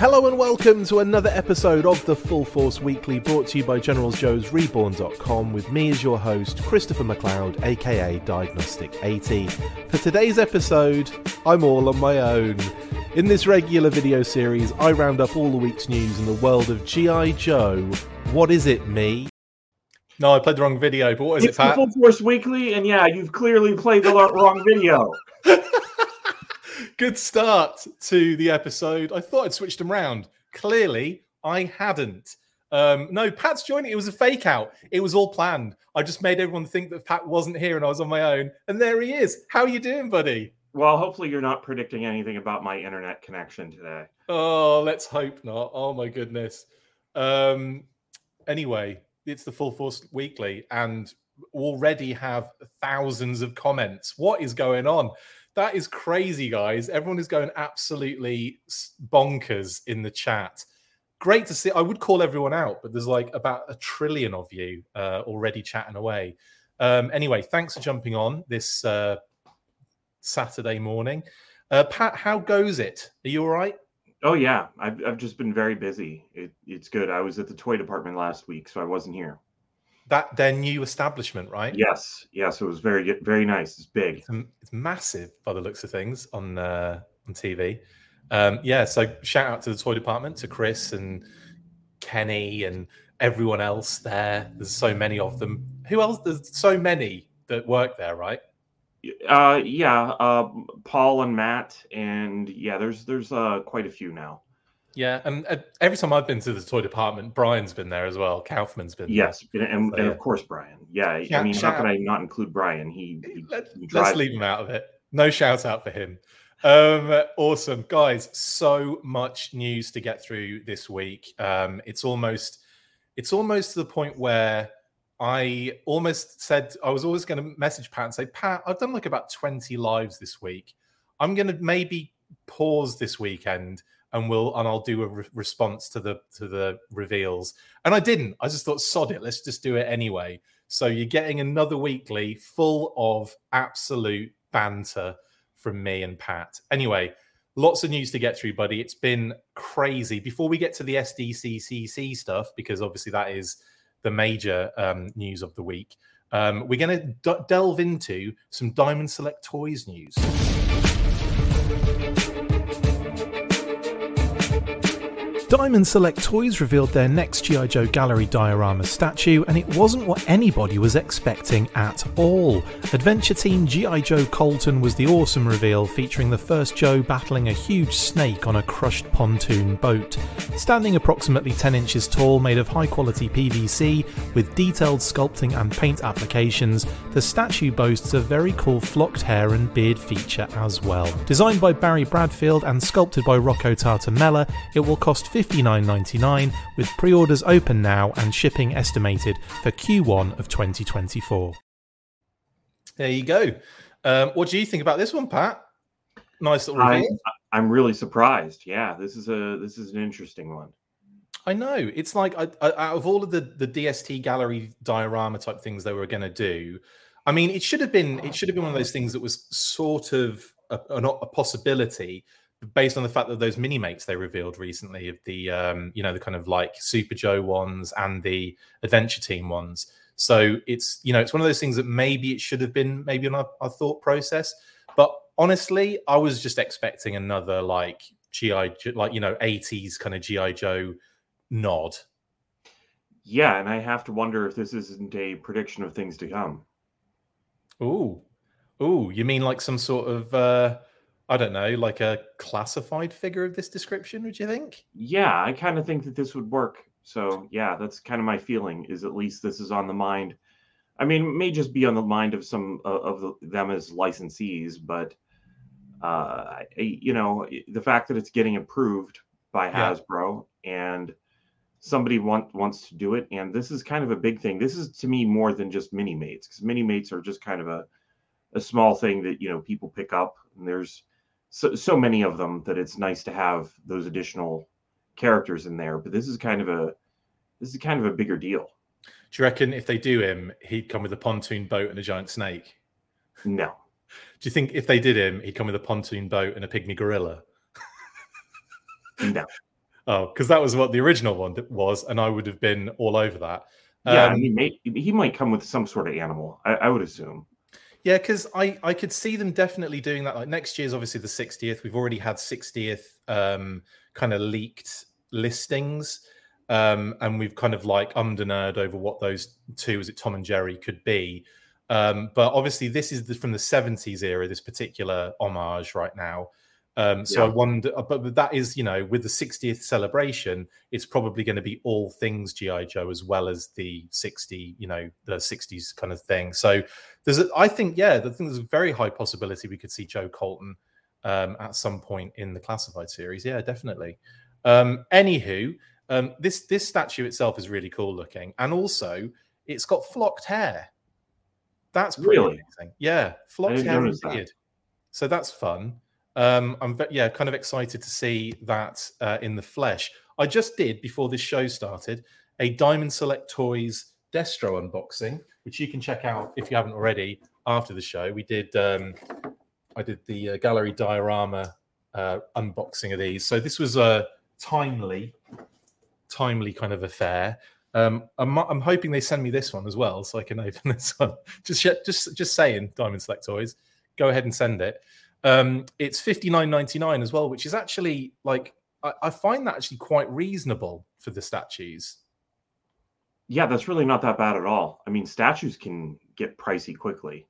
Hello and welcome to another episode of the Full Force Weekly brought to you by GeneralsJoesReborn.com with me as your host, Christopher McLeod, aka Diagnostik 80. For today's episode, I'm all on my own. In this regular video series, I round up all the week's news in the world of G.I. Joe. What is it, me? No, I played the wrong video, but what is it's it, Pat? the Full Force Weekly, and yeah, you've clearly played the wrong video. Good start to the episode. I thought I'd switched them round. Clearly, I hadn't. Um, no, Pat's joining. It was a fake out. It was all planned. I just made everyone think that Pat wasn't here and I was on my own. And there he is. How are you doing, buddy? Well, hopefully you're not predicting anything about my internet connection today. Oh, let's hope not. Oh my goodness. Um, anyway, it's the Full Force Weekly, and already have thousands of comments. What is going on? That is crazy, guys. Everyone is going absolutely bonkers in the chat. Great to see. I would call everyone out, but there's like about a trillion of you uh, already chatting away. Um, anyway, thanks for jumping on this uh, Saturday morning. Uh, Pat, how goes it? Are you all right? Oh yeah, I've I've just been very busy. It, it's good. I was at the toy department last week, so I wasn't here. That their new establishment, right? Yes, yes. It was very very nice. It's big. It's, it's massive by the looks of things on uh, on TV. Um, yeah. So shout out to the toy department, to Chris and Kenny and everyone else there. There's so many of them. Who else? There's so many that work there, right? Uh, yeah, uh, Paul and Matt, and yeah, there's there's uh, quite a few now. Yeah, and uh, every time I've been to the toy department, Brian's been there as well. Kaufman's been yes, there. and, so, and, of course Brian. Yeah, shout, I mean, how can I not include Brian? He, he Let, us leave him out of it. No shout out for him. Um, awesome, guys. So much news to get through this week. Um, it's almost, it's almost to the point where I almost said I was always going to message Pat and say, Pat, I've done like about 20 lives this week. I'm going to maybe pause this weekend and we'll and I'll do a re- response to the to the reveals. And I didn't. I just thought, sod it, let's just do it anyway. So you're getting another weekly full of absolute banter from me and Pat. Anyway, lots of news to get through, buddy. It's been crazy. Before we get to the SDCC stuff, because obviously that is the major um, news of the week. Um, we're going to d- delve into some Diamond Select Toys news. Diamond Select Toys revealed their next G.I. Joe Gallery diorama statue, and it wasn't what anybody was expecting at all. Adventure Team G.I. Joe Colton was the awesome reveal, featuring the first Joe battling a huge snake on a crushed pontoon boat. Standing approximately 10 inches tall, made of high quality PVC, with detailed sculpting and paint applications, the statue boasts a very cool flocked hair and beard feature as well. Designed by Barry Bradfield and sculpted by Rocco Tartamella, it will cost $59.99 with pre orders open now and shipping estimated for Q1 of 2024. There you go. Um, what do you think about this one, Pat? Nice little reveal. I, I'm really surprised. Yeah, this is a this is an interesting one. I know. It's like I, I, out of all of the the DST gallery diorama type things they were going to do. I mean, it should have been it should have been one of those things that was sort of a, a, a possibility, based on the fact that those mini mates they revealed recently of the um, you know the kind of like Super Joe ones and the Adventure Team ones. So it's you know it's one of those things that maybe it should have been maybe on our, our thought process, but honestly, I was just expecting another like GI like you know 80s kind of GI Joe nod. Yeah, and I have to wonder if this isn't a prediction of things to come. Ooh, ooh, you mean like some sort of uh I don't know, like a classified figure of this description, would you think? Yeah, I kind of think that this would work. So, yeah, that's kind of my feeling is at least this is on the mind. I mean, it may just be on the mind of some uh, of the, them as licensees, but uh, you know, the fact that it's getting approved by Hasbro yeah. and somebody want, wants to do it, and this is kind of a big thing. This is to me more than just mini mates because mini mates are just kind of a a small thing that you know people pick up, and there's so, so many of them that it's nice to have those additional characters in there. But this is kind of a this is kind of a bigger deal. Do you reckon if they do him, he'd come with a pontoon boat and a giant snake? No. Do you think if they did him, he'd come with a pontoon boat and a pygmy gorilla? no. Oh, because that was what the original one was, and I would have been all over that. Yeah, Um, I mean, may, he might come with some sort of animal. I, I would assume. Yeah, because I I could see them definitely doing that. Like next year's obviously the 60th. We've already had 60th um, kind of leaked listings, um, and we've kind of like and over what those two, is it Tom and Jerry, could be. Um, but obviously, this is the, from the 70s era. This particular homage right now. Um, so I wonder, uh, but that is, you know, with the 60th celebration, it's probably going to be all things GI Joe as well as the 60, you know, the 60s kind of thing. So there's, a, I think, yeah, I think there's a very high possibility we could see Joe Colton um, at some point in the classified series. Yeah, definitely. Um, anywho, um, this this statue itself is really cool looking, and also it's got flocked hair. That's pretty Really? amazing. Yeah, flocked hair and beard. So that's fun. Um, I'm yeah, kind of excited to see that uh, in the flesh. I just did before this show started a Diamond Select Toys Destro unboxing, which you can check out if you haven't already after the show. We did um, I did the uh, gallery diorama uh, unboxing of these. So this was a timely, timely kind of affair. Um, I'm, I'm hoping they send me this one as well, so I can open this one. Just, just, just saying, Diamond Select Toys, go ahead and send it. Um, it's fifty nine ninety nine as well, which is actually like I, I find that actually quite reasonable for the statues. Yeah, that's really not that bad at all. I mean, statues can get pricey quickly,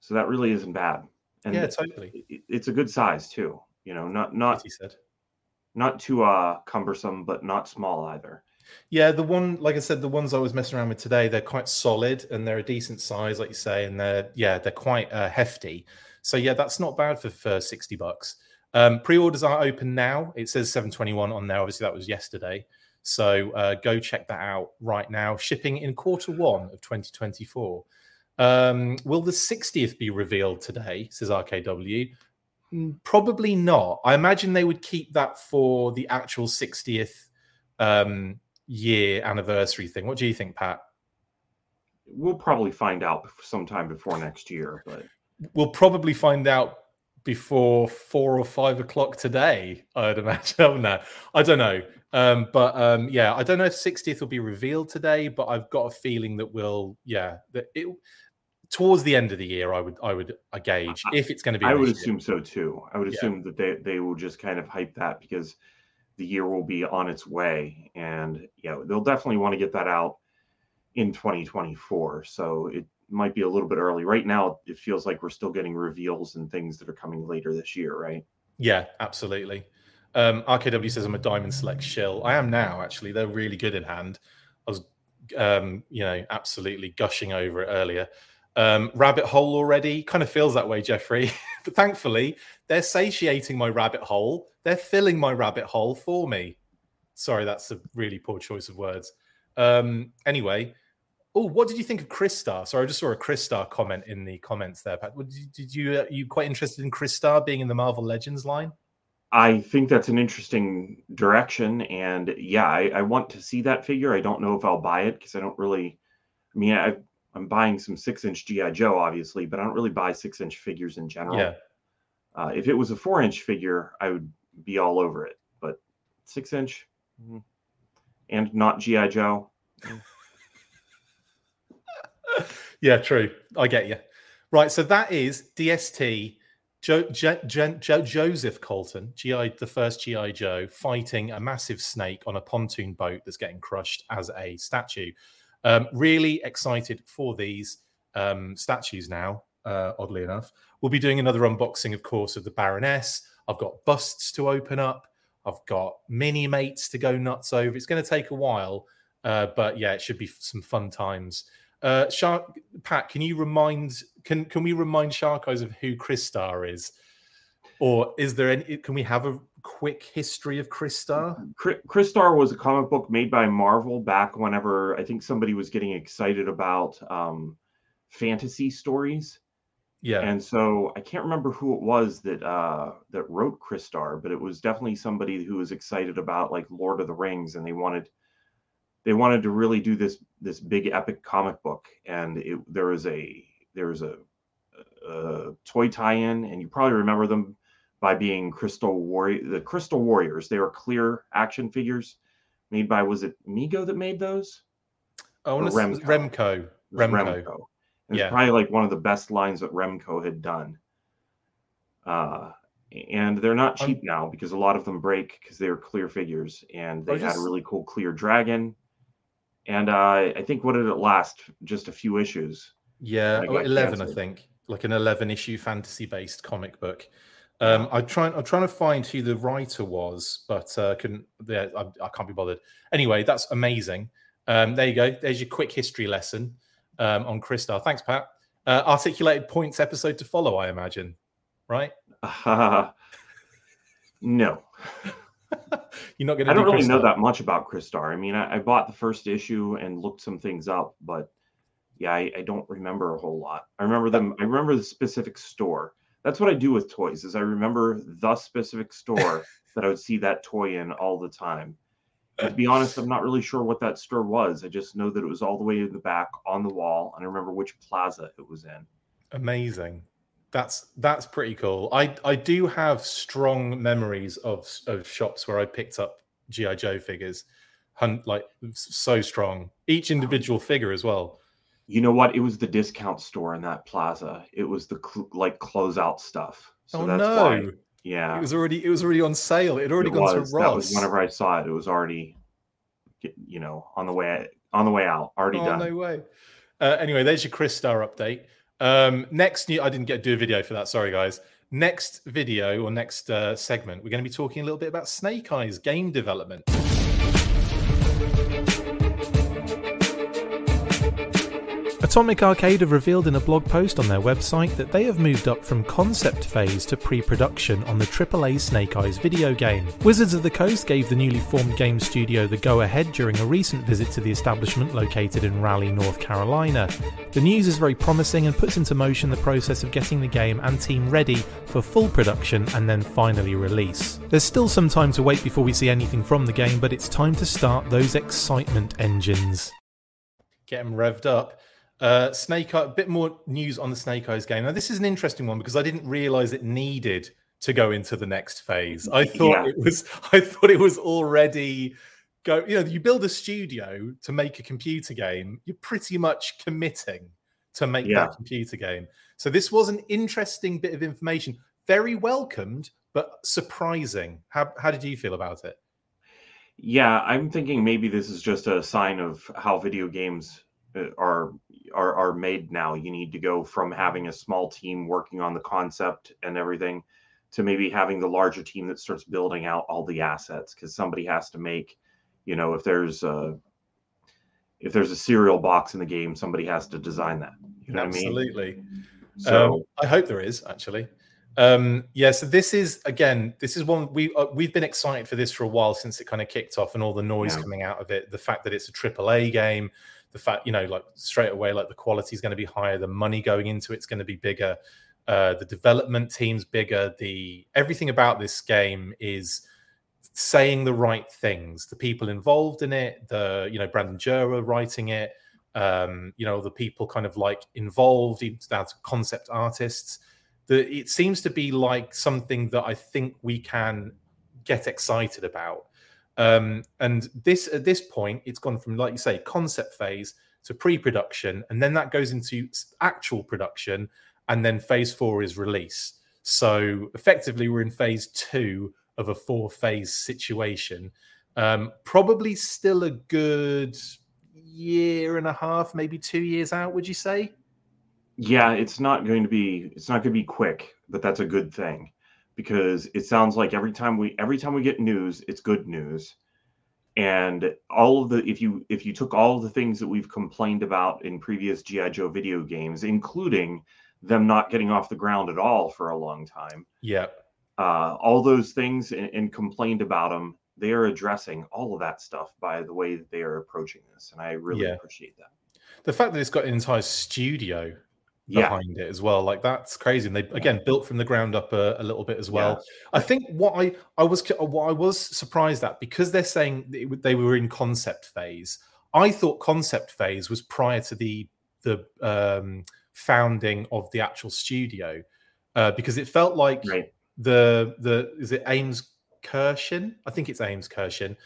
so that really isn't bad. And yeah, totally. it- it's a good size too. You know, not not he said. not too uh cumbersome, but not small either. Yeah, the one, like I said, the ones I was messing around with today, they're quite solid and they're a decent size, like you say, and they're yeah, they're quite uh, hefty. So yeah, that's not bad for for sixty bucks. Um, pre-orders are open now. It says seven twenty one on there. Obviously, that was yesterday. So uh, go check that out right now. Shipping in quarter one of twenty twenty four. Um, will the 60th be revealed today? Says RKW. Mm, Probably not. I imagine they would keep that for the actual 60th um, year anniversary thing. What do you think, Pat? We'll probably find out sometime before next year, but We'll probably find out before four or five o'clock today. I'd imagine. Oh, no, I don't know. Um, but um, yeah, I don't know if 60th will be revealed today, but I've got a feeling that we'll, yeah, that it towards the end of the year. I would, I would, I gauge if it's going to be. I would year. assume so too. I would Yeah. assume that they they will just kind of hype that because the year will be on its way, and yeah, they'll definitely want to get that out in 2024. So it might be a little bit early. Right now, it feels like we're still getting reveals and things that are coming later this year, right? Yeah, absolutely. Um, RKW says I'm a diamond select shill. I am now, actually. They're really good in hand. I was, um, you know, absolutely gushing over it earlier. Um, rabbit hole already kind of feels that way, Jeffrey. but thankfully, they're satiating my rabbit hole. They're filling my rabbit hole for me. Sorry, that's a really poor choice of words. Um, anyway, oh, what did you think of Crystar? Sorry, I just saw a Crystar comment in the comments there, Pat. Did you, did you uh, you quite interested in Crystar being in the Marvel Legends line? I think that's an interesting direction, and yeah, I, I want to see that figure. I don't know if I'll buy it because I don't really. I mean, I, I'm buying some six-inch GI Joe, obviously, but I don't really buy six-inch figures in general. Yeah. Uh, if it was a four-inch figure, I would be all over it. But six-inch, mm, and not GI Joe. yeah, true. I get you. Right. So that is DST jo- Jo- Jo- Jo- Joseph Colton, GI, the first GI Joe, fighting a massive snake on a pontoon boat that's getting crushed as a statue. Um, really excited for these um, statues now. Uh, oddly enough, we'll be doing another unboxing, of course, of the Baroness. I've got busts to open up. I've got mini mates to go nuts over. It's going to take a while, uh, but yeah, it should be some fun times. Uh, Shark Pat, can you remind can can we remind Sharkos of who Crystar is, or is there any? Can we have a quick history of Crystar? Chri- Crystar was a comic book made by Marvel back whenever I think somebody was getting excited about um, fantasy stories. Yeah, And so I can't remember who it was that uh, that wrote Crystar, but it was definitely somebody who was excited about like Lord of the Rings, and they wanted they wanted to really do this this big epic comic book. And it, there was a there was a, a toy tie-in, and you probably remember them by being Crystal Warrior, the Crystal Warriors. They were clear action figures made by was it Mego that made those? Oh, Remco. Remco. Remco. Remco. It's yeah. probably like one of the best lines that Remco had done. Uh, and they're not cheap I'm, now because a lot of them break because they are clear figures and they just, had a really cool clear dragon. And uh, I think what did it last? Just a few issues. Yeah, oh, 11, canceled. I think, like an 11 issue fantasy based comic book. Um, I try. I'm trying to find who the writer was, but uh, couldn't. Yeah, I, I, can't be bothered. Anyway, that's amazing. Um, there you go. There's your quick history lesson um, on Crystar. Thanks, Pat. Uh, articulated points episode to follow, I imagine. Right? Uh, no. You're not going to. I don't do really know that much about Crystar. I mean, I, I, bought the first issue and looked some things up, but yeah, I, I don't remember a whole lot. I remember them. I remember the specific store that's what I do with toys is I remember the specific store that I would see that toy in all the time. And to be honest, I'm not really sure what that store was. I just know that it was all the way in the back on the wall, and I remember which plaza it was in. Amazing. That's that's pretty cool. I I do have strong memories of of shops where I picked up GI Joe figures, like so strong. Each individual figure as well. You know what? It was the discount store in that plaza. It was the cl- like closeout stuff. So oh that's no! Why, yeah, it was already it was already on sale. It had already it gone was. to Ross. That was whenever I saw it. It was already, you know, on the way on the way out. Already oh, done. No way. Uh, anyway, there's your Crystar update. Um, next, new- I didn't get to do a video for that. Sorry, guys. Next video or next uh, segment, we're going to be talking a little bit about Snake Eyes game development. Atomic Arcade have revealed in a blog post on their website that they have moved up from concept phase to pre production on the AAA Snake Eyes video game. Wizards of the Coast gave the newly formed game studio the go ahead during a recent visit to the establishment located in Raleigh, North Carolina. The news is very promising and puts into motion the process of getting the game and team ready for full production and then finally release. There's still some time to wait before we see anything from the game, but it's time to start those excitement engines. Get them revved up. Uh, Snake Eye, a bit more news on the Snake Eyes game. Now, this is an interesting one because I didn't realize it needed to go into the next phase. I thought yeah. it was, I thought it was already go. You know, you build a studio to make a computer game, you're pretty much committing to make yeah. that computer game. So this was an interesting bit of information, very welcomed, but surprising. How how did you feel about it? Yeah, I'm thinking maybe this is just a sign of how video games uh, are are are made now. You need to go from having a small team working on the concept and everything to maybe having the larger team that starts building out all the assets because somebody has to make, you know, if there's a if there's a cereal box in the game, somebody has to design that. You know Absolutely. I mean? So um, I hope there is actually. Um, yeah, so this is again, this is one we uh, we've been excited for this for a while since it kind of kicked off and all the noise yeah. coming out of it. The fact that it's a triple A game, the fact you know like straight away like the quality is going to be higher the money going into it's going to be bigger uh, the development team's bigger the everything about this game is saying the right things. The people involved in it the you know brandon Jerwa writing it um, you know the people kind of like involved down to concept artists. The, it seems to be like something that i think we can get excited about um, and this at this point, it's gone from like you say, concept phase to pre-production, and then that goes into actual production, and then phase four is release. So effectively, we're in phase two of a four-phase situation. Um, probably still a good year and a half, maybe two years out. Would you say? Yeah, it's not going to be. It's not going to be quick, but that's a good thing because it sounds like every time we every time we get news, it's good news. And all of the if you if you took all the things that we've complained about in previous GI Joe video games, including them not getting off the ground at all for a long time. Yeah. Uh, all those things and, and complained about them, they are addressing all of that stuff by the way that they are approaching this, and I really yeah. appreciate that. The fact that it's got an entire studio behind yeah. it as well. Like that's crazy. And they again built from the ground up a, a little bit as well. Yeah. I think what I I was what I was surprised at because they're saying they were in concept phase. I thought concept phase was prior to the the um, founding of the actual studio uh, because it felt like right. the the is it Ames Kirshen? I think it's Ames Kirshen.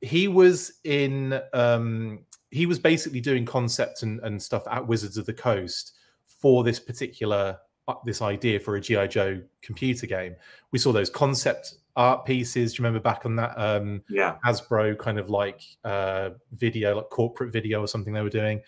He was in um he was basically doing concepts and, and stuff at Wizards of the Coast for this particular uh, this idea for a GI Joe computer game. We saw those concept art pieces. Do you remember back on that um Yeah. Hasbro kind of like uh video, like corporate video or something they were doing?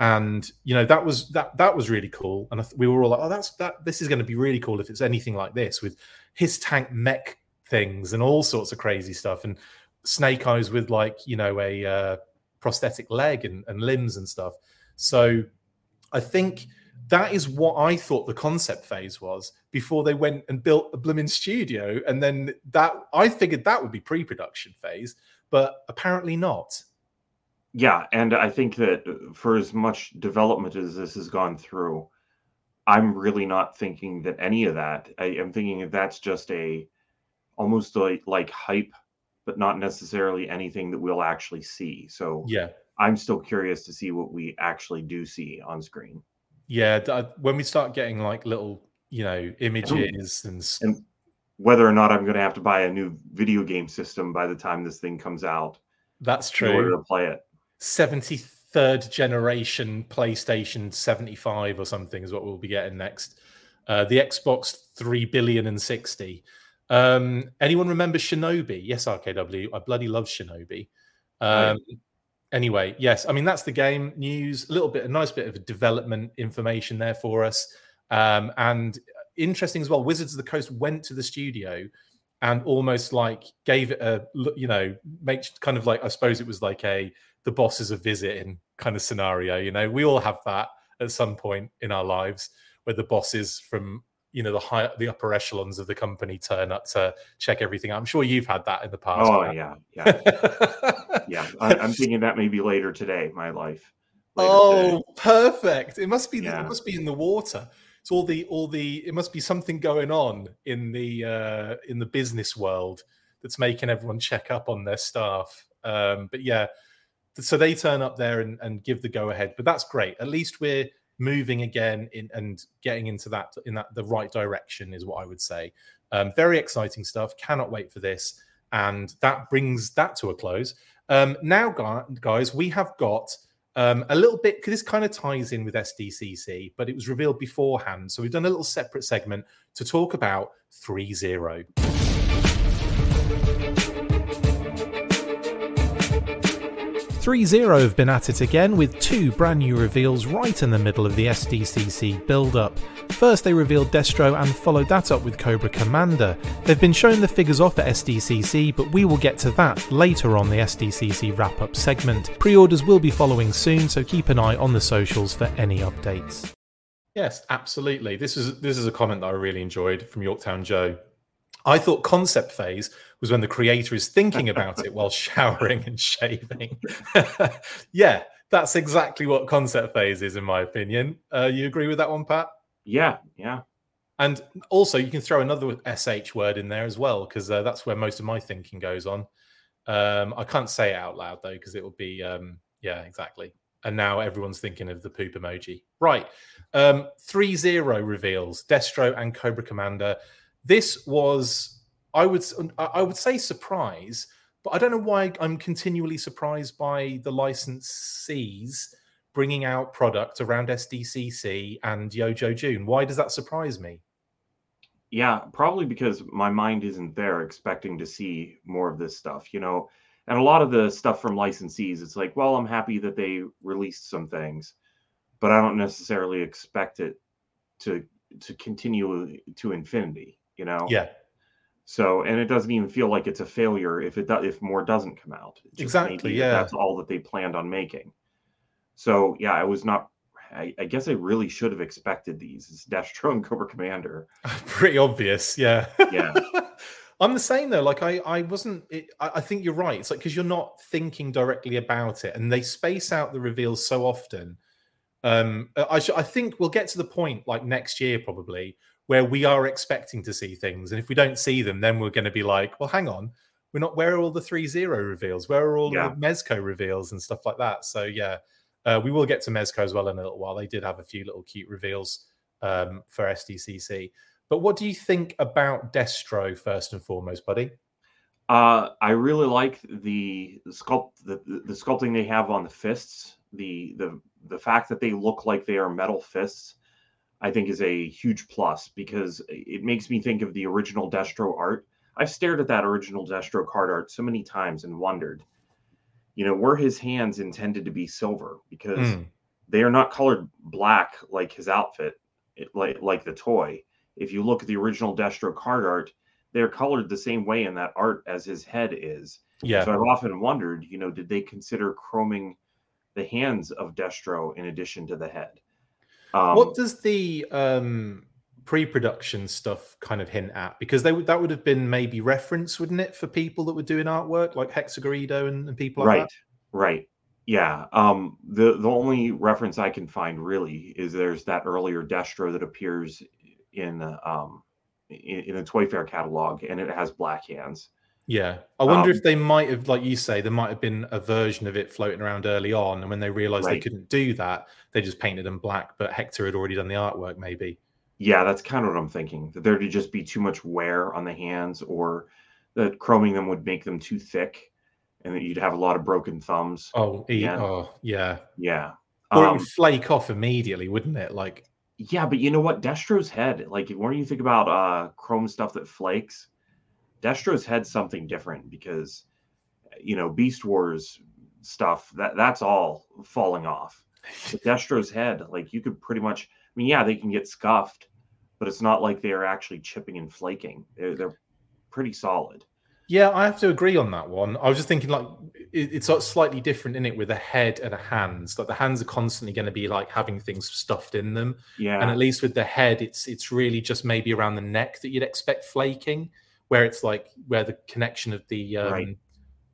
And you know that was that that was really cool, and we were all like, "Oh, that's that. This is going to be really cool if it's anything like this with his tank mech things and all sorts of crazy stuff, and Snake Eyes with like you know a uh, prosthetic leg and, and limbs and stuff." So I think that is what I thought the concept phase was before they went and built a blooming studio, and then that I figured that would be pre-production phase, but apparently not. Yeah, and I think that for as much development as this has gone through, I'm really not thinking that any of that. I am thinking that that's just a almost like like hype, but not necessarily anything that we'll actually see. So Yeah, I'm still curious to see what we actually do see on screen. Yeah. When we start getting like little, you know, images and And whether or not I'm going to have to buy a new video game system by the time this thing comes out that's true in order to play it. 73rd generation PlayStation 75 or something is what we'll be getting next. Uh, the Xbox 3 billion and 60. Um, anyone remember Shinobi? Yes, RKW. I bloody love Shinobi. Right. Anyway, yes, I mean that's the game news. A little bit, a nice bit of development information there for us, um, and interesting as well. Wizards of the Coast went to the studio and almost like gave it a look, you know, make kind of like I suppose it was like a the bosses are visiting kind of scenario. You know, we all have that at some point in our lives where the bosses from you know the high the upper echelons of the company turn up to check everything. out. I'm sure you've had that in the past. Oh yeah, yeah, yeah. I, I'm thinking that maybe later today, my life. Oh, today. perfect! It must be. Yeah. It must be in the water. It's all the all the. It must be something going on in the uh, in the business world that's making everyone check up on their staff. Um, but yeah, so they turn up there and, and give the go ahead. But that's great. At least we're moving again in and getting into that in that the right direction is what I would say. Um, very exciting stuff. Cannot wait for this. And that brings that to a close. Um, now, guys, we have got um, a little bit. This kind of ties in with SDCC, but it was revealed beforehand. So we've done a little separate segment to talk about ThreeZero. ThreeZero have been at it again with two brand new reveals right in the middle of the SDCC build-up. First they revealed Destro and followed that up with Cobra Commander. They've been showing the figures off at SDCC, but we will get to that later on the SDCC wrap-up segment. Pre-orders will be following soon, so keep an eye on the socials for any updates. Yes, absolutely. This is this is a comment that I really enjoyed from Yorktown Joe. I thought concept phase was when the creator is thinking about it while showering and shaving. yeah, that's exactly what concept phase is, in my opinion. Uh, you agree with that one, Pat? Yeah, yeah. And also, you can throw another sh word in there as well, because uh, that's where most of my thinking goes on. Um, I can't say it out loud though, because it will be, um, yeah, exactly. And now everyone's thinking of the poop emoji. Right. Um, ThreeZero reveals Destro and Cobra Commander. This was, I would, I would say surprise, but I don't know why I'm continually surprised by the licensees bringing out product around SDCC and Yojo June. Why does that surprise me? Yeah, probably because my mind isn't there expecting to see more of this stuff, you know. And a lot of the stuff from licensees, it's like, well, I'm happy that they released some things, but I don't necessarily expect it to to continue to infinity, you know. Yeah, So, and it doesn't even feel like it's a failure if it does, if more doesn't come out. Exactly, yeah. That's all that they planned on making. So, yeah, I was not. I, I guess I really should have expected these. It's Destro and Cobra Commander. pretty obvious. Yeah. Yeah. I'm the same though. Like I, I wasn't. It, I, I think you're right. It's like because you're not thinking directly about it, and they space out the reveals so often. Um, I, sh- I think we'll get to the point like next year probably where we are expecting to see things, and if we don't see them, then we're going to be like, well, hang on, we're not. Where are all the three zero reveals? Where are all Yeah. the Mezco reveals and stuff like that? So yeah, uh, we will get to Mezco as well in a little while. They did have a few little cute reveals um, for SDCC. But what do you think about Destro first and foremost, buddy? Uh, I really like the, the sculpt the, the sculpting they have on the fists. The the the fact that they look like they are metal fists, I think, is a huge plus because it makes me think of the original Destro art. I've stared at that original Destro card art so many times and wondered, you know, were his hands intended to be silver because mm. they are not colored black like his outfit, like like the toy. If you look at the original Destro card art, they're colored the same way in that art as his head is. Yeah. So I've often wondered, you know, did they consider chroming the hands of Destro in addition to the head? Um, what does the um, pre-production stuff kind of hint at? Because they that would have been maybe reference, wouldn't it, for people that were doing artwork like Hector Garrido and, and people like right, that? Right. Right. Yeah. Um, the the only reference I can find really is there's that earlier Destro that appears in um, in, in a Toy Fair catalog, and it has black hands. Yeah, I wonder um, if they might have, like you say, there might have been a version of it floating around early on, and when they realized right. they couldn't do that, they just painted them black. But Hector had already done the artwork, maybe. Yeah, that's kind of what I'm thinking. That there'd just be too much wear on the hands, or that chroming them would make them too thick, and that you'd have a lot of broken thumbs. Oh, oh yeah, yeah. Or um, it would flake off immediately, wouldn't it? Like yeah, but you know what? Destro's head, like when you think about uh chrome stuff that flakes, Destro's head's something different because you know, Beast Wars stuff, that that's all falling off. But Destro's head, like you could pretty much I mean, yeah, they can get scuffed, but it's not like they're actually chipping and flaking. They're they're pretty solid. Yeah, I have to agree on that one. I was just thinking like it's slightly different in it with a head and a hands. Like the hands are constantly going to be like having things stuffed in them. Yeah. And at least with the head, it's it's really just maybe around the neck that you'd expect flaking, where it's like where the connection of the um, right.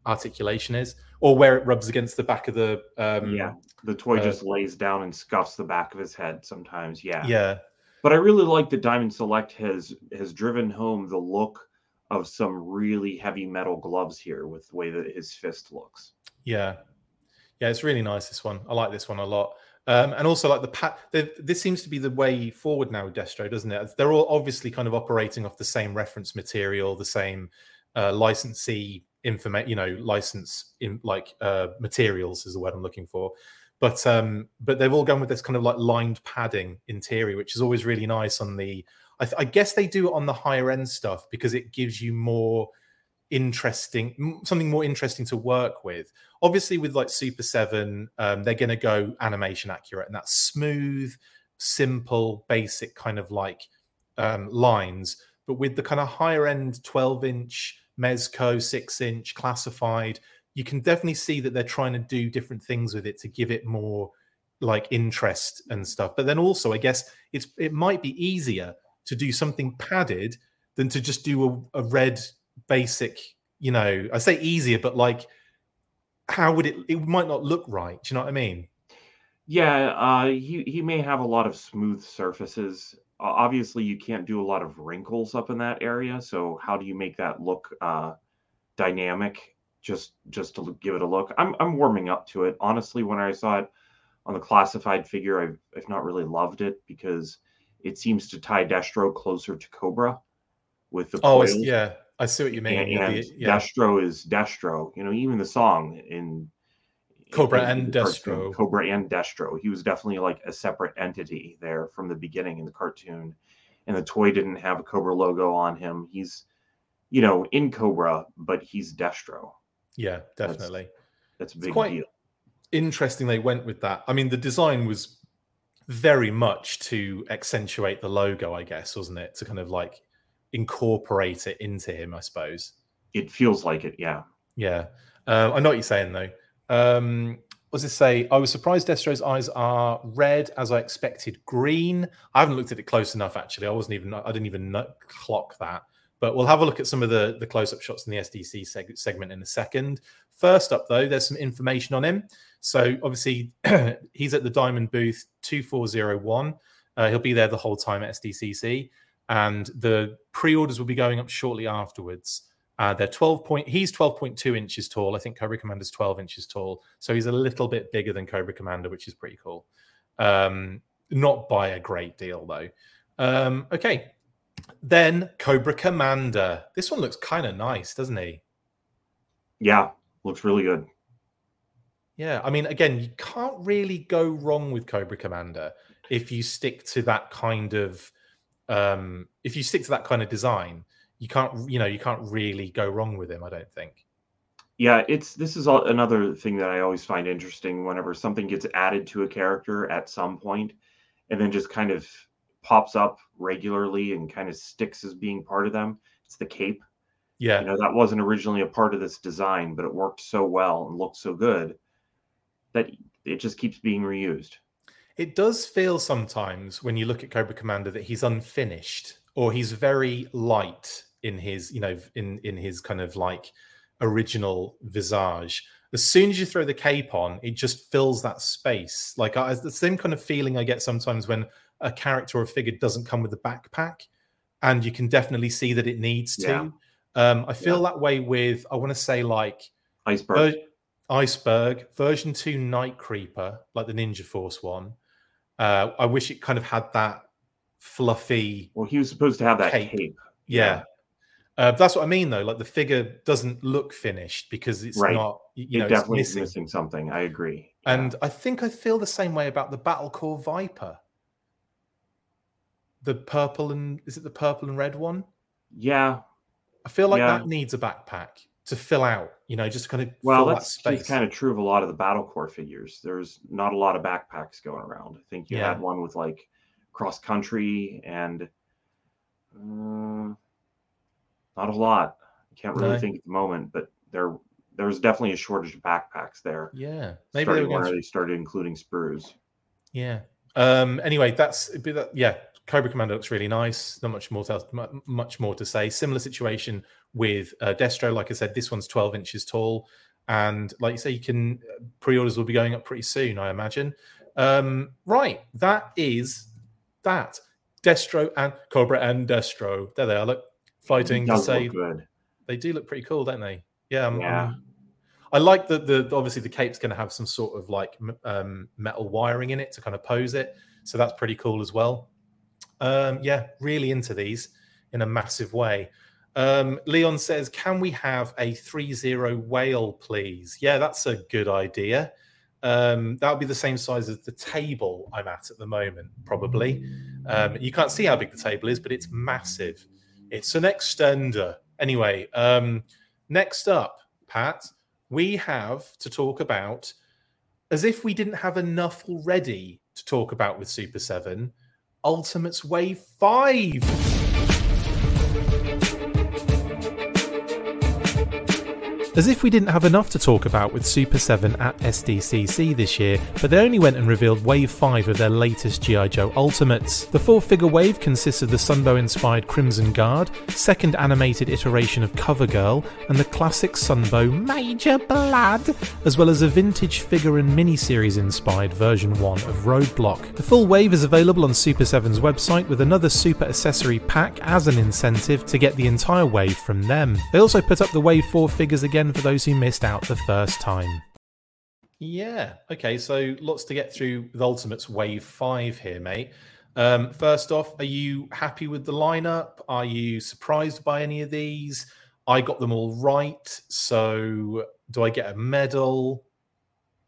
articulation is, or where it rubs against the back of the. Um, yeah, the toy uh, just lays down and scuffs the back of his head sometimes. Yeah. Yeah. But I really like that Diamond Select has has driven home the look of some really heavy metal gloves here with the way that his fist looks. Yeah, yeah, it's really nice. This one, I like this one a lot. Um, and also like the pat. This seems to be the way forward now, with Destro, doesn't it? They're all obviously kind of operating off the same reference material, the same uh, licensee information, you know, license in like uh, materials is the word I'm looking for. But um, but they've all gone with this kind of like lined padding interior, which is always really nice on the I, th- I guess they do it on the higher end stuff because it gives you more interesting something more interesting to work with. Obviously with like super 7 um, they're going to go animation accurate and that's smooth simple basic kind of like um, lines. But with the kind of higher end 12 inch mezco 6 inch classified you can definitely see that they're trying to do different things with it to give it more like interest and stuff. But then also i guess it's it might be easier to do something padded than to just do a, a red basic you know i say easier but like how would it it might not look right do you know what i mean? Yeah uh he, he may have a lot of smooth surfaces. Uh, obviously you can't do a lot of wrinkles up in that area so how do you make that look uh dynamic? Just just to give it a look. I'm i'm warming up to it. Honestly when i saw it on the classified figure i've, I've not really loved it because it seems to tie Destro closer to Cobra with the oh yeah I see what you mean. And, and yeah. Destro is Destro. You know, even the song in Cobra in, and Destro. Cartoon, Cobra and Destro. He was definitely like a separate entity there from the beginning in the cartoon. And the toy didn't have a Cobra logo on him. He's, you know, in Cobra, but he's Destro. Yeah, definitely. That's, that's a big quite deal. Interesting they went with that. I mean, the design was very much to accentuate the logo, I guess, wasn't it? To kind of like incorporate it into him, I suppose. It feels like it, yeah. Yeah. Uh, I know what you're saying, though. Um, what does it say? I was surprised Destro's eyes are red as I expected green. I haven't looked at it close enough, actually. I wasn't even, I didn't even clock that. But we'll have a look at some of the, the close up shots in the SDC seg- segment in a second. First up, though, there's some information on him. So obviously, he's at the Diamond booth 2401. Uh, he'll be there the whole time at SDCC. And the pre orders will be going up shortly afterwards. Uh, they're 12 point, he's 12.2 inches tall. I think Cobra Commander's 12 inches tall. So he's a little bit bigger than Cobra Commander, which is pretty cool. Um, not by a great deal, though. Um, okay, Then Cobra Commander. This one looks kind of nice, doesn't he? Yeah, looks really good. Yeah, I mean, again, you can't really go wrong with Cobra Commander if you stick to that kind of um if you stick to that kind of design you can't you know you can't really go wrong with him i don't think. Yeah it's this is all, another thing that i always find interesting whenever something gets added to a character at some point and then just kind of pops up regularly and kind of sticks as being part of them it's the cape. Yeah. You know that wasn't originally a part of this design but it worked so well and looked so good that it just keeps being reused it does feel sometimes when you look at Cobra Commander that he's unfinished or he's very light in his, you know, in in his kind of like original visage. As soon as you throw the cape on, it just fills that space. Like I, the same kind of feeling I get sometimes when a character or a figure doesn't come with a backpack, and you can definitely see that it needs to. Yeah. Um, I feel yeah. that way with I want to say like iceberg. Iceberg version two Night Creeper, like the Ninja Force one, uh, I wish it kind of had that fluffy. Well, he was supposed to have that cape. cape. Yeah. Uh, that's what I mean, though. Like the figure doesn't look finished because it's right. not. You know, it definitely missing. missing. something. I agree. And yeah. I think I feel the same way about the Battle Corps Viper. The purple and is it the purple and red one? Yeah. I feel like yeah. that needs a backpack to fill out, you know, just kind of well, that's that kind of true of a lot of the battle corps figures. There's not a lot of backpacks going around. I think you yeah. had one with like cross country and uh, not a lot. I can't really no. think at the moment, but there there was definitely a shortage of backpacks there. Yeah, maybe they, were they started including sprues. Yeah. Um. Anyway, that's yeah. Cobra Commander looks really nice. Not much more to much more to say. Similar situation with uh, Destro. Like I said, this one's 12 inches tall. And like you say, you can pre orders will be going up pretty soon, I imagine. Um, right. That is that. Destro and Cobra and Destro. There they are. Look, fighting to save. They do look pretty cool, don't they? Yeah. Um, yeah. I like that the obviously the cape's going to have some sort of like um, metal wiring in it to kind of pose it, so that's pretty cool as well. Um, yeah, really into these in a massive way. Um, Leon says, "Can we have a ThreeZero whale, please?" Yeah, that's a good idea. Um, that would be the same size as the table I'm at at the moment, probably. Um, you can't see how big the table is, but it's massive. It's an extender. Anyway, um, next up, Pat, we have to talk about, as if we didn't have enough already to talk about with Super 7, Ultimates Wave 5. As if we didn't have enough to talk about with Super 7 at SDCC this year, but they only went and revealed Wave 5 of their latest G.I. Joe Ultimates. The four figure wave consists of the Sunbow inspired Crimson Guard, second animated iteration of CoverGirl, and the classic Sunbow Major Blood, as well as a vintage figure and miniseries inspired version 1 of Roadblock. The full wave is available on Super 7's website with another Super accessory pack as an incentive to get the entire wave from them. They also put up the Wave 4 figures again again for those who missed out the first time. Yeah. Okay. So lots to get through with Ultimates Wave 5 here, mate. Um, first off, are you happy with the lineup? Are you surprised by any of these? I got them all right. So do I get a medal?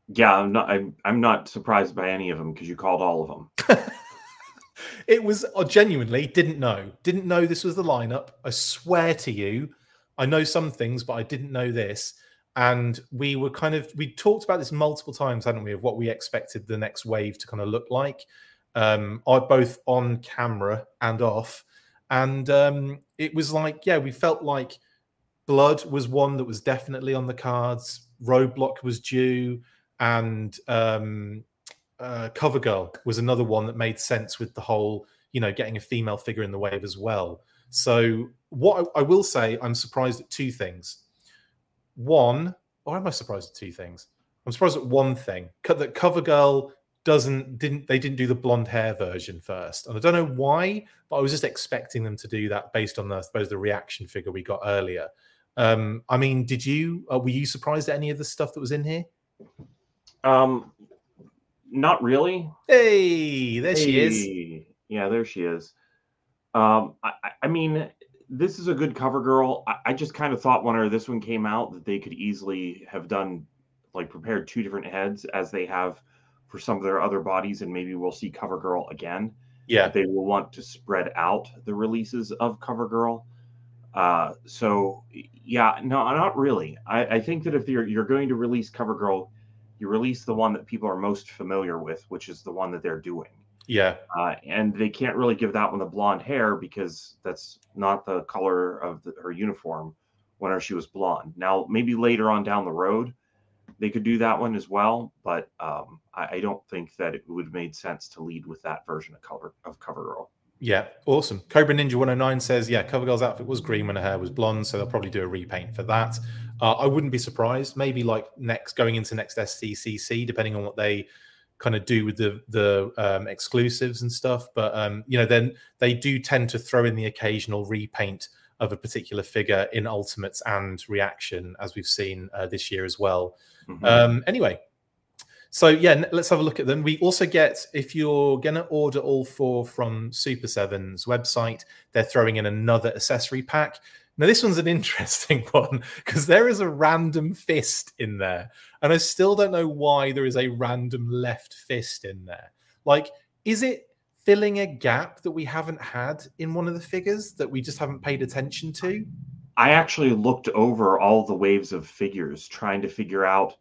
Yeah, I'm not. I'm, I'm not surprised by any of them because you called all of them. it was I genuinely didn't know. Didn't know this was the lineup. I swear to you, I know some things, but I didn't know this. And we were kind of we talked about this multiple times, hadn't we, of what we expected the next wave to kind of look like. Um, both on camera and off. And um, it was like, yeah, we felt like Blood was one that was definitely on the cards. Roadblock was due, and um, uh, Covergirl was another one that made sense with the whole, you know, getting a female figure in the wave as well. So what I, I, will say, I'm surprised at two things. One, or am I surprised at two things? I'm surprised at one thing that CoverGirl doesn't didn't they didn't do the blonde hair version first, and I don't know why, but I was just expecting them to do that based on the I suppose the reaction figure we got earlier. Um, I mean, did you uh, were you surprised at any of the stuff that was in here? Um, not really. Hey, there hey. she is. Yeah, there she is. Um, I, I mean, this is a good cover girl. I, I just kind of thought when this one came out that they could easily have done like prepared two different heads as they have for some of their other bodies, and maybe we'll see Cover Girl again. Yeah, they will want to spread out the releases of Cover Girl. Uh, so yeah, no, not really. I, I think that if you're you're going to release Cover Girl, you release the one that people are most familiar with, which is the one that they're doing. Yeah. Uh, and they can't really give that one the blonde hair because that's not the color of the, her uniform when she was blonde. Now, maybe later on down the road, they could do that one as well, but um, I, I, don't think that it would have made sense to lead with that version of cover of Cover Girl. Yeah, awesome. Cobra Ninja 109 says, yeah, Cover Girl's outfit was green when her hair was blonde, so they'll probably do a repaint for that. Uh, I wouldn't be surprised. Maybe like next going into next SDCC, depending on what they kind of do with the the um, exclusives and stuff. But um, you know, then they do tend to throw in the occasional repaint of a particular figure in Ultimates and Reaction, as we've seen uh, this year as well. Mm-hmm. Um, anyway, so yeah, let's have a look at them. We also get if you're gonna order all four from Super Seven's website, they're throwing in another accessory pack. Now, this one's an interesting one because there is a random fist in there. And I still don't know why there is a random left fist in there. Like, is it filling a gap that we haven't had in one of the figures that we just haven't paid attention to? I actually looked over all the waves of figures trying to figure out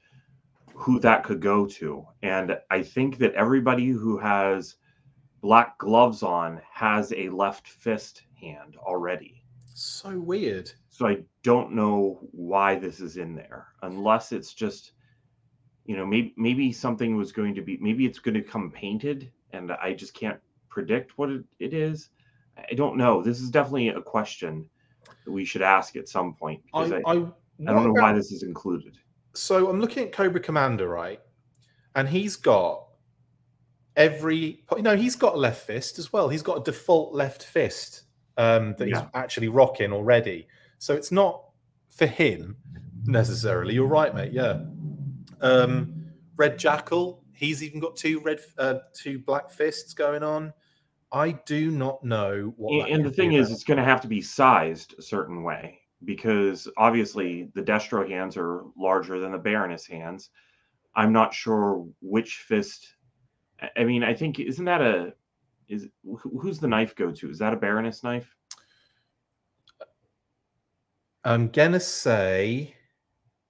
who that could go to. And I think that everybody who has black gloves on has a left fist hand already. So weird. So I don't know why this is in there, unless it's just, you know, maybe maybe something was going to be, maybe it's going to come painted, and I just can't predict what it, it is. I don't know. This is definitely a question that we should ask at some point because I, I, I, I don't know why this is included. So I'm looking at Cobra Commander, right? And he's got every, you know, he's got a left fist as well. He's got a default left fist um, that yeah. he's actually rocking already. So it's not for him necessarily. You're right, mate. Yeah. Um, Red Jackal, he's even got two red, uh, two black fists going on. I do not know what. And, and the thing is, it's going to have to be sized a certain way because obviously the Destro hands are larger than the Baroness hands. I'm not sure which fist. I mean, I think isn't that a is who's the knife go to? Is that a Baroness knife? I'm gonna say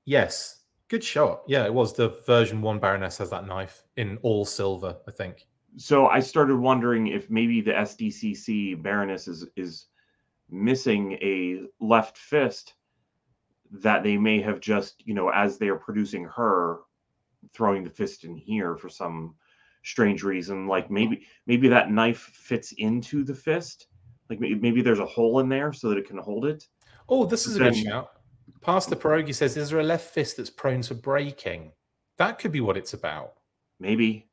yes. Good shot. Yeah, it was the version one Baroness has that knife in all silver, I think. So I started wondering if maybe the SDCC Baroness is is missing a left fist that they may have just, you know, as they're producing her, throwing the fist in here for some strange reason. Like maybe maybe that knife fits into the fist. Like maybe, maybe there's a hole in there so that it can hold it. Oh, this is a good shout. Pastor Pierogi says, "Is there a left fist that's prone to breaking?" That could be what it's about. Maybe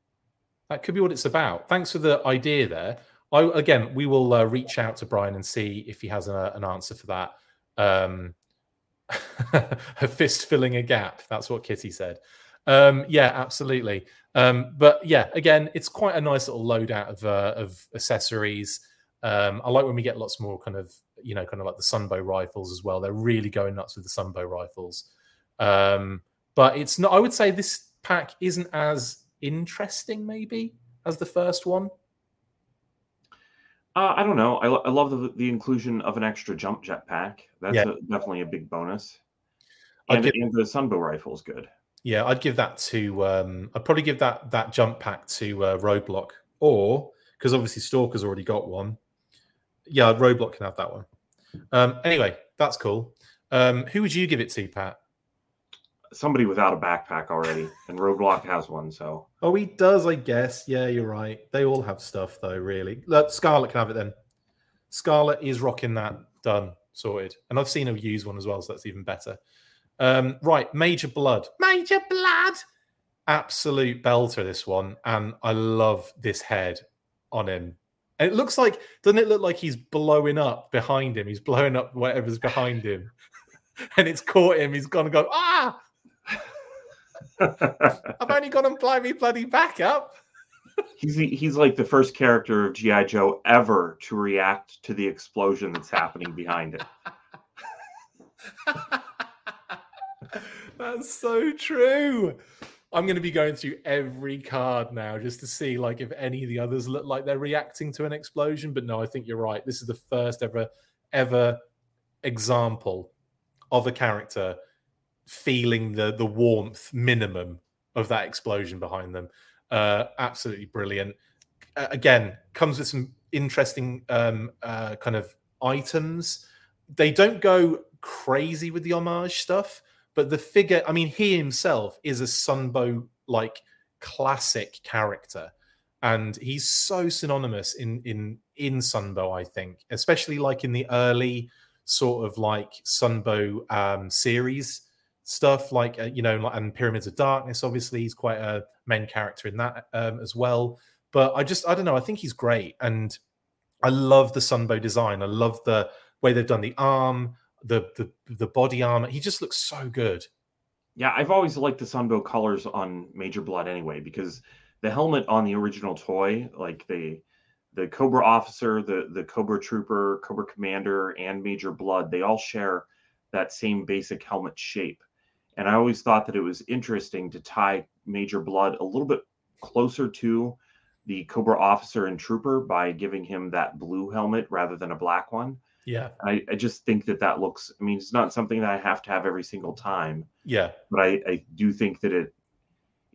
that could be what it's about. Thanks for the idea there. I, again, we will uh, reach out to Brian and see if he has a, an answer for that. Um, a fist filling a gap. That's what Kitty said. Um, yeah, absolutely. Um, but yeah, again, it's quite a nice little loadout of uh, of accessories. Um, I like when we get lots more kind of you know kind of like the Sunbow rifles as well. They're really going nuts with the Sunbow rifles. Um, but it's not. I would say this pack isn't as interesting maybe as the first one. Uh, I don't know. I, I love the, the inclusion of an extra jump jet pack. That's yeah. a, definitely a big bonus. And, give, and the Sunbow rifle is good. Yeah, I'd give that to. Um, I'd probably give that that jump pack to uh, Roadblock, or because obviously Stalker's already got one. Yeah, Roadblock can have that one. Um, anyway, that's cool. Um, who would you give it to, Pat? Somebody without a backpack already, and Roadblock has one. So. Oh, he does, I guess. Yeah, you're right. They all have stuff, though. Really, Look, Scarlet can have it then. Scarlet is rocking that. Done, sorted. And I've seen her use one as well, so that's even better. Um, right, Major Blood. Major Blood. Absolute belter, this one. And I love this head on him. And it looks like, doesn't it look like he's blowing up behind him? He's blowing up whatever's behind him. and it's caught him. He's gone and go, ah! I've only got to fly me bloody back up. he's he's like the first character of GI Joe ever to react to the explosion that's happening behind it. that's so true. I'm going to be going through every card now just to see like if any of the others look like they're reacting to an explosion. But no, I think you're right. This is the first ever ever example of a character feeling the the warmth minimum of that explosion behind them. Uh, absolutely brilliant. Uh, again, comes with some interesting um, uh, kind of items. They don't go crazy with the homage stuff, but the figure, I mean, he himself is a Sunbow like classic character. And he's so synonymous in in in Sunbow, I think, especially like in the early sort of like Sunbow um, series stuff, like uh, you know, and Pyramids of Darkness. Obviously, he's quite a main character in that um, as well. But I just, I don't know, I think he's great, and I love the Sunbow design. I love the way they've done the arm the the the body armor. He just looks so good. Yeah, I've always liked the Sunbow colors on Major Blood anyway because the helmet on the original toy, like the the Cobra officer, the the Cobra trooper, Cobra commander, and Major Blood, they all share that same basic helmet shape. And I always thought that it was interesting to tie Major Blood a little bit closer to the Cobra officer and trooper by giving him that blue helmet rather than a black one. Yeah. I, I just think that that looks, I mean, it's not something that I have to have every single time. Yeah. But I, I do think that it,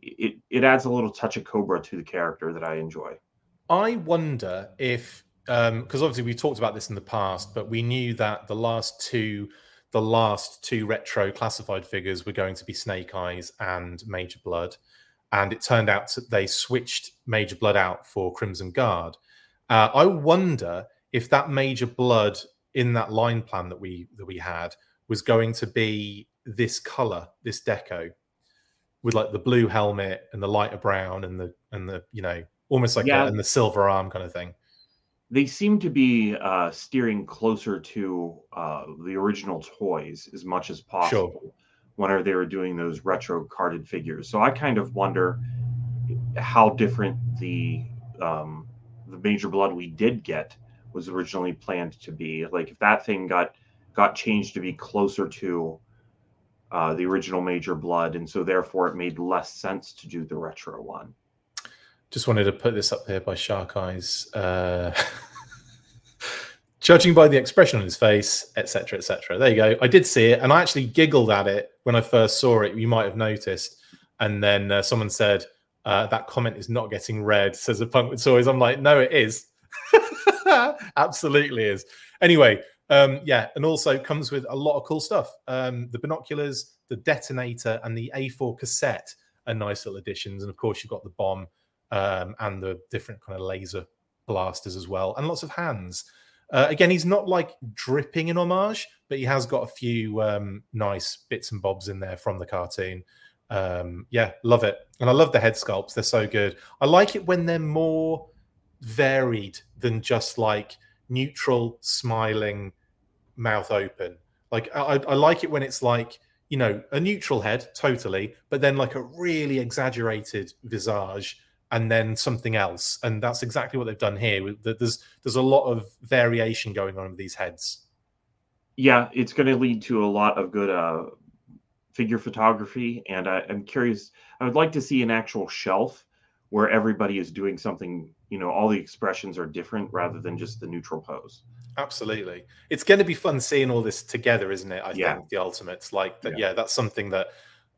it, it adds a little touch of Cobra to the character that I enjoy. I wonder if, because um, obviously we talked about this in the past, but we knew that the last two, the last two retro classified figures were going to be Snake Eyes and Major Blood, and it turned out that they switched Major Blood out for Crimson Guard. Uh, I wonder if that Major Blood in that line plan that we that we had was going to be this color, this deco, with like the blue helmet and the lighter brown and the and the you know almost like yeah. a, and the silver arm kind of thing. They seem to be uh, steering closer to uh, the original toys as much as possible. Sure. Whenever they were doing those retro carded figures, so I kind of wonder how different the um, the Major Blood we did get was originally planned to be. Like if that thing got got changed to be closer to uh, the original Major Blood, and so therefore it made less sense to do the retro one. Just wanted to put this up here by Shark Eyes. Uh, judging by the expression on his face, etc., etc. There you go. I did see it, and I actually giggled at it when I first saw it. You might have noticed, and then uh, someone said uh, that comment is not getting read. Says a punk with toys. I'm like, no, it is. Absolutely is. Anyway, um, yeah, and also comes with a lot of cool stuff. Um, the binoculars, the detonator, and the A4 cassette are nice little additions. And of course, you've got the bomb um, and the different kind of laser blasters as well, and lots of hands. Uh, again, he's not like dripping in homage, but he has got a few um, nice bits and bobs in there from the cartoon. Um, yeah, love it. And I love the head sculpts, they're so good. I like it when they're more varied than just like neutral, smiling, mouth open. Like I, I like it when it's like you know a neutral head, totally, but then like a really exaggerated visage and then something else, and that's exactly what they've done here. There's there's a lot of variation going on with these heads. Yeah, it's going to lead to a lot of good uh, figure photography, and I, I'm curious. I would like to see an actual shelf where everybody is doing something you know all the expressions are different rather than just the neutral pose absolutely it's going to be fun seeing all this together isn't it i yeah. think the ultimates like that yeah. yeah. that's something that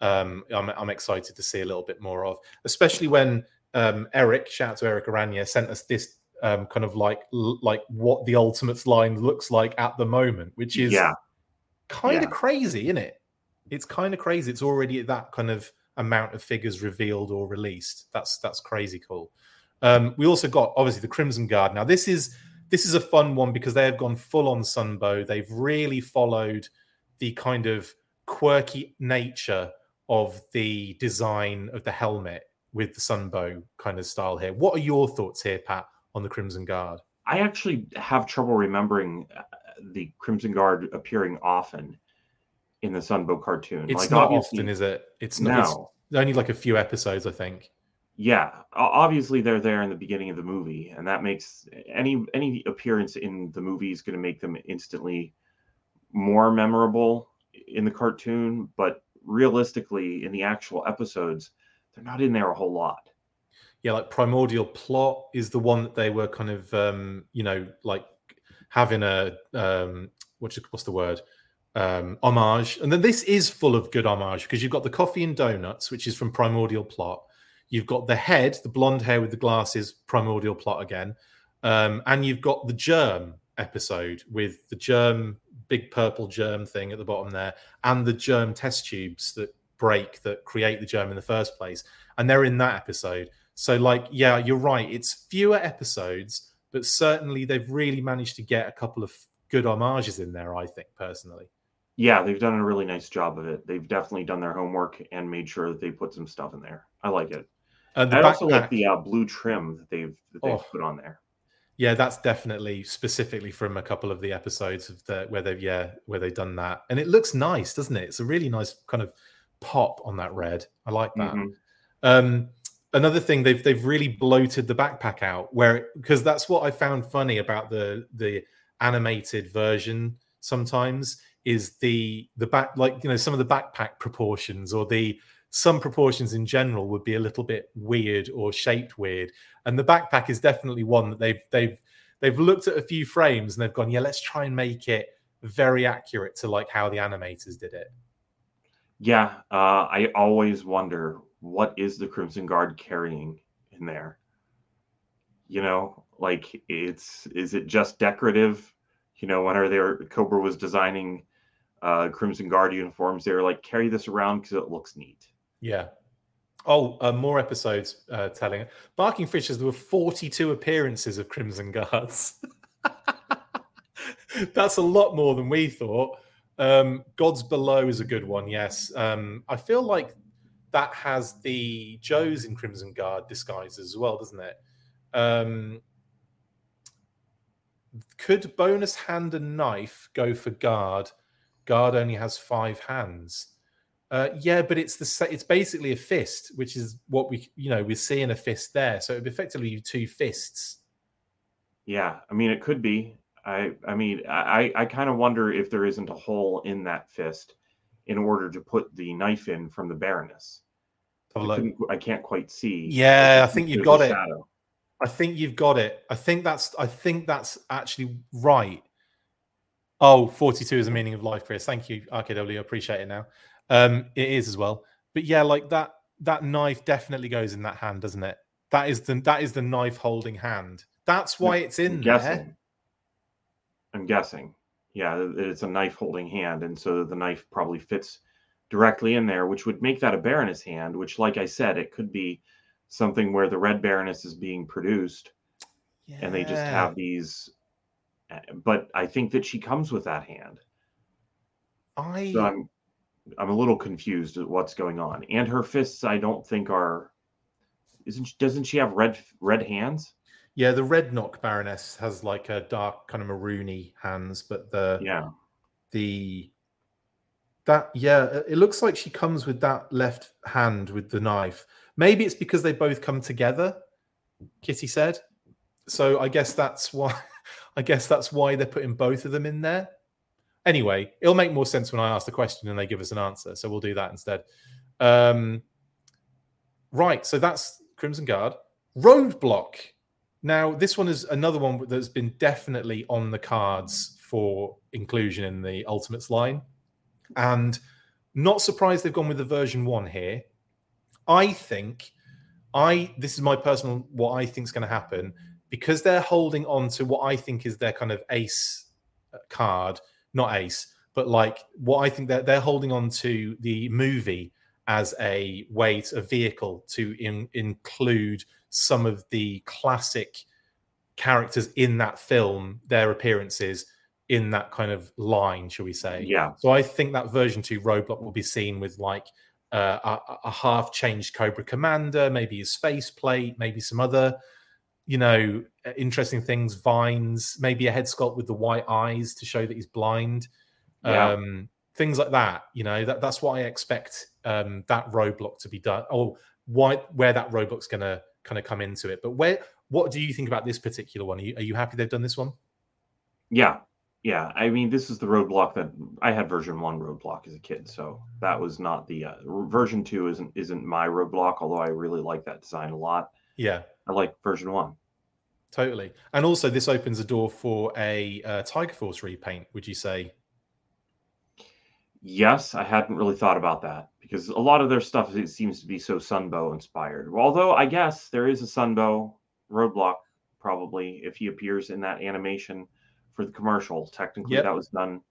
um I'm, I'm excited to see a little bit more of especially when um eric shout out to eric aranya sent us this um kind of like like what the ultimates line looks like at the moment which is yeah kind of yeah. crazy isn't it it's kind of crazy it's already that kind of amount of figures revealed or released that's that's crazy cool um, we also got obviously the Crimson Guard. Now this is this is a fun one because they have gone full on Sunbow. They've really followed the kind of quirky nature of the design of the helmet with the Sunbow kind of style here. What are your thoughts here, Pat, on the Crimson Guard? I actually have trouble remembering uh, the Crimson Guard appearing often in the Sunbow cartoon. It's like, not often, is it? It's not. No. It's only like a few episodes, I think. yeah, obviously they're there in the beginning of the movie, and that makes any any appearance in the movie is going to make them instantly more memorable in the cartoon. But realistically, in the actual episodes, they're not in there a whole lot. Yeah, like Primordial Plot is the one that they were kind of, um, you know, like having a um, what's what's the word? Um, homage, and then this is full of good homage because you've got the coffee and donuts, which is from Primordial Plot You've got the head, the blonde hair with the glasses, primordial plot again. Um, and you've got the germ episode with the germ, big purple germ thing at the bottom there, and the germ test tubes that break that create the germ in the first place. And they're in that episode. So, like, yeah, you're right. It's fewer episodes, but certainly they've really managed to get a couple of good homages in there, I think, personally. Yeah, they've done a really nice job of it. They've definitely done their homework and made sure that they put some stuff in there. I like it. Uh, I also like the uh, blue trim that they've that they've oh, put on there. Yeah, that's definitely specifically from a couple of the episodes of the where they've yeah where they've done that, and it looks nice, doesn't it? It's a really nice kind of pop on that red. I like that. Mm-hmm. Um, another thing they've they've really bloated the backpack out where because that's what I found funny about the the animated version sometimes is the the back like you know some of the backpack proportions or the some proportions in general would be a little bit weird or shaped weird. And the backpack is definitely one that they've they've they've looked at a few frames and they've gone, yeah, let's try and make it very accurate to like how the animators did it. Yeah, uh, I always wonder what is the Crimson Guard carrying in there. You know, like it's is it just decorative? You know, whenever they were Cobra was designing uh, Crimson Guard uniforms, they were like carry this around because it looks neat. Yeah. Oh, uh, more episodes uh, telling Barking Fishes. There were 42 appearances of Crimson Guards. That's a lot more than we thought. Um, Gods Below is a good one. Yes. Um, I feel like that has the Joes in Crimson Guard disguises as well, doesn't it? Um, could bonus hand and knife go for guard? Guard only has five hands. Uh, yeah, but it's the it's basically a fist, which is what we you know we're seeing a fist there. So it'd effectively be effectively two fists. Yeah, I mean it could be. I I mean I I kind of wonder if there isn't a hole in that fist in order to put the knife in from the Baroness. I, I, can't quite see. Yeah, I think you've got it. Shadow. I think you've got it. I think that's I think that's actually right. Oh, 42 is the meaning of life, Chris. Thank you, RKW. I appreciate it now. Um, it is as well. But yeah, like that that knife definitely goes in that hand, doesn't it? That is the that is the knife holding hand. That's why it's in I'm guessing. there. I'm guessing. Yeah, it's a knife holding hand, and so the knife probably fits directly in there, which would make that a Baroness hand. Which, like I said, it could be something where the Red Baroness is being produced, yeah. and they just have these. But I think that she comes with that hand. I so I'm I'm a little confused at what's going on. And her fists, I don't think are. Isn't she, doesn't she have red red hands? Yeah, the red knock baroness has like a dark kind of maroony hands, but the yeah the that yeah it looks like she comes with that left hand with the knife. Maybe it's because they both come together. Kitty said. So I guess that's why. I guess that's why they're putting both of them in there. Anyway, it'll make more sense when I ask the question and they give us an answer. So we'll do that instead. Um, right. So that's Crimson Guard. Roadblock. Now, this one is another one that's been definitely on the cards for inclusion in the Ultimates line. And not surprised they've gone with the version one here. I think I this is my personal what I think is going to happen because they're holding on to what I think is their kind of ace card not ace, but like what I think that they're holding on to the movie as a way, to, a vehicle to in, include some of the classic characters in that film, their appearances in that kind of line, shall we say? Yeah. So I think that version two roadblock will be seen with like uh, a, a half changed Cobra Commander, maybe his face plate, maybe some other you know, uh, interesting things, vines, maybe a head sculpt with the white eyes to show that he's blind. Yeah. Um, things like that, you know, that, that's what I expect um, that roadblock to be done. Or why where that roadblock's going to kind of come into it. But where what do you think about this particular one? Are you, are you happy they've done this one? Yeah, yeah. I mean, this is the roadblock that I had version one roadblock as a kid, so that was not the uh, version two isn't isn't my roadblock. Although I really like that design a lot. Yeah, I like version one. Totally, and also this opens a door for a uh, Tiger Force repaint. Would you say? Yes, I hadn't really thought about that because a lot of their stuff it seems to be so Sunbow inspired. Although I guess there is a Sunbow roadblock probably if he appears in that animation for the commercial. Technically, yep. that was done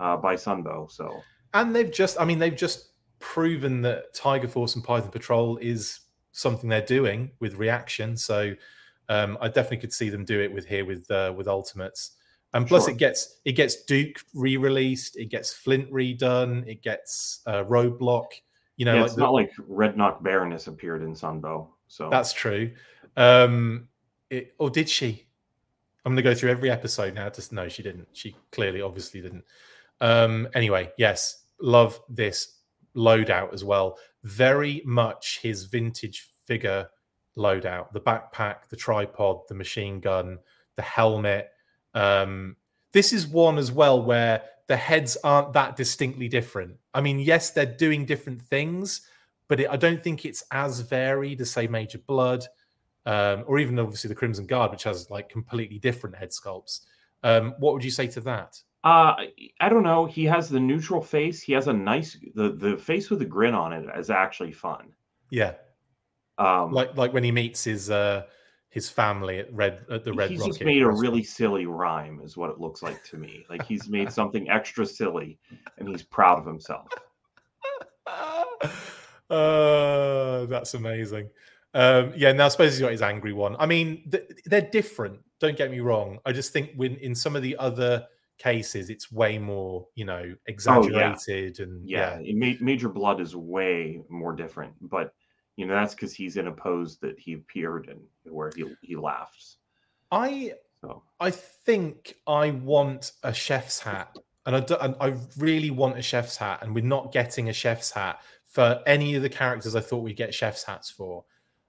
uh, by Sunbow. So, and they've just, I mean, they've just proven that Tiger Force and Python Patrol is something they're doing with reaction. So, um, I definitely could see them do it with here with uh, with Ultimates. And plus, sure. it gets it gets Duke re-released, it gets Flint redone, it gets uh, Roadblock. You know, yeah, it's like the, not like Red Knock Baroness appeared in Sunbow. So that's true. Um, it, or did she? I'm going to go through every episode now. Just no, she didn't. She clearly, obviously, didn't. Um, anyway, yes, love this loadout as well. Very much his vintage figure loadout: the backpack, the tripod, the machine gun, the helmet. Um, this is one as well where the heads aren't that distinctly different. I mean, yes, they're doing different things, but it, I don't think it's as varied as say Major Blood um, or even obviously the Crimson Guard, which has like completely different head sculpts. Um, what would you say to that? Uh, I don't know. He has the neutral face. He has a nice the the face with a grin on it is actually fun. Yeah. Um, like like when he meets his uh his family at Red at the Red. He's Rocket just made a really silly rhyme, is what it looks like to me. Like he's made something extra silly, and he's proud of himself. uh, that's amazing. Um, yeah, now I suppose he's got his angry one. I mean, th- they're different. Don't get me wrong. I just think when in some of the other cases, it's way more, you know, exaggerated oh, yeah. and yeah. yeah. Major Blood is way more different, but you know that's because he's in a pose that he appeared in where he he laughs. I so. I think I want a chef's hat, and I do, and I really want a chef's hat, and we're not getting a chef's hat for any of the characters I thought we'd get chef's hats for.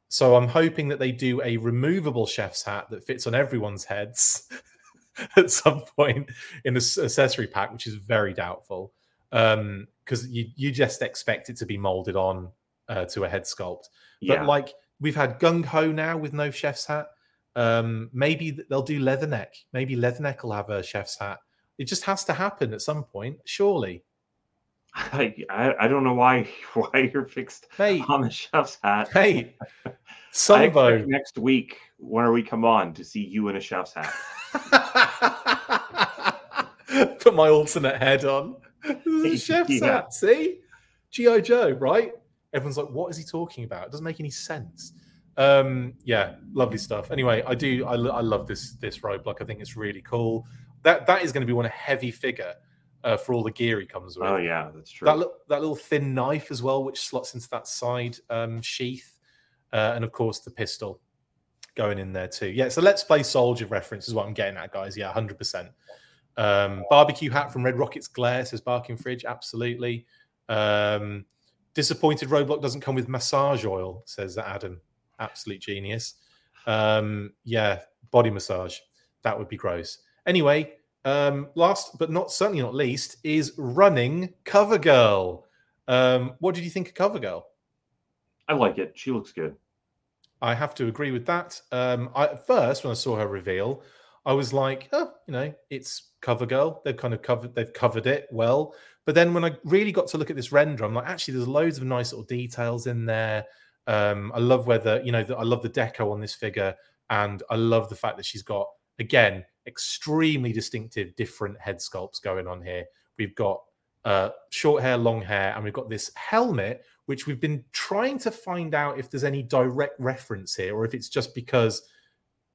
So I'm hoping that they do a removable chef's hat that fits on everyone's heads at some point in the accessory pack, which is very doubtful because um, you you just expect it to be molded on uh, to a head sculpt. But yeah. like we've had gung ho now with no chef's hat. Um, maybe they'll do leatherneck. Maybe leatherneck will have a chef's hat. It just has to happen at some point, surely. I, I, don't know why why you're fixed hey, on the chef's hat. Hey, Sunbow. next week when are we come on to see you in a chef's hat. Put my alternate head on. chef's yeah. hat. See, GI Joe, right? Everyone's like, "What is he talking about?" It doesn't make any sense. Um, yeah, lovely stuff. Anyway, I do. I, I love this this roadblock. I think it's really cool. That that is going to be one a heavy figure uh, for all the gear he comes with. Oh yeah, that's true. That, that little thin knife as well, which slots into that side um, sheath, uh, and of course the pistol going in there too. Yeah, so let's play soldier reference is what I'm getting at, guys. Yeah, hundred percent. Um, barbecue hat from Red Rockets Glare says Barking Fridge. Absolutely. Um, disappointed Roadblock doesn't come with massage oil, says Adam. Absolute genius. Um, yeah, body massage. That would be gross. Anyway, um, last but not certainly not least is running Cover Girl. Um, what did you think of Cover Girl? I like it. She looks good. I have to agree with that. Um, I, at first, when I saw her reveal, I was like, oh, you know, it's Cover Girl. They've kind of covered, they've covered it well. But then when I really got to look at this render, I'm like, actually, there's loads of nice little details in there. Um, I love whether, you know, the, I love the deco on this figure, and I love the fact that she's got again extremely distinctive, different head sculpts going on here. We've got uh, short hair, long hair, and we've got this helmet, which we've been trying to find out if there's any direct reference here, or if it's just because,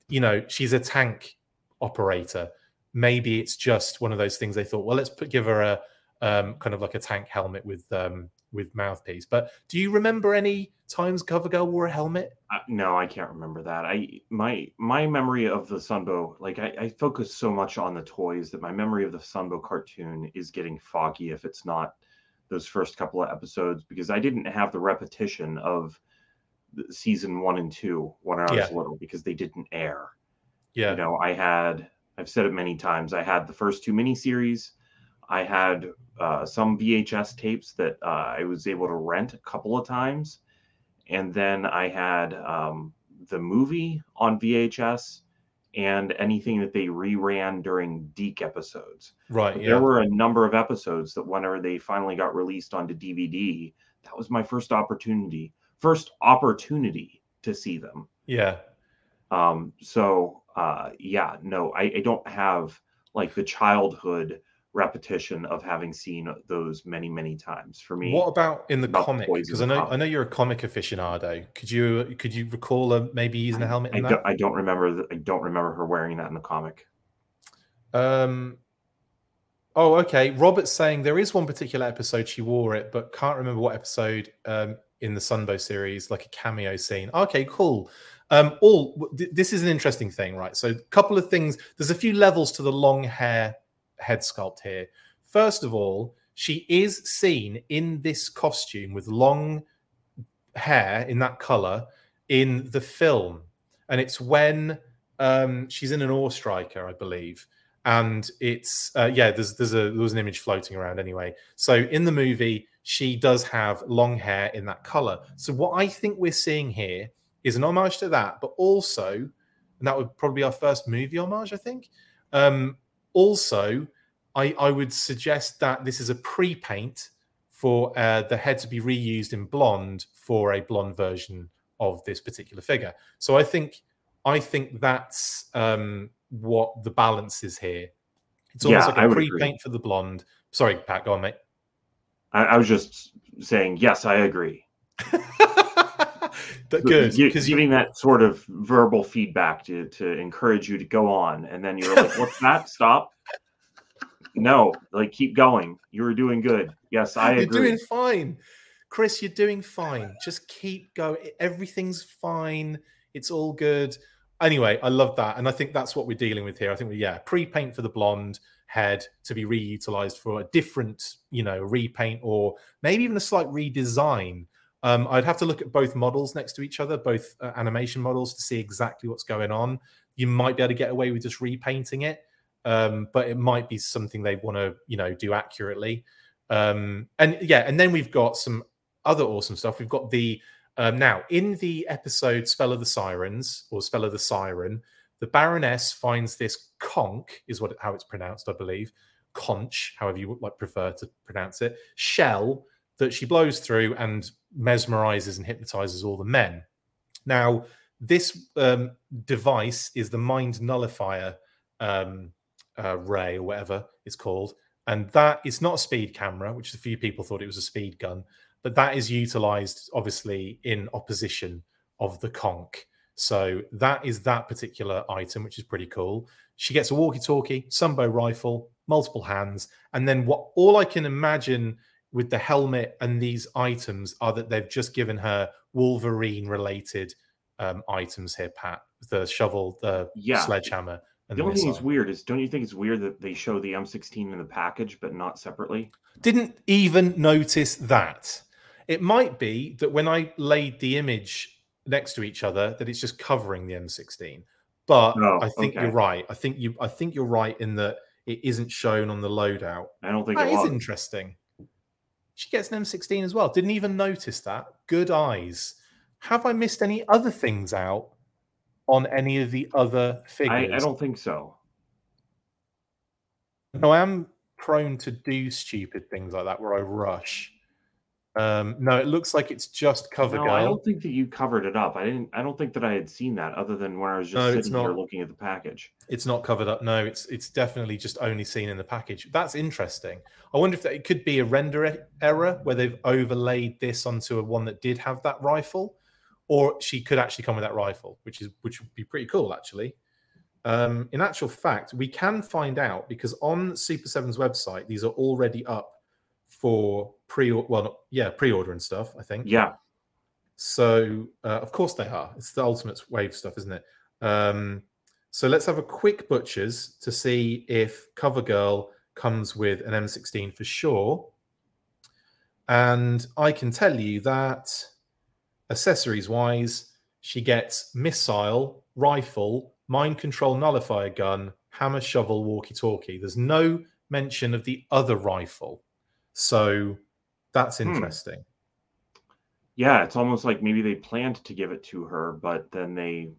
you know, she's a tank operator. Maybe it's just one of those things they thought, well, let's put, give her a um, kind of like a tank helmet with um, with mouthpiece. But do you remember any times CoverGirl wore a helmet? Uh, no, I can't remember that. I my my memory of the Sunbow, like I, I focus so much on the toys that my memory of the Sunbow cartoon is getting foggy if it's not those first couple of episodes because I didn't have the repetition of season one and two when I was Yeah. little because they didn't air. Yeah. You know, I had I've said it many times. I had the first two miniseries. I had uh, some VHS tapes that uh, I was able to rent a couple of times, and then I had um, the movie on VHS and anything that they reran during DiC episodes. Right. Yeah. There were a number of episodes that whenever they finally got released onto DVD, that was my first opportunity, first opportunity to see them. yeah. Um, so uh, yeah, no, I, I don't have like the childhood repetition of having seen those many, many times. For me, What about in the about comic? Because I know comic. I know you're a comic aficionado. Could you could you recall uh, maybe using a helmet I in don't. I don't remember. The, I don't remember her wearing that in the comic. Um. Oh, okay. Robert's saying there is one particular episode she wore it, but can't remember what episode um, in the Sunbow series, like a cameo scene. Okay, cool. Um, all th- this is an interesting thing, right? So, a couple of things. There's a few levels to the long hair head sculpt here. First of all, she is seen in this costume with long hair in that color in the film, and it's when um, she's in an AWE Striker, I believe. And it's uh, yeah there's there's a there was an image floating around anyway. So in the movie she does have long hair in that color. So what i think we're seeing here is an homage to that but also and that would probably be our first movie homage i think um also i i would suggest that this is a pre-paint for uh, the head to be reused in blonde for a blonde version of this particular figure so i think i think that's um what the balance is here. It's almost Yeah, like a pre agree. paint for the blonde. Sorry, Pat, go on, mate. I, I was just saying, yes, I agree. good because you giving that sort of verbal feedback to to encourage you to go on, and then you're like, "What's that? Stop." No, like keep going. you're doing good. Yes, I you're agree. doing fine, Chris. You're doing fine. Just keep going. Everything's fine. It's all good. Anyway, I love that, and I think that's what we're dealing with here. I think we yeah pre paint for the blonde head to be reutilized for a different you know repaint or maybe even a slight redesign. Um, I'd have to look at both models next to each other, both uh, animation models, to see exactly what's going on. You might be able to get away with just repainting it, um, but it might be something they want to, you know, do accurately. Um, and yeah, and then we've got some other awesome stuff. We've got the um, now in the episode "Spell of the Sirens" or "Spell of the Siren," the Baroness finds this conch, is what how it's pronounced, I believe, conch, however you like prefer to pronounce it, shell that she blows through and mesmerizes and hypnotizes all the men. Now, this um, device is the mind nullifier um, uh, ray or whatever it's called, and that is not a speed camera, which a few people thought it was a speed gun, but that is utilized obviously in opposition of the conch. So that is that particular item, which is pretty cool. She gets a walkie-talkie, sunbow rifle, multiple hands, and then what all I can imagine with the helmet and these items are that they've just given her Wolverine-related um, items here, Pat. The shovel, the Yeah. sledgehammer, and The the, only thing missile. that's weird is, don't you think it's weird that they show the M16 in the package but not separately? Didn't even notice that. It might be that when I laid the image next to each other, that it's just covering the M16. But Oh, I think okay. you're right. I think you. I think you're right in that it isn't shown on the loadout. I don't think That it is was. interesting. She gets an M16 as well. Didn't even notice that. Good eyes. Have I missed any other things out on any of the other I, figures? I don't think so. No, I am prone to do stupid things like that where I rush. Um, no, it looks like it's just cover No, girl. I don't think that you covered it up. I didn't. I don't think that I had seen that other than when I was just No, sitting here looking at the package. It's not covered up. No, it's it's definitely just only seen in the package. That's interesting. I wonder if that, it could be a render error where they've overlaid this onto a one that did have that rifle, or she could actually come with that rifle, which is which would be pretty cool actually. Um, in actual fact, we can find out because on Super Seven's website, these are already up for pre well, not, yeah, pre-order and stuff. I think. Yeah, So, uh, of course they are. It's the ultimate wave stuff, isn't it? Um, so let's have a quick butchers to see if CoverGirl comes with an M16 for sure. And I can tell you that accessories wise, she gets missile, rifle, mind control nullifier gun, hammer, shovel, walkie talkie. There's no mention of the other rifle. So that's Hmm. interesting. Yeah, it's almost like maybe they planned to give it to her, but then they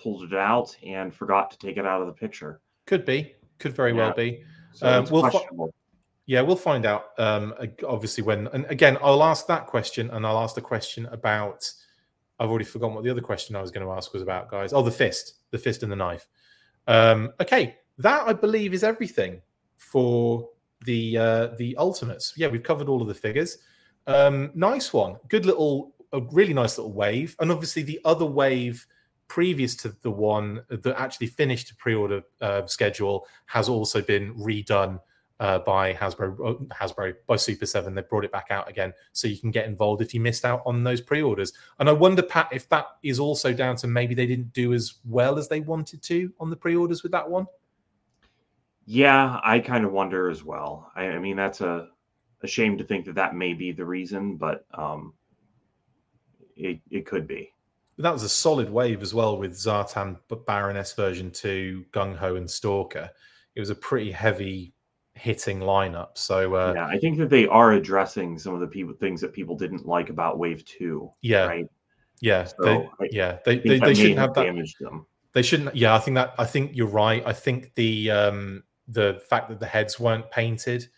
pulled it out and forgot to take it out of the picture. Could be. Could very well be. So Um, we'll fi- Yeah, we'll find out. Um, obviously, when and again, I'll ask that question, and I'll ask the question about. I've already forgotten what the other question I was going to ask was about, guys. Oh, the fist, the fist and the knife. Um, okay, that I believe is everything for the uh, the ultimates. Yeah, we've covered all of the figures. Um, nice one, good little, a really nice little wave, and obviously the other wave previous to the one that actually finished the pre-order uh, schedule has also been redone uh, by Hasbro, uh, Hasbro by Super Seven. They brought it back out again, so you can get involved if you missed out on those pre-orders. And I wonder, Pat, if that is also down to maybe they didn't do as well as they wanted to on the pre-orders with that one. Yeah, I kind of wonder as well. I, I mean, that's a, a shame to think that that may be the reason, but um, it it could be. That was a solid wave as well with Zartan, but Baroness version two, Gung Ho, and Stalker. It was a pretty heavy hitting lineup. So uh, yeah, I think that they are addressing some of the people things that people didn't like about Wave Two. yeah, right. yeah, So, they, I yeah, they they, they shouldn't have that. damaged them. They shouldn't. Yeah, I think that. I think you're right. I think the um, the fact that the heads weren't painted,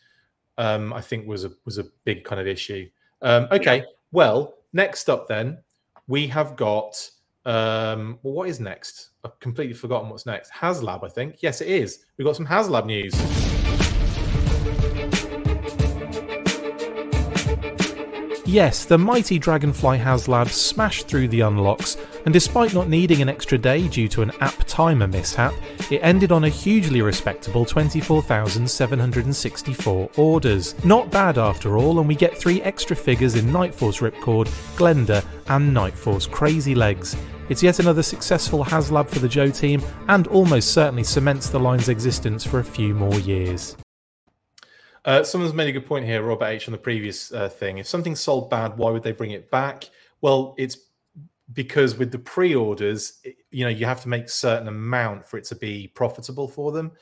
um, I think was a was a big kind of issue. Um, okay, well, next up then we have got. Um, well, what is next? I've completely forgotten what's next. HasLab, I think. Yes, it is. We've got some HasLab news. Yes, the mighty Dragonfly HasLab smashed through the unlocks, and despite not needing an extra day due to an app timer mishap, it ended on a hugely respectable 24,764 orders. Not bad after all, and we get three extra figures in Nightforce Ripcord, Glenda, and Nightforce Crazy Legs. It's yet another successful HasLab for the Joe team, and almost certainly cements the line's existence for a few more years. Uh, someone's made a good point here, Robert H, on the previous uh, thing. If something's sold bad, why would they bring it back? Well, it's because with the pre-orders, you know, you have to make certain amount for it to be profitable for them,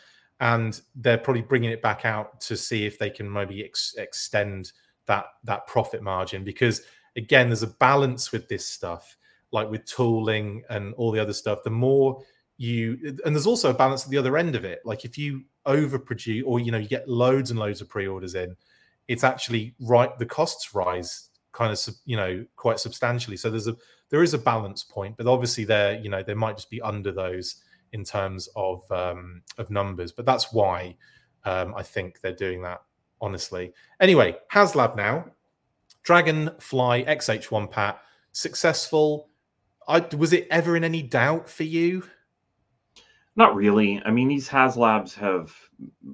and they're probably bringing it back out to see if they can maybe ex- extend that that profit margin. Because again, there's a balance with this stuff, like with tooling and all the other stuff. The more you and there's also a balance at the other end of it like if you overproduce or you know you get loads and loads of pre-orders in it's actually right the costs rise kind of you know quite substantially. So there's a there is a balance point but obviously there you know they might just be under those in terms of um of numbers but that's why um i think they're doing that honestly. Anyway haslab now. Dragonfly xh1 pat successful. I, was it ever in any doubt for you Not really. I mean, these HasLabs have,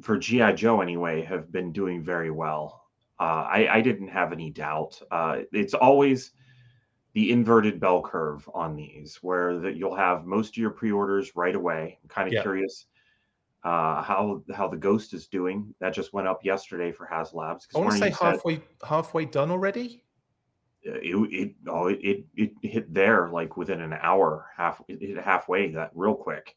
for GI Joe anyway, have been doing very well. Uh, I, I didn't have any doubt. Uh, it's always the inverted bell curve on these, where that you'll have most of your pre-orders right away. I'm kind of Yeah. curious uh, how how the Ghost is doing. That just went up yesterday for HasLabs. I want to say you said, halfway halfway done already. it it oh it, it it hit there like within an hour half it hit halfway that real quick.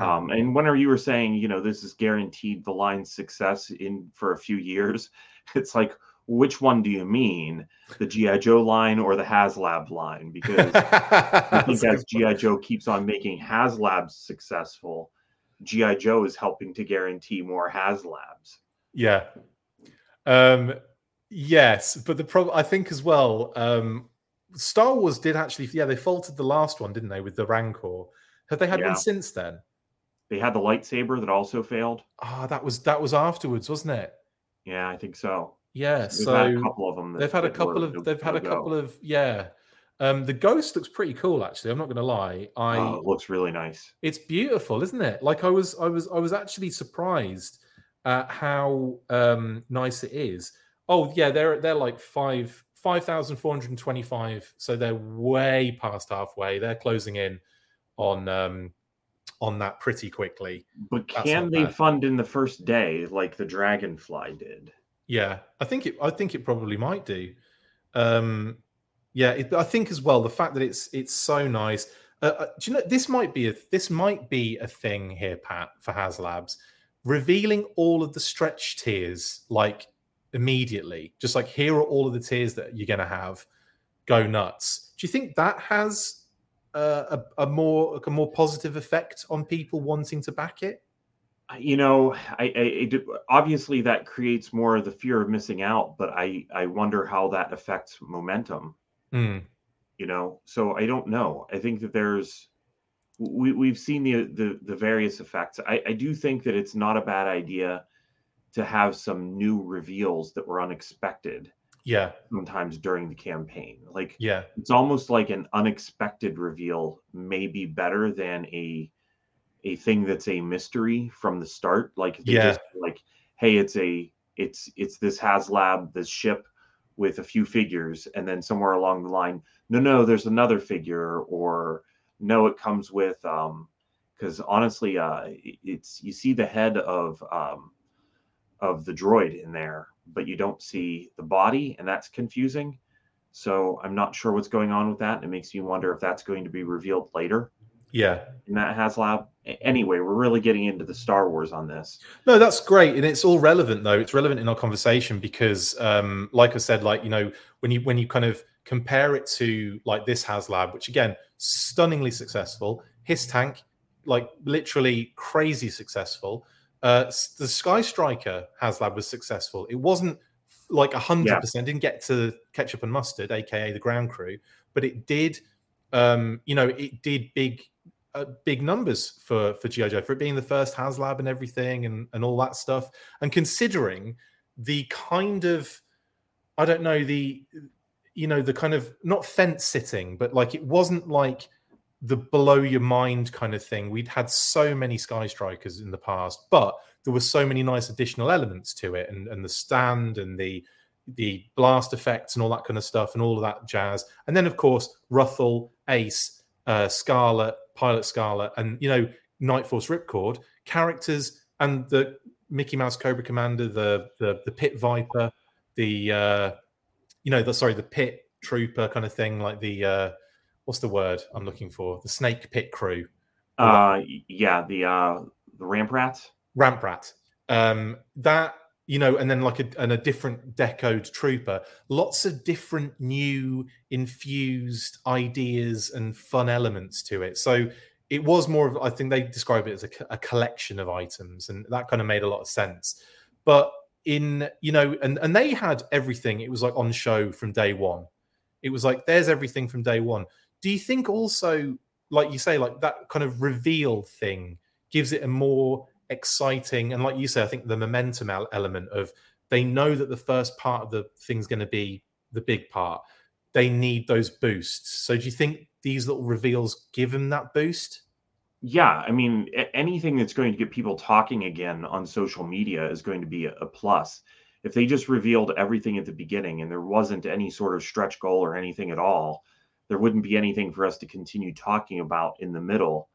Um, and whenever you were saying, you know, this is guaranteed the line's success in for a few years, it's like, which one do you mean, the GI Joe line or the HasLab line? Because I think as GI Joe keeps on making HasLabs successful, GI Joe is helping to guarantee more HasLabs. yeah, um, yes, but the problem I think as well, um, Star Wars did actually, yeah, they faulted the last one, didn't they, with the Rancor? Have they had Yeah. one since then? They had the lightsaber that also failed. Ah, that was that was afterwards, wasn't it? Yeah, I think so. Yeah, They've so had a couple of them. That, they've had a were couple of they've had a no-go. couple of yeah. Um, the ghost looks pretty cool, actually. I'm not going to lie. I Oh, it looks really nice. it's beautiful isn't it like i was i was i was actually surprised at how um nice it is oh yeah they're they're like five 5425 so they're way past halfway they're closing in on um on that pretty quickly But can they bad. fund in the first day like the Dragonfly did? yeah i think it i think it probably might do um Yeah, it, I think as well the fact that it's it's so nice. Uh, uh, do you know this might be a this might be a thing here, Pat, for HasLabs, revealing all of the stretch tiers like immediately. Just like here are all of the tiers that you're going to have. Go nuts. Do you think that has uh, a, a more a more positive effect on people wanting to back it? you know I, I, I, obviously that creates more of the fear of missing out but i i wonder how that affects momentum mm. you know so i don't know i think that there's we, we've seen the, the the various effects I, I do think that it's not a bad idea to have some new reveals that were unexpected yeah. sometimes during the campaign. Like yeah. it's almost like an unexpected reveal may be better than a a thing that's a mystery from the start. Like yeah. just, like hey it's a it's it's this haslab this ship with a few figures and then somewhere along the line no no there's another figure or no it comes with um because honestly uh it's you see the head of um of the droid in there but you don't see the body and that's confusing. So i'm not sure what's going on with that And it makes me wonder if that's going to be revealed later. Yeah. In that haslab. Anyway we're really getting into the star wars on this. No that's great and it's all relevant though. It's relevant in our conversation because um like i said like you know when you when you kind of compare it to like this haslab which again stunningly successful Hiss tank like literally crazy successful uh the sky striker haslab was successful it wasn't like 100% yeah. didn't get to ketchup and mustard aka the ground crew but it did um you know it did big uh, big numbers for for GI Joe for it being the first HasLab and everything and and all that stuff. And considering the kind of I don't know the you know the kind of not fence sitting, but like it wasn't like the blow your mind kind of thing. We'd had so many Sky Strikers in the past, but there were so many nice additional elements to it, and and the stand and the the blast effects and all that kind of stuff and all of that jazz. And then of course Ruthel, Ace, uh, Scarlet, Pilot Scarlet, and you know Night Force Ripcord characters, and the Mickey Mouse Cobra Commander, the the the Pit Viper, the uh, you know the sorry the Pit Trooper kind of thing, like the uh, what's the word I'm looking for? The Snake Pit Crew. Uh, yeah, the uh, the Ramp Rats. Ramp Rat. Um, that you know, and then like a, and a different decoed trooper, lots of different new infused ideas and fun elements to it. So it was more of, I think they describe it as a, a collection of items, and that kind of made a lot of sense. But in, you know, and, and they had everything, it was like on show from day one. It was like, there's everything from day one. Do you think also, like you say, like that kind of reveal thing gives it a more exciting and like you say i think the momentum element of they know that the first part of the thing's going to be the big part. They need those boosts. So do you think these little reveals give them that boost? Yeah i mean anything that's going to get people talking again on social media is going to be a plus. If they just revealed everything at the beginning and there wasn't any sort of stretch goal or anything at all there wouldn't be anything for us to continue talking about in the middle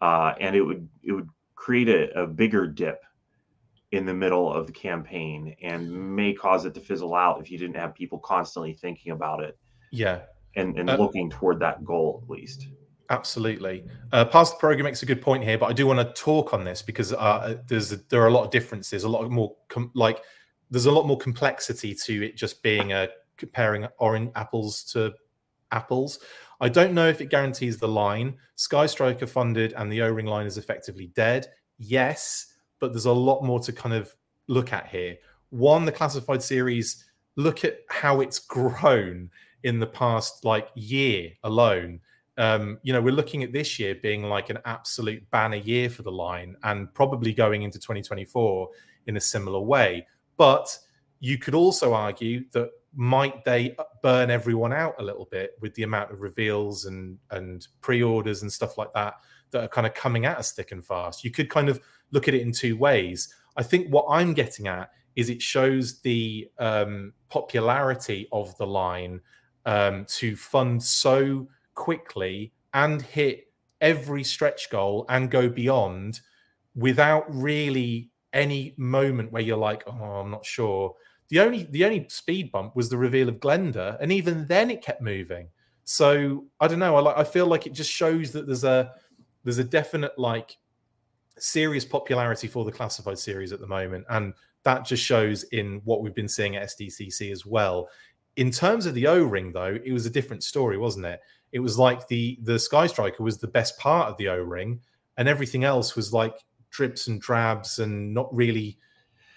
uh, and it would it would create a, a bigger dip in the middle of the campaign and may cause it to fizzle out if you didn't have people constantly thinking about it. Yeah. And, and uh, looking toward that goal at least. Absolutely. Uh, Past the program makes a good point here, but I do want to talk on this because uh, there's a, there are a lot of differences, a lot more com- like there's a lot more complexity to it just being a comparing orange apples to apples. I don't know if it guarantees the line. Sky Striker funded and the O ring line is effectively dead. Yes, but there's a lot more to kind of look at here. One, the classified series, look at how it's grown in the past like year alone. Um, you know, we're looking at this year being like an absolute banner year for the line and probably going into 2024 in a similar way. But you could also argue that might they burn everyone out a little bit with the amount of reveals and and pre-orders and stuff like that that are kind of coming at us thick and fast? You could kind of look at it in two ways. I think what i'm getting at is it shows the um, popularity of the line um, to fund so quickly and hit every stretch goal and go beyond without really any moment where you're like oh i'm not sure The only the only speed bump was the reveal of Glenda, and even then it kept moving. So I don't know. I like I feel like it just shows that there's a there's a definite like serious popularity for the classified series at the moment, and that just shows in what we've been seeing at SDCC as well. In terms of the O ring, though, it was a different story, wasn't it? It was like the the Sky Striker was the best part of the O ring, and everything else was like drips and drabs and not really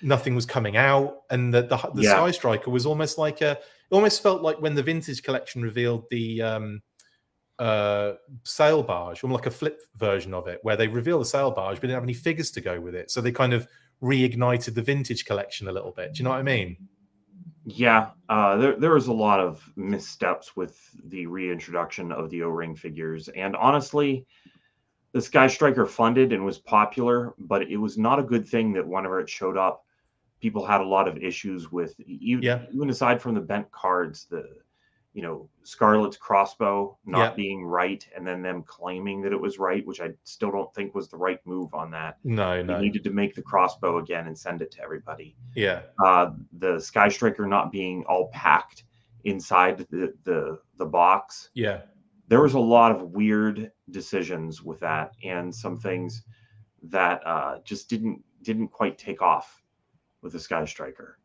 nothing was coming out. And the the, the yeah. Sky Striker was almost like a it almost felt like when the vintage collection revealed the um uh sail barge, almost like a flip version of it, where they reveal the sail barge, but didn't have any figures to go with it. So they kind of reignited the vintage collection a little bit. Do you know what I mean? Yeah, uh, there there was a lot of missteps with the reintroduction of the O-ring figures, and honestly, the Sky Striker funded and was popular, but it was not a good thing that whenever it showed up, people had a lot of issues with. Even, yeah. even aside from the bent cards, the you know, Scarlet's crossbow not yeah. being right and then them claiming that it was right, which I still don't think was the right move on that. No, no. You needed to make the crossbow again and send it to everybody. Yeah. Uh, the Sky Striker not being all packed inside the, the the box. Yeah. There was a lot of weird decisions with that and some things that uh, just didn't didn't quite take off with the Sky Striker.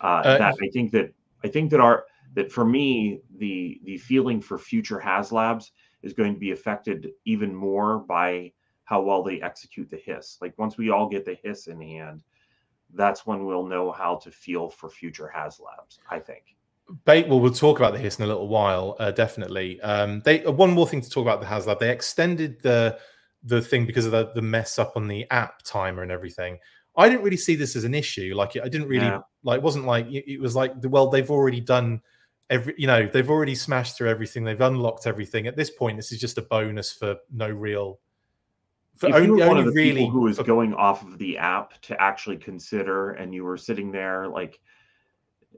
Uh, uh, that I think that I think that our that for me the the feeling for future HasLabs is going to be affected even more by how well they execute the hiss. Like once we all get the hiss in hand, that's when we'll know how to feel for future HasLabs. I think. Bait, well, we'll talk about the hiss in a little while. Uh, definitely. Um, they uh, one more thing to talk about the HasLab. They extended the the thing because of the, the mess up on the app timer and everything. I didn't really see this as an issue. Like I didn't really yeah. like. It wasn't like it was like well they've already done every you know they've already smashed through everything they've unlocked everything at this point this is just a bonus for no real for if only, you were one of the really, people who was for, going off of the app to actually consider and you were sitting there like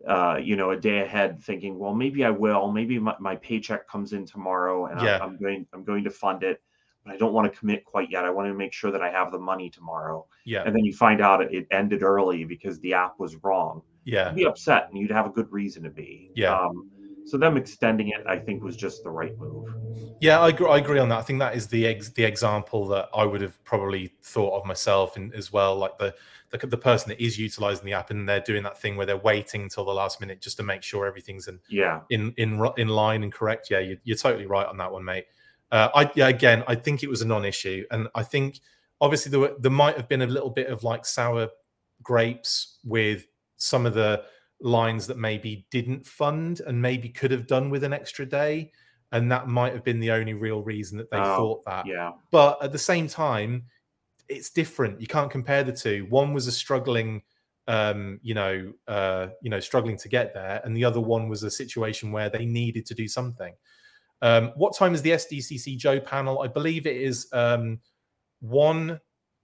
uh, you know, a day ahead, thinking, well, maybe I will. Maybe my, my paycheck comes in tomorrow, and yeah. I'm, I'm, going. I'm going to fund it, but I don't want to commit quite yet. I want to make sure that I have the money tomorrow. Yeah. And then you find out it ended early because the app was wrong. Yeah. You'd be upset and you'd have a good reason to be. Yeah. Um, so them extending it i think was just the right move. Yeah i agree, I agree on that. I think that is the ex- the example that i would have probably thought of myself and as well like the, the the person that is utilizing the app and they're doing that thing where they're waiting until the last minute just to make sure everything's in yeah. in in in line and correct. Yeah you, you're totally right on that one mate uh, I yeah, again, I think it was a non-issue, and I think obviously there, were, there might have been a little bit of like sour grapes with some of the lines that maybe didn't fund and maybe could have done with an extra day. And that might have been the only real reason that they oh, thought that. Yeah. But at the same time, it's different. You can't compare the two. One was a struggling, um, you know, uh, you know, struggling to get there, and the other one was a situation where they needed to do something. Um, what time is the SDCC Joe panel? I believe it is um, one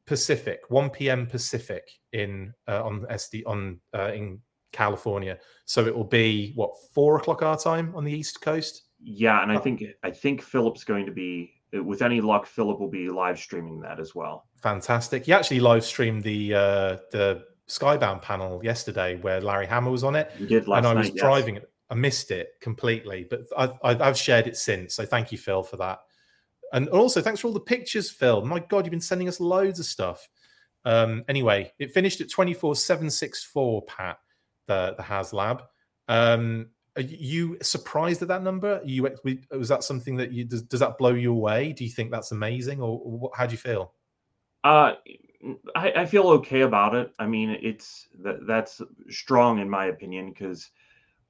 Pacific, 1 p.m. Pacific in uh, on SD on uh, in California. So it will be what four o'clock our time on the East Coast. Yeah, and I think I think Philip's going to be with any luck. Philip will be live streaming that as well. Fantastic. He actually live streamed the uh, the Skybound panel yesterday where Larry Hama was on it. You did last and I was night, driving yes. it. I missed it completely, but I've, I've shared it since. So thank you, Phil, for that. And also, thanks for all the pictures, Phil. My God, you've been sending us loads of stuff. Um, anyway, it finished at 24764, Pat, the, the HasLab. Um, are you surprised at that number? you was that something that you does, does that blow you away? Do you think that's amazing, or, how do you feel? Uh, I, I, feel okay about it. I mean, it's that, that's strong in my opinion because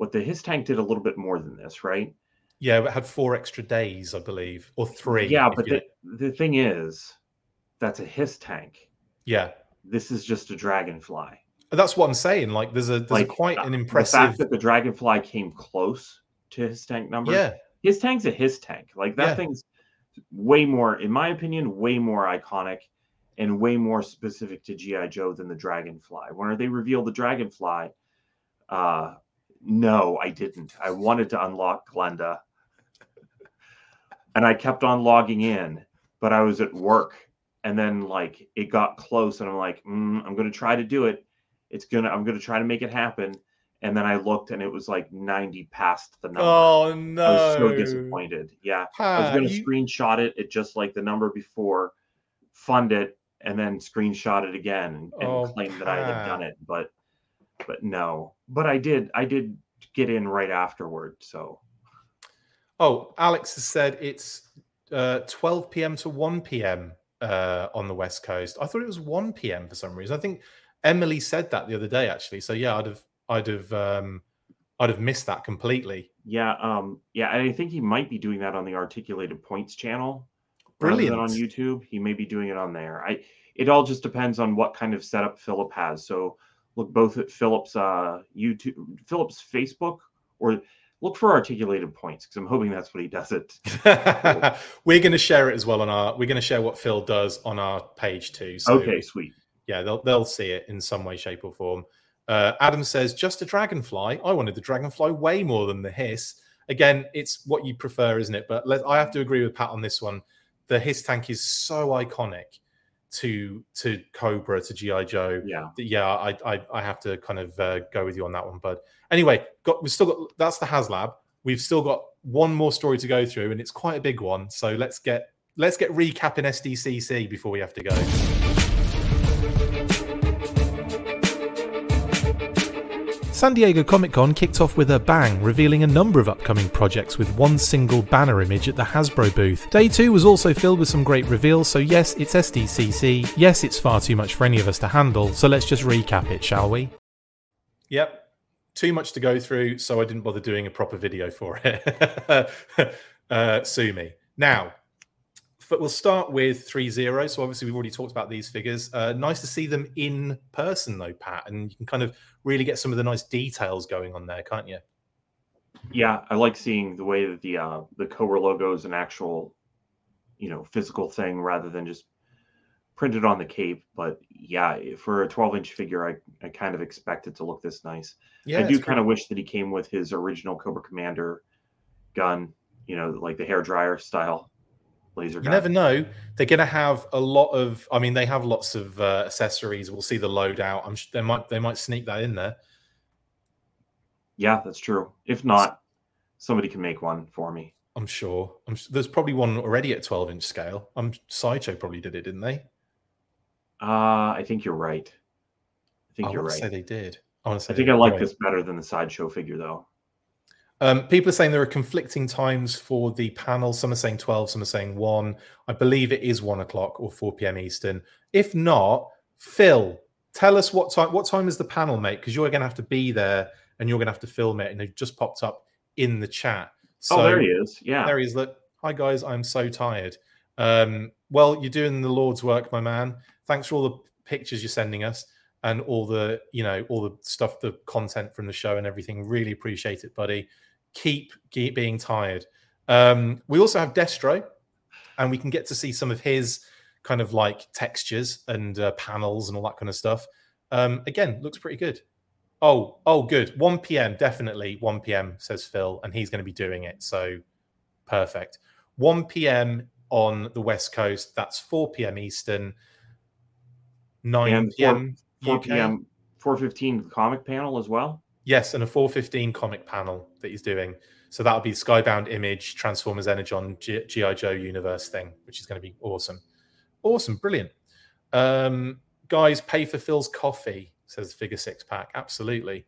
what the hiss tank did a little bit more than this, right? Yeah, it had four extra days, I believe, or three. Yeah, but the, the thing is, that's a hiss tank. Yeah. This is just a dragonfly. That's what I'm saying. Like, there's a there's like, a quite an impressive. The fact that the dragonfly came close to hiss tank number. Yeah. Hiss tank's a hiss tank. Like that yeah. thing's way more, in my opinion, way more iconic and way more specific to GI Joe than the dragonfly. When they reveal the dragonfly, uh, no, I didn't. I wanted to unlock Glenda and I kept on logging in, but I was at work. And then like it got close, and I'm like, mm, I'm gonna try to do it. It's gonna, I'm gonna try to make it happen. and then I looked and it was like 90 past the number. Oh no! I was so disappointed. Yeah, I was going to you- screenshot it at just like the number before, fund it, and then screenshot it again and, and Oh, claim that I had done it. But but no. But I did. I did get in right afterward. So Oh, Alex has said it's uh, 12 p.m. to 1 p.m. Uh, on the West Coast. I thought it was 1 p.m. for some reason. I think Emily said that the other day, actually. So yeah, I'd have, I'd have, um, I'd have missed that completely. yeah, um, yeah. I think he might be doing that on the Articulated Points channel. than on YouTube. He may be doing it on there. I it all just depends on what kind of setup Philip has. So look both at Philip's uh YouTube Philip's Facebook or look for articulated points because I'm hoping that's what he does it. we're going to share it as well on our. We're going to share what Phil does on our page too. So okay, sweet. yeah, they'll they'll see it in some way, shape, or form. Uh, Adam says, just a dragonfly. I wanted the dragonfly way more than the hiss. Again, it's what you prefer, isn't it? But let, I have to agree with Pat on this one. The hiss tank is so iconic to to Cobra to GI Joe. Yeah. Yeah, I, I I have to kind of uh, go with you on that one, bud. Anyway, got we've still got that's the HasLab. We've still got one more story to go through, and it's quite a big one. So let's get let's get recapping SDCC before we have to go. San Diego Comic Con kicked off with a bang, revealing a number of upcoming projects with one single banner image at the Hasbro booth. Day 2 was also filled with some great reveals, so yes, it's SDCC, yes, it's far too much for any of us to handle, so let's just recap it, shall we? Yep, too much to go through, so I didn't bother doing a proper video for it. uh, sue me. Now, but we'll start with ThreeZero. So obviously we've already talked about these figures. Uh, nice to see them in person though, Pat, and you can kind of really get some of the nice details going on there, can't you? Yeah, I like seeing the way that the uh the Cobra logo is an actual, you know, physical thing rather than just printed on the cape. But yeah, for a 12 inch figure, I, I kind of expect it to look this nice. Yeah, I do kind of wish that he came with his original Cobra Commander gun, you know, like the hair dryer style laser You gun. never know. They're going to have a lot of. I mean, they have lots of uh, accessories. We'll see the loadout. I'm. They might. They might sneak that in there. Yeah, that's true. If not, somebody can make one for me. I'm sure. I'm. There's probably one already at 12 inch scale. I'm. Sideshow probably did it, didn't they? Uh, I think you're right. I think I you're right. say they did. I want to say. I think I like Right. this better than the sideshow figure, though. Um, people are saying there are conflicting times for the panel. Some are saying 12, some are saying 1. I believe it is 1 o'clock or 4 p.m. Eastern. If not, Phil, tell us what time what time is the panel, mate? Because you're going to have to be there and you're going to have to film it. And it just popped up in the chat. So oh, there he is. Yeah. there he is. Look, hi guys, I'm so tired. Um, well, you're doing the Lord's work, my man. Thanks for all the pictures you're sending us and all the, you know, all the stuff, the content from the show and everything. Really appreciate it, buddy. Keep, keep being tired. Um, we also have Destro, and we can get to see some of his kind of like textures and uh, panels and all that kind of stuff. Um, again, looks pretty good. Oh, oh, good. 1 p.m. Definitely 1 p.m. says Phil, and he's going to be doing it. So perfect. 1 p.m. on the West Coast. That's 4 p.m. Eastern. 9 And 4 p.m. 4 UK. p.m. 415 comic panel as well. Yes, and a 415 comic panel that he's doing. So that'll be Skybound Image, Transformers Energon, G.I. Joe universe thing, which is going to be awesome. Awesome, brilliant. Um, guys, pay for Phil's coffee, says Figure Six Pack. Absolutely.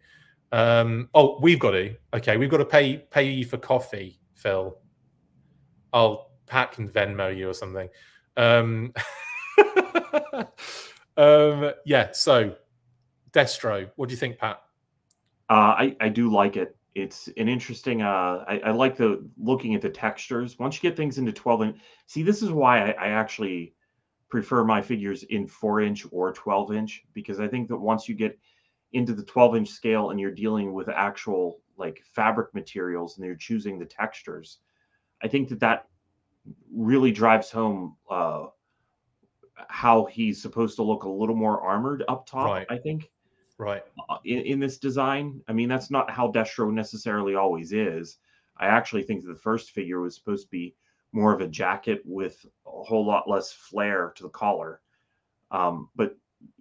Um, oh, we've got to. Okay, we've got to pay pay you for coffee, Phil. I'll Pat can Venmo you or something. Um, um, yeah, so Destro, what do you think, Pat? Uh, I I do like it. It's an interesting. Uh, I, I like the looking at the textures. Once you get things into 12 inch, see, this is why I, I actually prefer my figures in four inch or 12 inch because I think that once you get into the 12 inch scale and you're dealing with actual like fabric materials and you're choosing the textures, I think that that really drives home uh, how he's supposed to look a little more armored up top. Right. I think Right. uh, in, in this design. I mean, that's not how Destro necessarily always is. I actually think that the first figure was supposed to be more of a jacket with a whole lot less flair to the collar. Um, but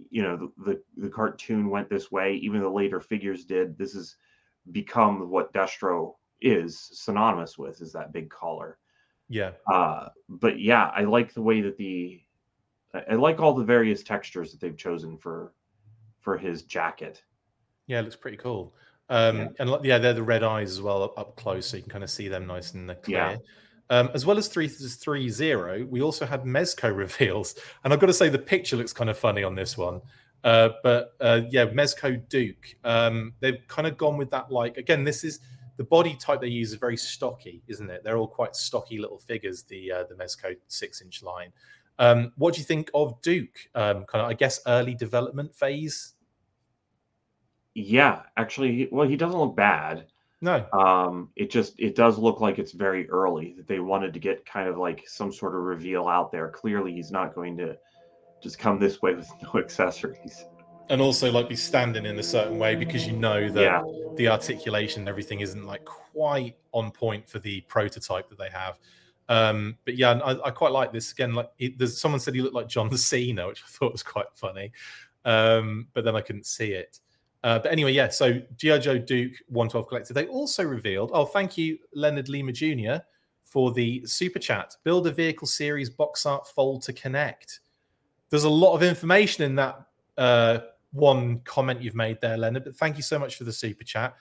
you know the, the, the cartoon went this way even the later figures did this has become what destro is synonymous with is that big collar yeah uh but yeah i like the way that the i like all the various textures that they've chosen for for his jacket yeah it looks pretty cool um Yeah. and yeah they're the red eyes as well up, up close so you can kind of see them nice and clear Yeah. Um, as well as ThreeZero, we also had Mezco reveals. And I've got to say, the picture looks kind of funny on this one. Uh, but uh, yeah, Mezco Duke. Um, they've kind of gone with that. Like, again, this is the body type they use is very stocky, isn't it? They're all quite stocky little figures, the uh, the Mezco six inch line. Um, what do you think of Duke? Um, kind of, I guess, early development phase? yeah actually well he doesn't look bad No. um it just it does look like it's very early that they wanted to get kind of like some sort of reveal out there clearly he's not going to just come this way with no accessories And also, like, be standing in a certain way because you know that yeah the articulation and everything isn't like quite on point for the prototype that they have. Um, but yeah, I, I quite like this. Again, like it, there's someone said he looked like John the Cena, which I thought was quite funny. Um, but then I couldn't see it. Uh, but anyway, yeah. So GI Joe Duke One:12 Collective. They also revealed. Oh, thank you, Leonard Lima Jr. for the super chat. Build a vehicle series box art fold to connect. There's a lot of information in that uh, one comment you've made there, Leonard. But thank you so much for the super chat.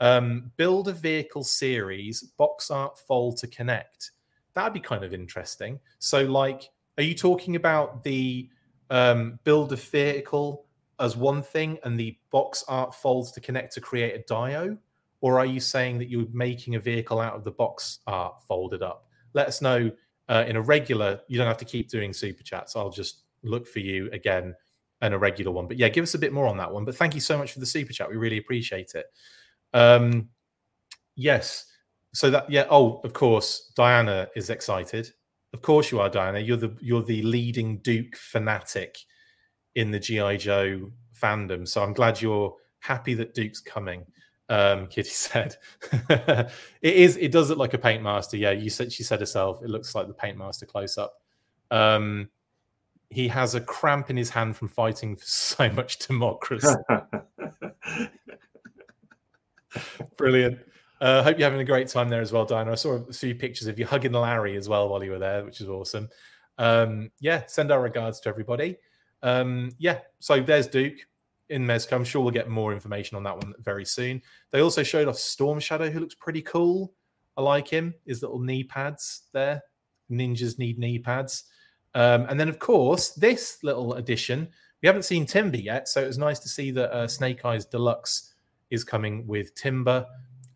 Um, build a vehicle series box art fold to connect. That'd be kind of interesting. So, like, are you talking about the um, build a vehicle as one thing and the box art folds to connect to create a dio? Or are you saying that you're making a vehicle out of the box art folded up? Let us know uh, in a regular, you don't have to keep doing super chats. I'll just look for you again and a regular one. But yeah, give us a bit more on that one. But thank you so much for the super chat. We really appreciate it. Um, yes. So that yeah. Oh, of course, Diana is excited. Of course you are, Diana. You're the you're the leading Duke fanatic in the GI Joe fandom. So I'm glad you're happy that Duke's coming. Um, Kitty said, "It is. It does look like a paint master." Yeah, you said she said herself. It looks like the paint master close up. Um, he has a cramp in his hand from fighting for so much democracy. Brilliant. Uh, hope you're having a great time there as well, Diana. I saw a few pictures of you hugging Larry as well while you were there, which is awesome. Um, yeah, send our regards to everybody. Um, yeah, so there's Duke in Mezco. I'm sure we'll get more information on that one very soon. They also showed off Storm Shadow, who looks pretty cool. I like him. His little knee pads there. Ninjas need knee pads. Um, and then, of course, this little addition. We haven't seen Timber yet, so it was nice to see that uh, Snake Eyes Deluxe is coming with Timber.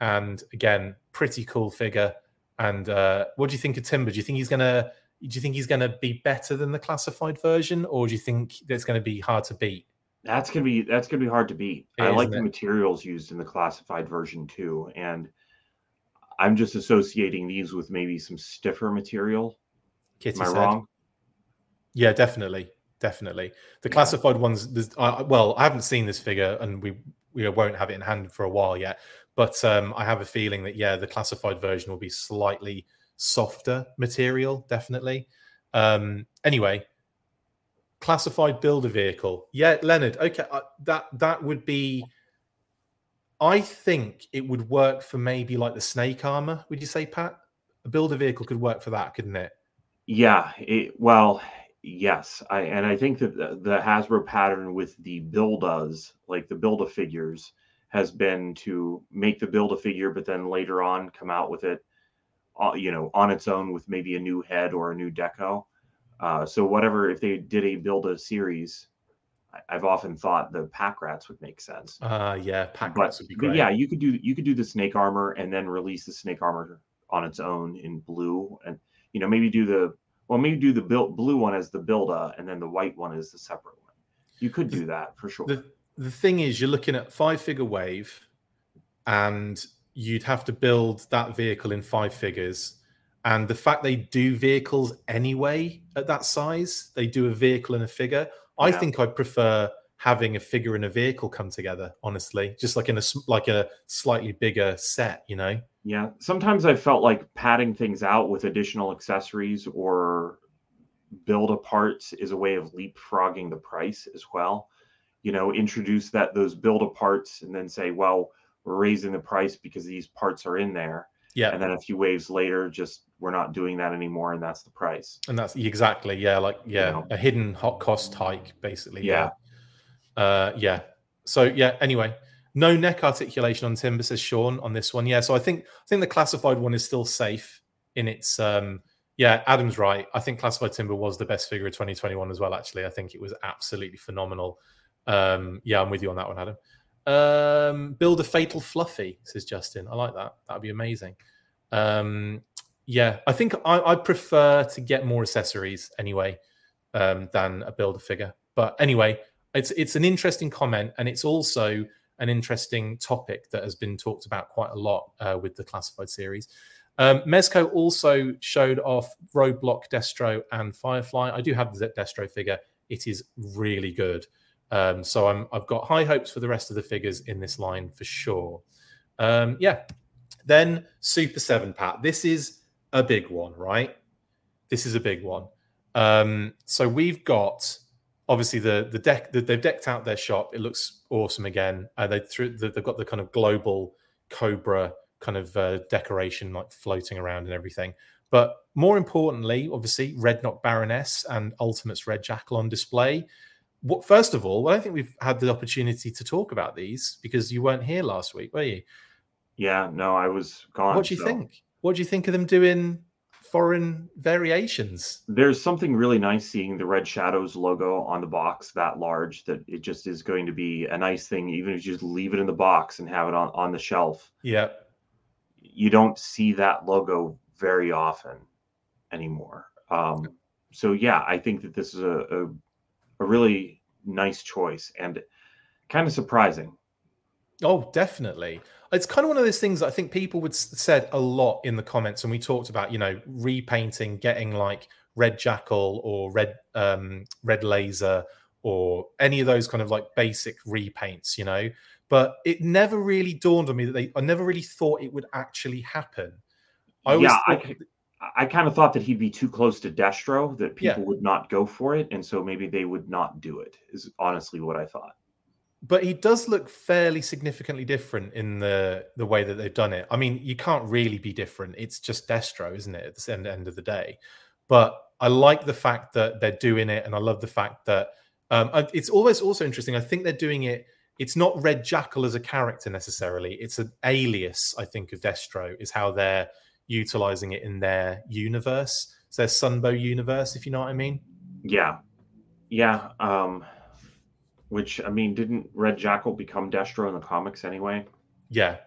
And again, pretty cool figure. And uh, what do you think of Timber? Do you think he's gonna? Do you think he's gonna be better than the classified version, or do you think going to be hard to beat? That's gonna be that's gonna be hard to beat. It I like isn't the materials used in the classified version too, and I'm just associating these with maybe some stiffer material. Kitty Am I said. wrong? Yeah, definitely, definitely. The classified ones. Uh, well, I haven't seen this figure, and we we won't have it in hand for a while yet. But um, I have a feeling that yeah, the classified version will be slightly softer material, definitely. Um, anyway, classified builder vehicle. Yeah, Leonard. Okay, uh, that that would be. I think it would work for maybe like the snake armor. Would you say, Pat? A builder vehicle could work for that, couldn't it? Yeah. It, well, yes. I and I think that the, the Hasbro pattern with the build-as, like the build a figures, has been to make the build a figure, but then later on come out with it, uh, you know, on its own with maybe a new head or a new deco. Uh, so whatever, if they did a build a series, I, I've often thought the pack rats would make sense. Uh yeah, pack but, rats would be but great. yeah, you could do you could do the snake armor and then release the snake armor on its own in blue, and you know maybe do the well maybe do the built blue one as the builda, and then the white one is the separate one. You could do that for sure. the the thing is you're looking at five figure wave and you'd have to build that vehicle in five figures. And the fact they do vehicles anyway at that size they do a vehicle and a figure i think i'd prefer having a figure and a vehicle come together honestly just like in a like a slightly bigger set you know? Yeah, sometimes I felt like padding things out with additional accessories or build a parts is a way of leapfrogging the price as well. You know, introduce that those build a parts and then say, well, we're raising the price because these parts are in there. Yeah. And then a few waves later, just we're not doing that anymore, and that's the price. And that's exactly yeah, like yeah, you know? a hidden hot cost hike, basically. Yeah. Yeah. Uh, yeah. So yeah. Anyway, no neck articulation on timber, says Sean on this one. Yeah. So I think I think the classified one is still safe in its. um Yeah, Adam's right. I think classified timber was the best figure of 2021 as well. Actually, I think it was absolutely phenomenal. Um, yeah, I'm with you on that one, Adam. Um, build a fatal fluffy, says Justin. I like that. That'd be amazing. Um, yeah, I think I, I, prefer to get more accessories anyway um, than a build a figure. But anyway, it's it's an interesting comment, and it's also an interesting topic that has been talked about quite a lot uh, with the classified series. Um, Mezco also showed off Roadblock, Destro, and Firefly. I do have the Destro figure. It is really good. Um, so I'm, I've got high hopes for the rest of the figures in this line for sure. Um, yeah. Then Super 7 Pat. This is a big one, right? This is a big one. Um, so we've got obviously the the deck the, they've decked out their shop. It looks awesome again. Uh, they the, they've got the kind of global Cobra kind of uh, decoration like floating around and everything. But more importantly, obviously, Red Knock Baroness and Ultimates Red Jackal on display what, first of all, I don't think we've had the opportunity to talk about these because you weren't here last week, were you? Yeah, no, I was gone. What do you so. think? What do you think of them doing foreign variations? There's something really nice seeing the Red Shadows logo on the box that large that it just is going to be a nice thing, even if you just leave it in the box and have it on, on the shelf. Yeah. You don't see that logo very often anymore. Um, so yeah, I think that this is a, a a really nice choice and kind of surprising. Oh, definitely. It's kind of one of those things I think people would said a lot in the comments, and we talked about, you know, repainting, getting like red jackal or red um, red laser or any of those kind of like basic repaints, you know. But it never really dawned on me that they. I never really thought it would actually happen. I yeah, I, I kind of thought that he'd be too close to Destro, that people yeah. would not go for it, and so maybe they would not do it. Is honestly what I thought. But he does look fairly significantly different in the the way that they've done it. I mean, you can't really be different. It's just Destro, isn't it? At the end, end of the day. But I like the fact that they're doing it, and I love the fact that um, it's always also interesting. I think they're doing it. It's not Red Jackal as a character necessarily. It's an alias. I think of Destro is how they're utilizing it in their universe. So their Sunbow universe, if you know what I mean. Yeah, yeah. Um, which I mean, didn't Red Jackal become Destro in the comics anyway? Yeah.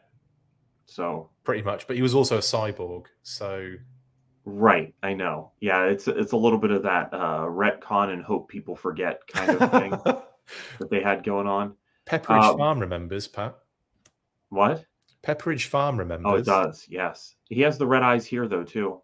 So pretty much, but he was also a cyborg. So right, I know. Yeah, it's it's a little bit of that uh, retcon and hope people forget kind of thing that they had going on. Pepperidge um, Farm remembers Pat. What? Pepperidge Farm remembers. Oh, it does. Yes, he has the red eyes here though too.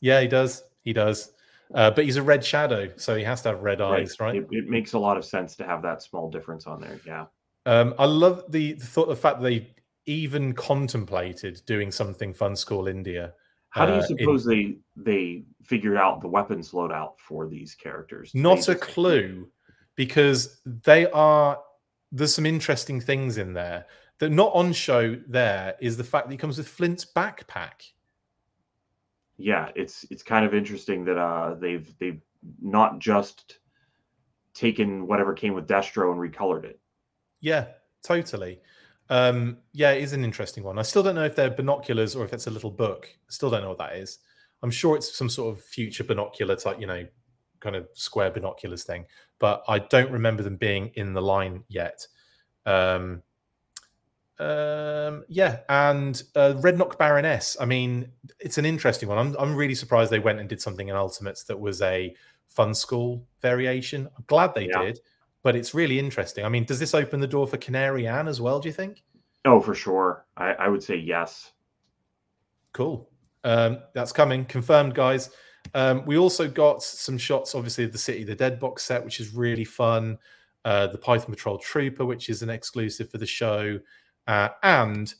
Yeah, he does. He does. Uh, but he's a red shadow, so he has to have red eyes, right? It, it, makes a lot of sense to have that small difference on there. Yeah. Um, I love the, the thought, of the fact that they even contemplated doing something Funskool India. How do you uh, suppose in... they they figured out the weapons loadout for these characters? Not a clue, because they are. There's some interesting things in there that not on show there is the fact that he comes with Flint's backpack. Yeah, it's it's kind of interesting that uh they've they've not just taken whatever came with Destro and recolored it. Yeah, totally. Um, yeah, it is an interesting one. I still don't know if they're binoculars or if it's a little book. I still don't know what that is. I'm sure it's some sort of future binocular type, you know, kind of square binoculars thing, but I don't remember them being in the line yet. Um, um, yeah, and uh, Red Knock Baroness. I mean, it's an interesting one. I'm, I'm really surprised they went and did something in Ultimates that was a Funskool variation. I'm glad they yeah. did, but it's really interesting. I mean, does this open the door for Canary Anne as well? Do you think? Oh, for sure. I, I would say yes. Cool. Um, that's coming, confirmed, guys. Um, we also got some shots, obviously, of the City the Dead box set, which is really fun. Uh, the Python Patrol Trooper, which is an exclusive for the show. Uh, and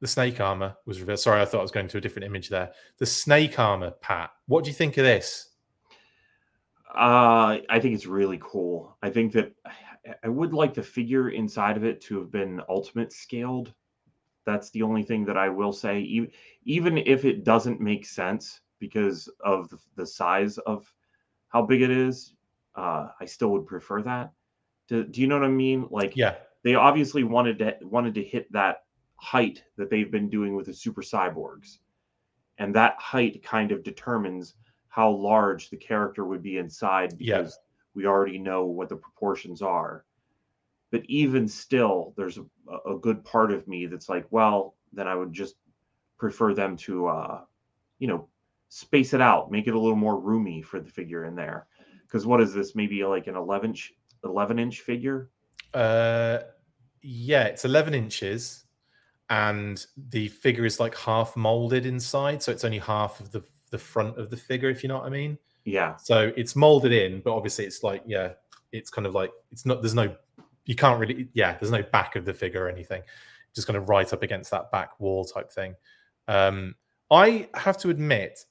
the snake armor was revealed. Sorry, I thought I was going to a different image there. The snake armor, Pat. What do you think of this? Uh, I think it's really cool. I think that I would like the figure inside of it to have been ultimate scaled. That's the only thing that I will say. Even if it doesn't make sense because of the size of how big it is, uh, I still would prefer that. Do, do you know what I mean? Like, yeah, they obviously wanted to wanted to hit that height that they've been doing with the super cyborgs, and that height kind of determines how large the character would be inside because yeah. we already know what the proportions are. But even still, there's a, a, good part of me that's like, well, then I would just prefer them to, uh, you know, space it out, make it a little more roomy for the figure in there. Because what is this? Maybe like an 11 inch, 11 inch figure? Uh, yeah, it's 11 inches, and the figure is like half molded inside, so it's only half of the the front of the figure, if you know what I mean. Yeah. So it's molded in, but obviously it's like, yeah, it's kind of like it's not. There's no, you can't really, yeah. There's no back of the figure or anything. Just kind of right up against that back wall type thing. Um, I have to admit,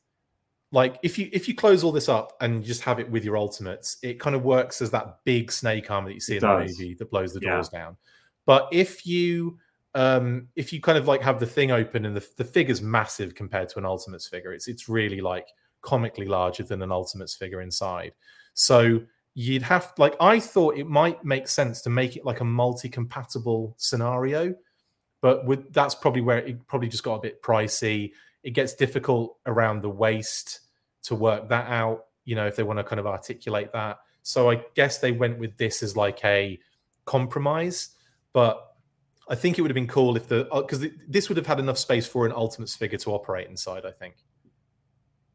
like if you if you close all this up and just have it with your ultimates, it kind of works as that big snake arm that you see it in does. the movie that blows the doors yeah. down. But if you um, if you kind of like have the thing open and the, the figure's massive compared to an Ultimates figure, it's it's really like comically larger than an Ultimates figure inside. So you'd have like I thought it might make sense to make it like a multi-compatible scenario, but with that's probably where it probably just got a bit pricey. It gets difficult around the waist to work that out. You know, if they want to kind of articulate that. So I guess they went with this as like a compromise, but I think it would have been cool if the because uh, this would have had enough space for an Ultimates figure to operate inside. I think.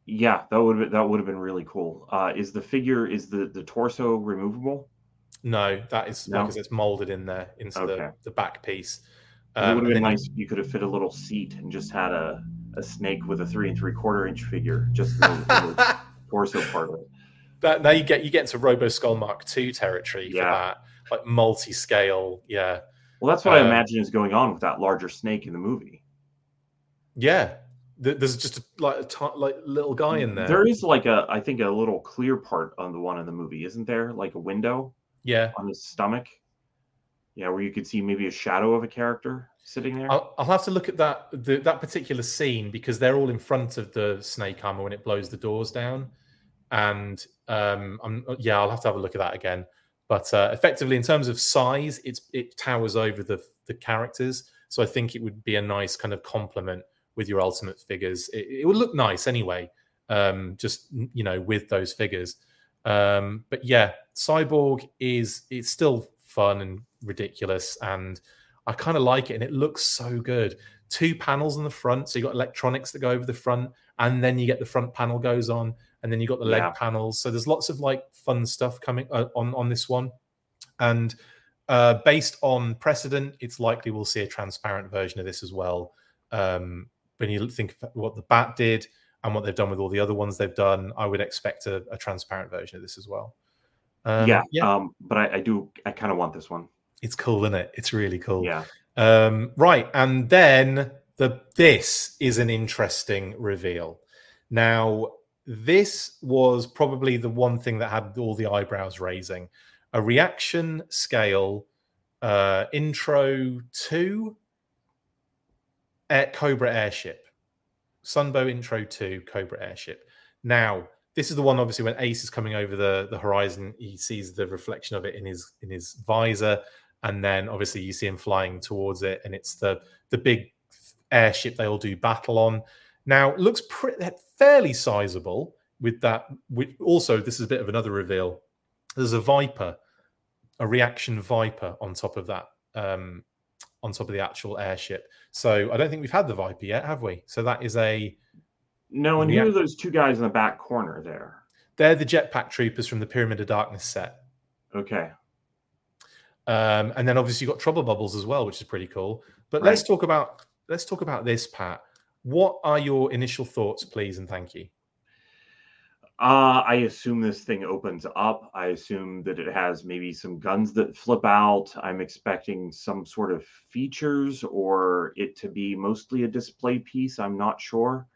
Yeah, that would have, that would have been really cool. Uh, is the figure is the the torso removable? No, that is no? because it's molded in there into okay. the, the back piece. Um, it would have been nice if you could have fit a little seat and just had a, a snake with a three and three quarter inch figure, just the, the torso part of it. That now you get you get into Robo Skull Mark II territory yeah. for that, like multi scale, yeah. Well, that's what uh, I imagine is going on with that larger snake in the movie. Yeah, there's just a, like a t- like little guy in there. There is like a, I think, a little clear part on the one in the movie, isn't there? Like a window. Yeah. On his stomach. Yeah, where you could see maybe a shadow of a character sitting there. I'll, I'll have to look at that the, that particular scene because they're all in front of the snake armor when it blows the doors down, and um, I'm yeah, I'll have to have a look at that again. But uh, effectively, in terms of size, it's it towers over the the characters. So I think it would be a nice kind of complement with your ultimate figures. It, it would look nice anyway, um, just you know, with those figures. Um, but yeah, Cyborg is it's still fun and ridiculous, and I kind of like it, and it looks so good. Two panels in the front, so you got electronics that go over the front, and then you get the front panel goes on and then you got the leg yeah. panels. So there's lots of like fun stuff coming uh, on on this one, and uh, based on precedent, it's likely we'll see a transparent version of this as well. Um, when you think of what the Bat did and what they've done with all the other ones they've done, I would expect a, a transparent version of this as well. Um, yeah, yeah. Um, but I, I do. I kind of want this one. It's cool, isn't it? It's really cool. Yeah. Um, right, and then the this is an interesting reveal. Now, this was probably the one thing that had all the eyebrows raising. A reaction scale uh, intro to Air, Cobra Airship. Sunbow intro to Cobra Airship. Now, this is the one obviously when Ace is coming over the, the horizon, he sees the reflection of it in his in his visor, and then obviously you see him flying towards it, and it's the the big airship they all do battle on. Now, it looks pretty, fairly sizable with that. With, also, this is a bit of another reveal. There's a Viper, a reaction Viper on top of that, um, on top of the actual airship. So I don't think we've had the Viper yet, have we? So that is a. No, and who are those two guys in the back corner there? They're the jetpack troopers from the Pyramid of Darkness set. Okay. Um, and then obviously you've got Trouble Bubbles as well, which is pretty cool. But right. let's talk about let's talk about this, Pat. What are your initial thoughts, please, and thank you? Uh, I assume this thing opens up. I assume that it has maybe some guns that flip out. I'm expecting some sort of features or it to be mostly a display piece. I'm not sure.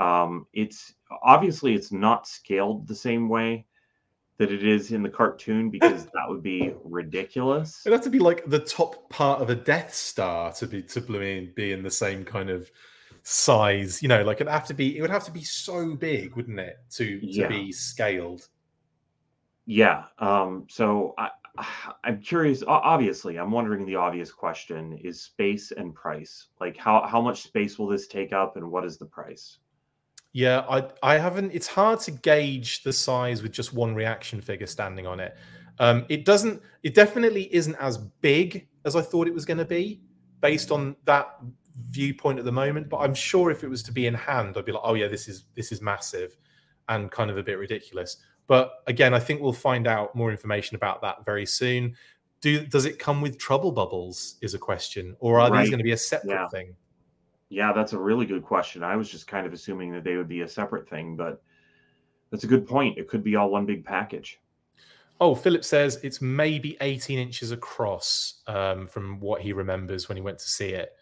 Um, it's obviously it's not scaled the same way that it is in the cartoon because that would be ridiculous. It'd have to be like the top part of a Death Star to be to be in the same kind of size. You know, like it'd have to be. It would have to be so big, wouldn't it, to to Yeah. be scaled? Yeah. Um, so I, I'm curious. Obviously, I'm wondering the obvious question is space and price. Like how how much space will this take up, and what is the price? Yeah, I I haven't. It's hard to gauge the size with just one reaction figure standing on it. Um, it doesn't. It definitely isn't as big as I thought it was going to be, based on that viewpoint at the moment. But I'm sure if it was to be in hand, I'd be like, oh yeah, this is this is massive, and kind of a bit ridiculous. But again, I think we'll find out more information about that very soon. Do does it come with trouble bubbles? Is a question, or are Right. these going to be a separate Yeah. thing? Yeah, that's a really good question. I was just kind of assuming that they would be a separate thing, but that's a good point. It could be all one big package. Oh, Philip says it's maybe 18 inches across um, from what he remembers when he went to see it.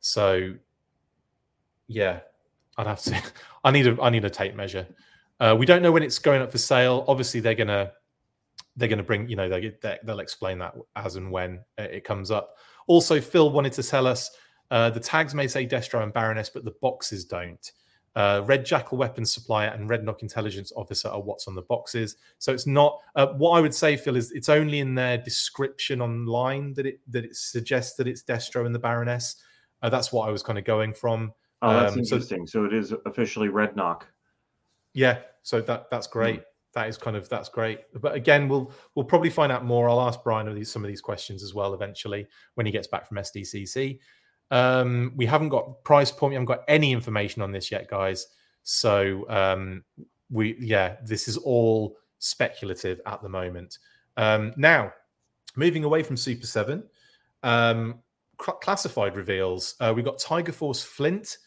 So, yeah, I'd have to. I need a. I need a tape measure. Uh, we don't know when it's going up for sale. Obviously, they're gonna they're gonna bring. You know, they, they they'll explain that as and when it comes up. Also, Phil wanted to tell us uh, the tags may say Destro and Baroness, but the boxes don't. Uh, Red Jackal weapons supplier and Red Knock intelligence officer are what's on the boxes. So it's not. Uh, what I would say, Phil, is it's only in their description online that it that it suggests that it's Destro and the Baroness. Uh, that's what I was kind of going from. Oh, that's Um, interesting. So, it is officially Red Knock. Yeah, so that that's great. That is kind of that's great. But again, we'll we'll probably find out more. I'll ask Brian of these, some of these questions as well eventually when he gets back from SDCC. Um, we haven't got price point. We haven't got any information on this yet, guys. So um, we yeah, this is all speculative at the moment. Um, now, moving away from Super Seven, um, cl- classified reveals. Uh, we got Tiger Force Flint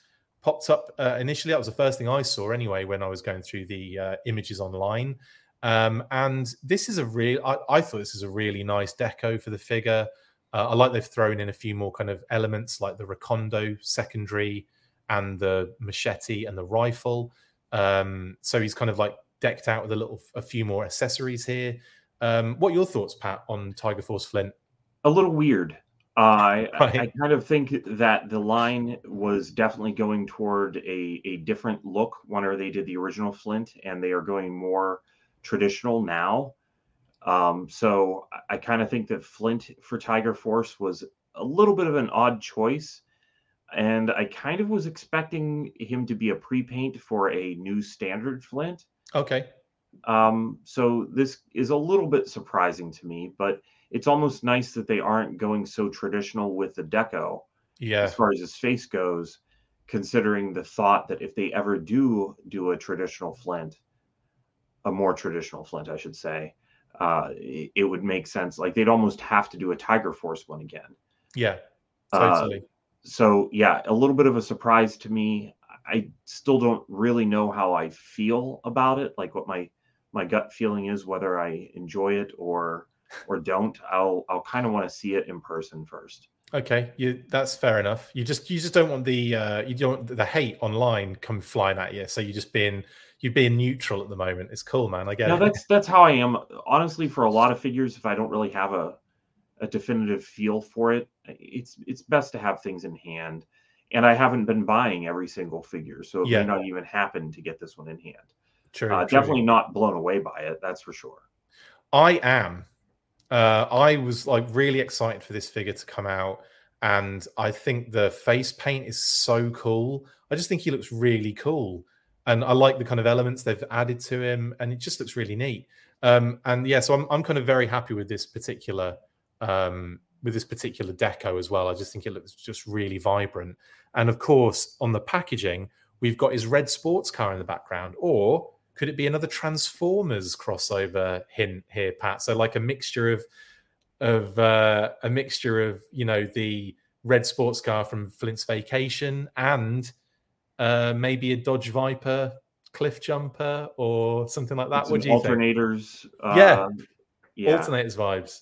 popped up uh, initially. That was the first thing I saw anyway when I was going through the uh, images online. Um, and this is a real. I, I thought this is a really nice deco for the figure. Uh, I like they've thrown in a few more kind of elements like the Recondo secondary and the machete and the rifle. Um, so he's kind of like decked out with a little, a few more accessories here. Um, what are your thoughts, Pat, on Tiger Force Flint? A little weird. Uh, I, I- Right. I kind of think that the line was definitely going toward a, a different look whenever they did the original Flint, and they are going more traditional now. Um, so I- I kind of think that Flint for Tiger Force was a little bit of an odd choice. And I kind of was expecting him to be a pre paint for a new standard Flint. Okay. Um, so this is a little bit surprising to me, but it's almost nice that they aren't going so traditional with the deco Yeah. as far as his face goes, considering the thought that if they ever do do a traditional flint, a more traditional flint, I should say, uh, it, would make sense. Like they'd almost have to do a Tiger Force one again. Yeah. Uh, so yeah, a little bit of a surprise to me. I still don't really know how I feel about it, like what my my gut feeling is, whether I enjoy it or or don't. I'll I'll kind of want to see it in person first. Okay, you that's fair enough. You just you just don't want the uh you don't the hate online come flying at you. So you're just being you're being neutral at the moment. It's cool, man. I get No, it. that's that's how I am. Honestly, for a lot of figures, if I don't really have a a definitive feel for it, it's it's best to have things in hand. And I haven't been buying every single figure, so it Yeah. may not even happen to get this one in hand. True, Uh, true. definitely not blown away by it, that's for sure. I am. Uh, I was like really excited for this figure to come out, and I think the face paint is so cool. I just think he looks really cool, and I like the kind of elements they've added to him, and it just looks really neat. Um, and yeah, so I'm I'm kind of very happy with this particular um, with this particular deco as well. I just think it looks just really vibrant, and of course on the packaging we've got his red sports car in the background, or could it be another Transformers crossover hint here, Pat? So like a mixture of of uh, a mixture of you know the red sports car from Flint's Vacation and uh, maybe a Dodge Viper Cliffjumper or something like that. Some What do you think? alternators? Yeah. um, yeah, Alternators vibes.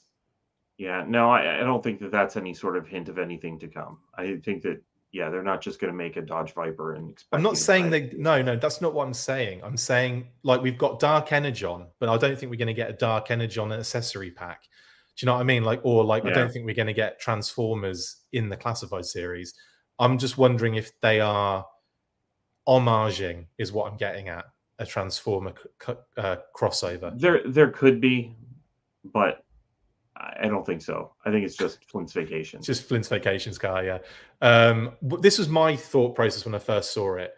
yeah. No, I, I don't think that that's any sort of hint of anything to come. I think that yeah, they're not just going to make a Dodge Viper and expect. I'm not saying they. No, no, that's not what I'm saying. I'm saying like we've got Dark Energon, but I don't think we're going to get a Dark Energon accessory pack. Do you know what I mean? Like, or like, I don't think we're going to get Transformers in the classified series. I'm just wondering if they are homaging, is what I'm getting at, a Transformer c- c- uh, crossover. There, there could be, but I don't think so. I think it's just Flint's Vacation. It's Just Flint's Vacations car, yeah. Um, but this was my thought process when I first saw it.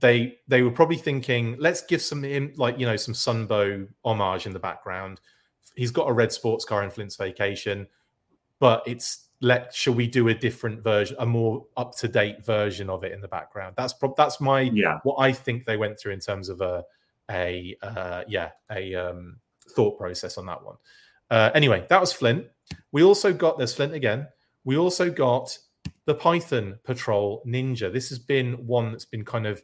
They they were probably thinking, let's give some like you know some Sunbow homage in the background. He's got a red sports car in Flint's Vacation, but it's let shall we do a different version, a more up to date version of it in the background? That's prob- that's my yeah, what I think they went through in terms of a a uh, yeah a um, thought process on that one. Uh, anyway, that was Flint. We also got there's Flint again. We also got the Python Patrol Ninja. This has been one that's been kind of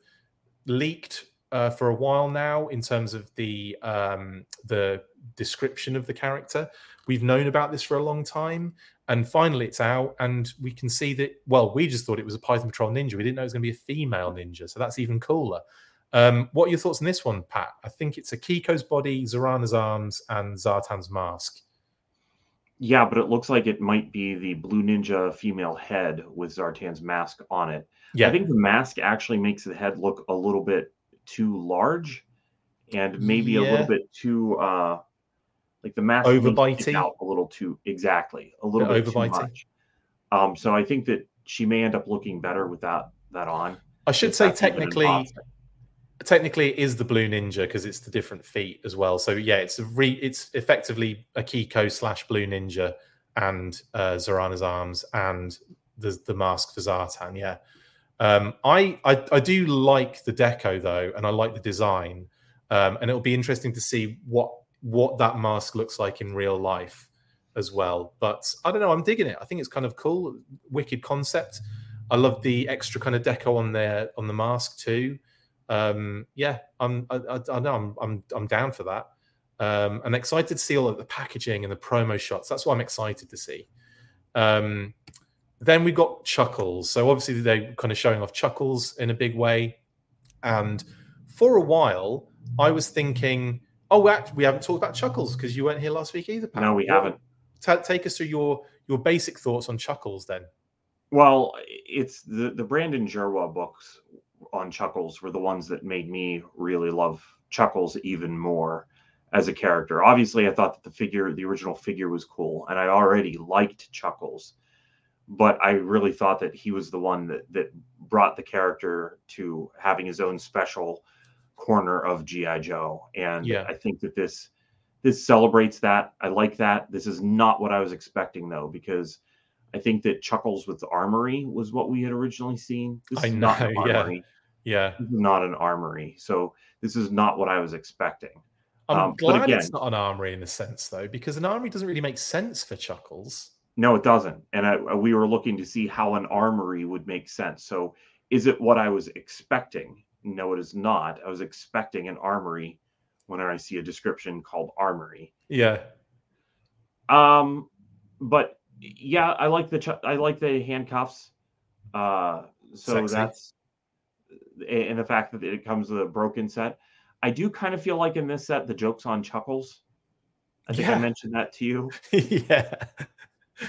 leaked uh, for a while now in terms of the um, the description of the character. We've known about this for a long time, and finally it's out, and we can see that. Well, we just thought it was a Python Patrol Ninja. We didn't know it was going to be a female ninja, so that's even cooler. Um, what are your thoughts on this one, Pat? I think it's a Kiko's body, Zarana's arms, and Zartan's mask. yeah, but it looks like it might be the Blue Ninja female head with Zartan's mask on it. Yeah, I think the mask actually makes the head look a little bit too large, and maybe a little bit too uh like the mask makes it Overbitey? stick out a little too exactly a little Bit bit too much. Um, so I think that she may end up looking better with that that on. I should say that's even an technically. Technically it is the blue ninja because it's the different feet as well. So yeah, it's re, it's effectively a Kiko slash blue ninja and uh, Zarana's arms and the the mask for Zartan. Yeah, um, I, I I do like the deco though, and I like the design, um, and it'll be interesting to see what what that mask looks like in real life as well. But I don't know, I'm digging it. I think it's kind of cool, wicked concept. I love the extra kind of deco on there on the mask too. Um, yeah, I'm I, I, I know I'm I'm I'm down for that. Um, I'm excited to see all of the packaging and the promo shots. That's what I'm excited to see. Um, then we got Chuckles. So obviously they're kind of showing off Chuckles in a big way. And for a while, I was thinking, oh, we haven't talked about Chuckles because you weren't here last week either. Pat. No, we haven't. ta- take us through your your basic thoughts on Chuckles then. Well, it's the the Brandon Jerwa books on Chuckles were the ones that made me really love Chuckles even more as a character. Obviously, I thought that the figure, the original figure, was cool, and I already liked Chuckles, but I really thought that he was the one that that brought the character to having his own special corner of GI Joe, and Yeah. I think that this this celebrates that. I like that. This is not what I was expecting though, because I think that Chuckles with the armory was what we had originally seen. This I is not an know, yeah. armory. Yeah, This is not an armory. So this is not what I was expecting. I'm Um, glad again- it's not an armory in a sense though, because an armory doesn't really make sense for Chuckles. No, it doesn't. And I, we were looking to see how an armory would make sense. So is it what I was expecting? No, it is not. I was expecting an armory whenever I see a description called armory. Yeah, Um, but yeah, I like the ch- I like the handcuffs. Uh, so Sexy. that's and the fact that it comes with a broken set. I do kind of feel like in this set the jokes on Chuckles. I think I mentioned that to you yeah,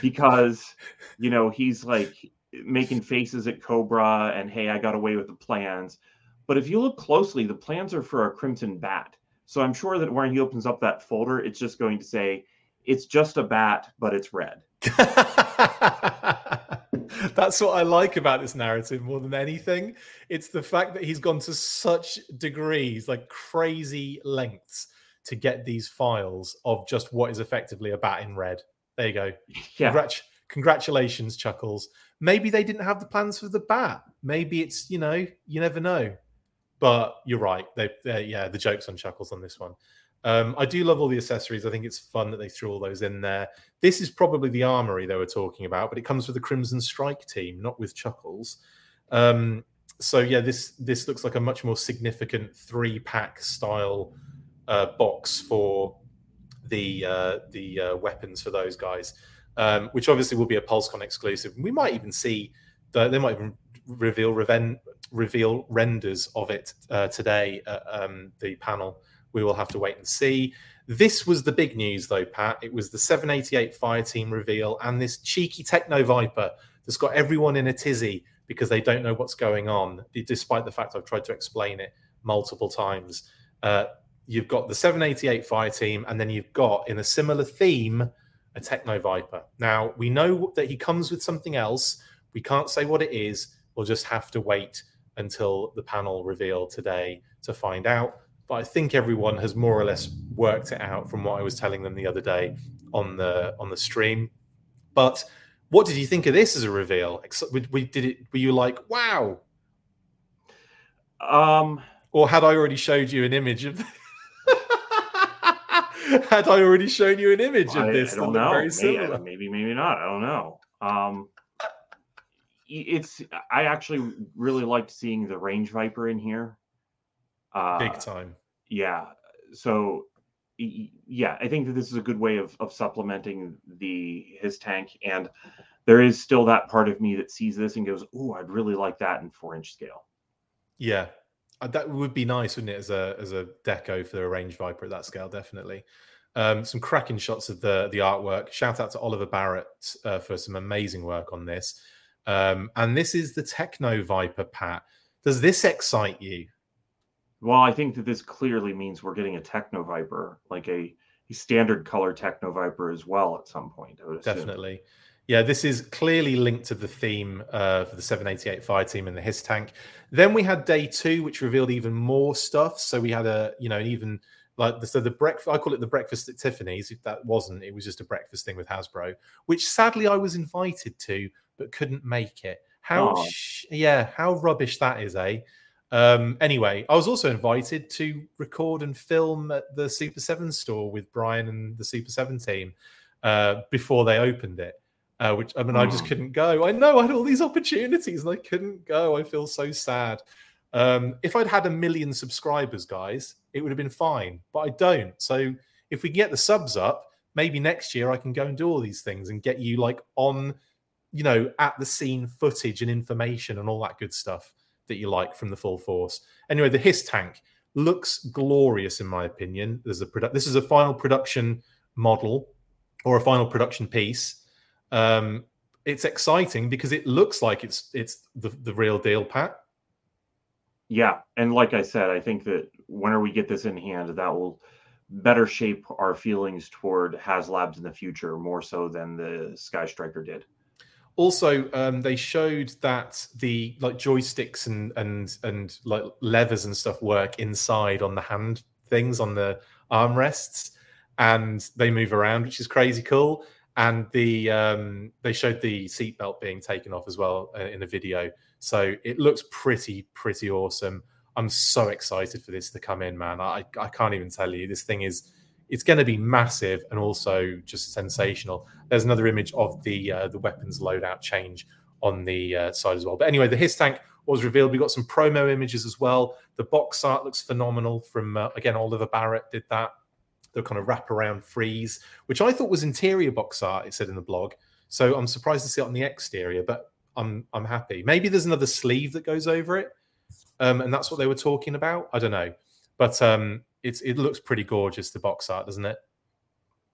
because you know he's like making faces at Cobra and hey, I got away with the plans. But if you look closely, the plans are for a Crimson Bat. So I'm sure that when he opens up that folder, it's just going to say it's just a bat, but it's red. That's what I like about this narrative more than anything. It's the fact that he's gone to such degrees, like crazy lengths, to get these files of just what is effectively a bat in red. There you go. Yeah. Congrat- congratulations, Chuckles. Maybe they didn't have the plans for the bat. Maybe it's, you know, you never know. But you're right. They, they yeah, the jokes on Chuckles on this one. Um, I do love all the accessories. I think it's fun that they threw all those in there. This is probably the armory they were talking about, but it comes with the Crimson Strike team, not with Chuckles. Um, so yeah, this this looks like a much more significant three pack style uh, box for the uh, the uh, weapons for those guys, um, which obviously will be a PulseCon exclusive. We might even see that they might even reveal reven- reveal renders of it uh, today at um, the panel. We will have to wait and see. This was the big news, though, Pat. It was the 788 Fire Team reveal and this cheeky Techno Viper that's got everyone in a tizzy because they don't know what's going on, despite the fact I've tried to explain it multiple times. Uh, you've got the 788 Fire Team, and then you've got, in a similar theme, a Techno Viper. Now, we know that he comes with something else. We can't say what it is. We'll just have to wait until the panel reveal today to find out but I think everyone has more or less worked it out from what I was telling them the other day on the on the stream. But what did you think of this as a reveal? We did it. Were you like, wow? Um, or had I already showed you an image of? had I already shown you an image of this? I don't know. Maybe, maybe, maybe not. I don't know. Um, it's. I actually really liked seeing the range viper in here. Uh, Big time. Yeah. So yeah, I think that this is a good way of of supplementing the HISS tank, and there is still that part of me that sees this and goes, "Oh, I'd really like that in four inch scale." Yeah, uh, that would be nice, wouldn't it, as a as a deco for the range viper at that scale? Definitely. Um, some cracking shots of the the artwork. Shout out to Oliver Barrett uh, for some amazing work on this. Um, and this is the Techno Viper, Pat. Does this excite you? Well, I think that this clearly means we're getting a Techno Viper, like a, a standard color Techno Viper as well at some point. Definitely. Yeah, this is clearly linked to the theme uh, for the 788 Fireteam and the HISS tank. Then we had day two, which revealed even more stuff. So we had a, you know, an even like the, so the breakfast. I call it the breakfast at Tiffany's. If that wasn't, it was just a breakfast thing with Hasbro, which sadly I was invited to but couldn't make it. How, oh. sh- yeah, how rubbish that is, eh? Um, anyway, I was also invited to record and film at the Super 7 store with Brian and the Super 7 team uh, before they opened it. Uh, which I mean, I just hmm. couldn't go. I know I had all these opportunities and I couldn't go. I feel so sad. Um, if I'd had a million subscribers, guys, it would have been fine, but I don't. So if we can get the subs up, maybe next year I can go and do all these things and get you like on, you know, at the scene footage and information and all that good stuff that you like from the full force. Anyway, the HISS tank looks glorious in my opinion. There's a this is a final production model or a final production piece. Um, it's exciting because it looks like it's it's the, the real deal, Pat. Yeah, and like I said, I think that whenever we get this in hand, that will better shape our feelings toward HasLabs in the future more so than the Sky Striker did also um, they showed that the like joysticks and and and like levers and stuff work inside on the hand things on the armrests and they move around which is crazy cool. And the um, they showed the seatbelt being taken off as well uh, in a video. So it looks pretty pretty awesome. I'm so excited for this to come in man. I i can't even tell you. This thing is it's going to be massive and also just sensational. There's another image of the uh, the weapons loadout change on the uh, side as well. But anyway, the HISS tank was revealed. We got some promo images as well. The box art looks phenomenal. From uh, again, Oliver Barrett did that. The kind of wraparound freeze, which I thought was interior box art. It said in the blog. So I'm surprised to see it on the exterior, but I'm I'm happy. Maybe there's another sleeve that goes over it, um, and that's what they were talking about. I don't know, but um, it's it looks pretty gorgeous the box art, doesn't it?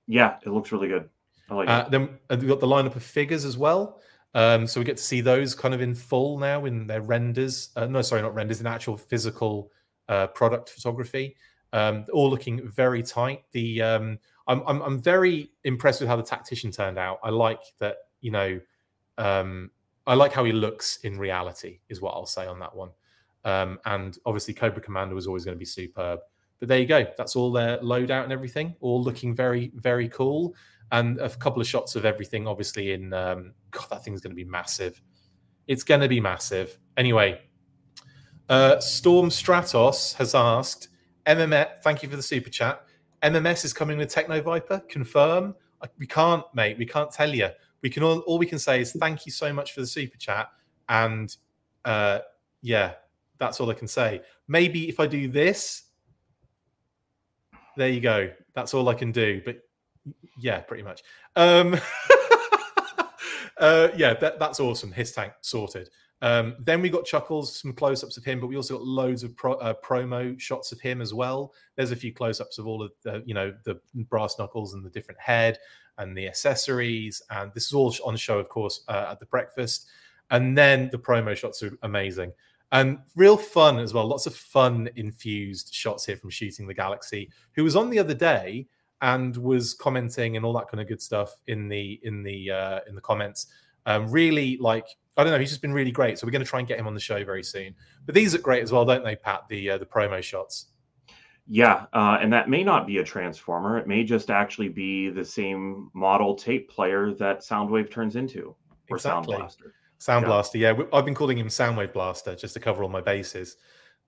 Yeah, it looks really good. I like uh, it. Then uh, we've got the lineup of figures as well. Um, so we get to see those kind of in full now in their renders. Uh, no, sorry, not renders, in actual physical uh, product photography. Um, all looking very tight. The um, I'm, I'm I'm very impressed with how the tactician turned out. I like that. You know, um, I like how he looks in reality. Is what I'll say on that one. Um, and obviously, Cobra Commander was always going to be superb. But there you go. That's all their loadout and everything, all looking very, very cool. And a couple of shots of everything, obviously, in um, God, that thing's going to be massive. It's going to be massive. Anyway, uh, Storm Stratos has asked, MMS, thank you for the super chat. MMS is coming with Techno Viper. Confirm. We can't, mate. We can't tell you. We can all, all we can say is thank you so much for the super chat. And uh, yeah, that's all I can say. Maybe if I do this, there you go. That's all I can do. But yeah, pretty much. Um, uh, yeah, that, that's awesome. HISS tank sorted. Um, then we got Chuckles, some close-ups of him, but we also got loads of pro, uh, promo shots of him as well. There's a few close-ups of all of the, you know, the brass knuckles and the different head and the accessories, and this is all on show, of course, uh, at the breakfast. And then the promo shots are amazing and real fun as well. Lots of fun infused shots here from Shooting the Galaxy, who was on the other day and was commenting and all that kind of good stuff in the in the uh, in the comments. Um, really like I don't know, he's just been really great. So we're going to try and get him on the show very soon. But these are great as well, don't they, Pat? The uh, the promo shots. Yeah, uh, and that may not be a transformer. It may just actually be the same model tape player that Soundwave turns into, or exactly. Sound Blaster. Sound yeah. Blaster, yeah. I've been calling him Soundwave Blaster just to cover all my bases.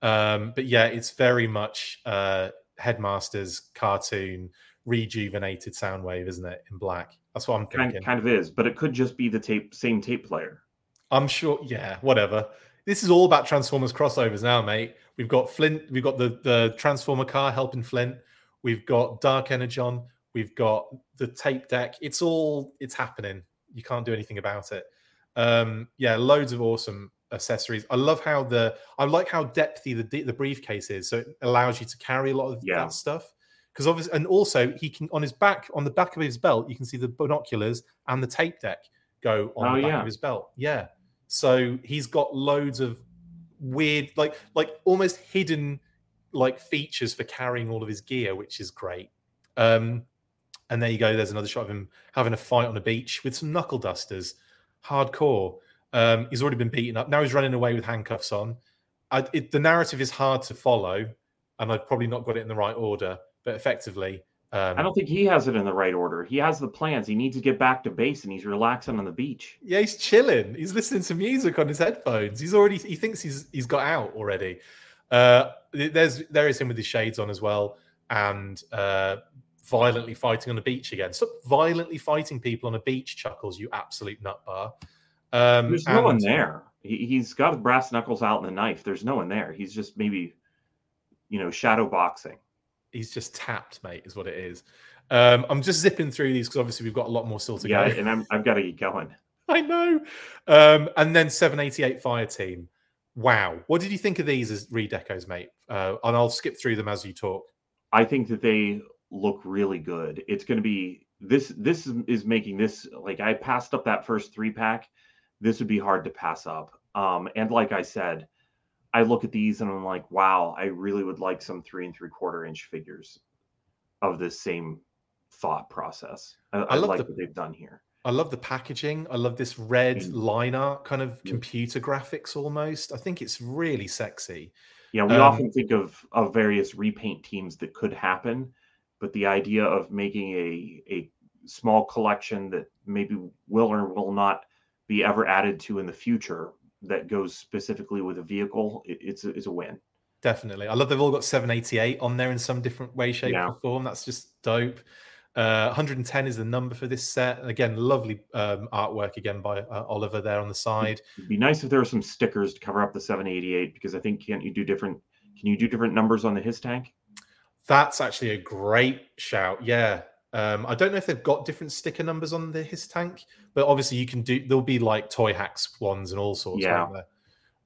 Um, but yeah, it's very much uh, Headmaster's cartoon rejuvenated Soundwave, isn't it? In black. That's what I'm thinking. Kind, kind of is, but it could just be the tape, same tape player. I'm sure. Yeah, whatever. This is all about Transformers crossovers now, mate. We've got Flint. We've got the the Transformer car helping Flint. We've got Dark Energon. We've got the tape deck. It's all. It's happening. You can't do anything about it. Um, yeah, loads of awesome accessories. I love how the I like how depthy the the briefcase is, so it allows you to carry a lot of yeah. that stuff. Because obviously, and also he can on his back on the back of his belt, you can see the binoculars and the tape deck go on oh, the back yeah. of his belt. Yeah, so he's got loads of weird, like like almost hidden like features for carrying all of his gear, which is great. Um, and there you go. There's another shot of him having a fight on a beach with some knuckle dusters hardcore. Um, he's already been beaten up. Now he's running away with handcuffs on. I, it, the narrative is hard to follow, and I've probably not got it in the right order. But effectively, um, I don't think he has it in the right order. He has the plans. He needs to get back to base, and he's relaxing on the beach. Yeah, he's chilling. He's listening to music on his headphones. He's already. He thinks he's he's got out already. Uh, there's there is him with his shades on as well, and uh, violently fighting on the beach again. Stop violently fighting people on a beach, Chuckles, you absolute nutbar. Um, There's and... no one there. He, has got brass knuckles out and the knife. There's no one there. He's just maybe, you know, shadow boxing. He's just tapped, mate, is what it is. Um, I'm just zipping through these because obviously we've got a lot more still to yeah, go. and I'm, I've got to get going. I know. Um, and then 788 Fire Team. Wow. What did you think of these as redecos, mate? Uh, and I'll skip through them as you talk. I think that they look really good. It's going to be this. This is making this like I passed up that first three pack. This would be hard to pass up. Um, and like I said, I look at these and I'm like, wow, I really would like some three and three quarter inch figures of this same thought process. I, I, I like the, what they've done here. I love the packaging. I love this red mm. line art kind of computer graphics almost. I think it's really sexy. Yeah, we um, often think of of various repaint teams that could happen, but the idea of making a a small collection that maybe will or will not be ever added to in the future that goes specifically with a vehicle, it, it's a, it's a win. Definitely, I love they've all got 788 on there in some different way, shape, yeah. or form. That's just dope. Uh, 110 is the number for this set. And again, lovely um, artwork again by uh, Oliver there on the side. It'd be nice if there were some stickers to cover up the 788 because I think can't you do different? Can you do different numbers on the HISS tank? That's actually a great shout. Yeah. Um, I don't know if they've got different sticker numbers on the HISS tank, but obviously you can do. There'll be like toy hacks ones and all sorts. Yeah.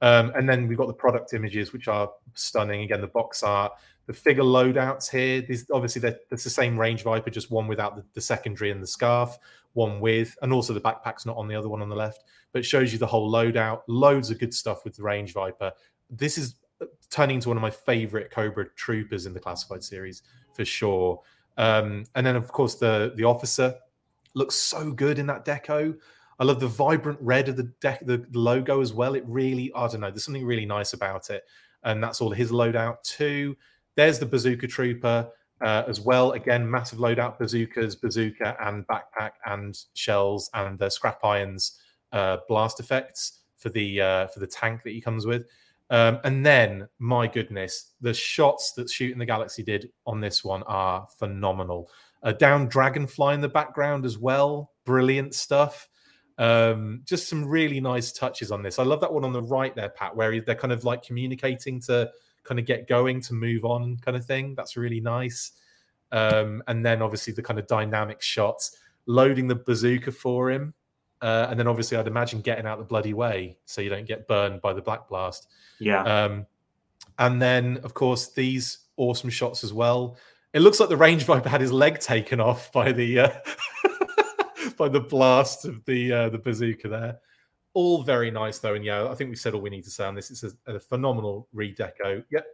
Um, and then we've got the product images, which are stunning. Again, the box art, the figure loadouts here. These obviously it's the same Range Viper, just one without the, the, secondary and the scarf, one with, and also the backpack's not on the other one on the left. But it shows you the whole loadout. Loads of good stuff with the Range Viper. This is turning into one of my favorite Cobra troopers in the classified series for sure. Um, and then of course the the officer looks so good in that deco. I love the vibrant red of the deck, the, logo as well. It really, I don't know, there's something really nice about it, and that's all his loadout too. There's the bazooka trooper uh, as well. Again, massive loadout bazookas, bazooka and backpack and shells and the Scrap-Iron's uh, blast effects for the uh, for the tank that he comes with. Um, and then, my goodness, the shots that Shooting the Galaxy did on this one are phenomenal. A down dragonfly in the background as well, brilliant stuff. Um, just some really nice touches on this. I love that one on the right there, Pat, where they're kind of like communicating to kind of get going to move on, kind of thing. That's really nice. Um, and then obviously the kind of dynamic shots, loading the bazooka for him. Uh, and then obviously, I'd imagine getting out the bloody way so you don't get burned by the black blast. Yeah. Um, and then, of course, these awesome shots as well. It looks like the range viper had his leg taken off by the uh, by the blast of the uh, the bazooka there. All very nice though, and yeah, I think we said all we need to say on this. It's a, a phenomenal redeco. Yep.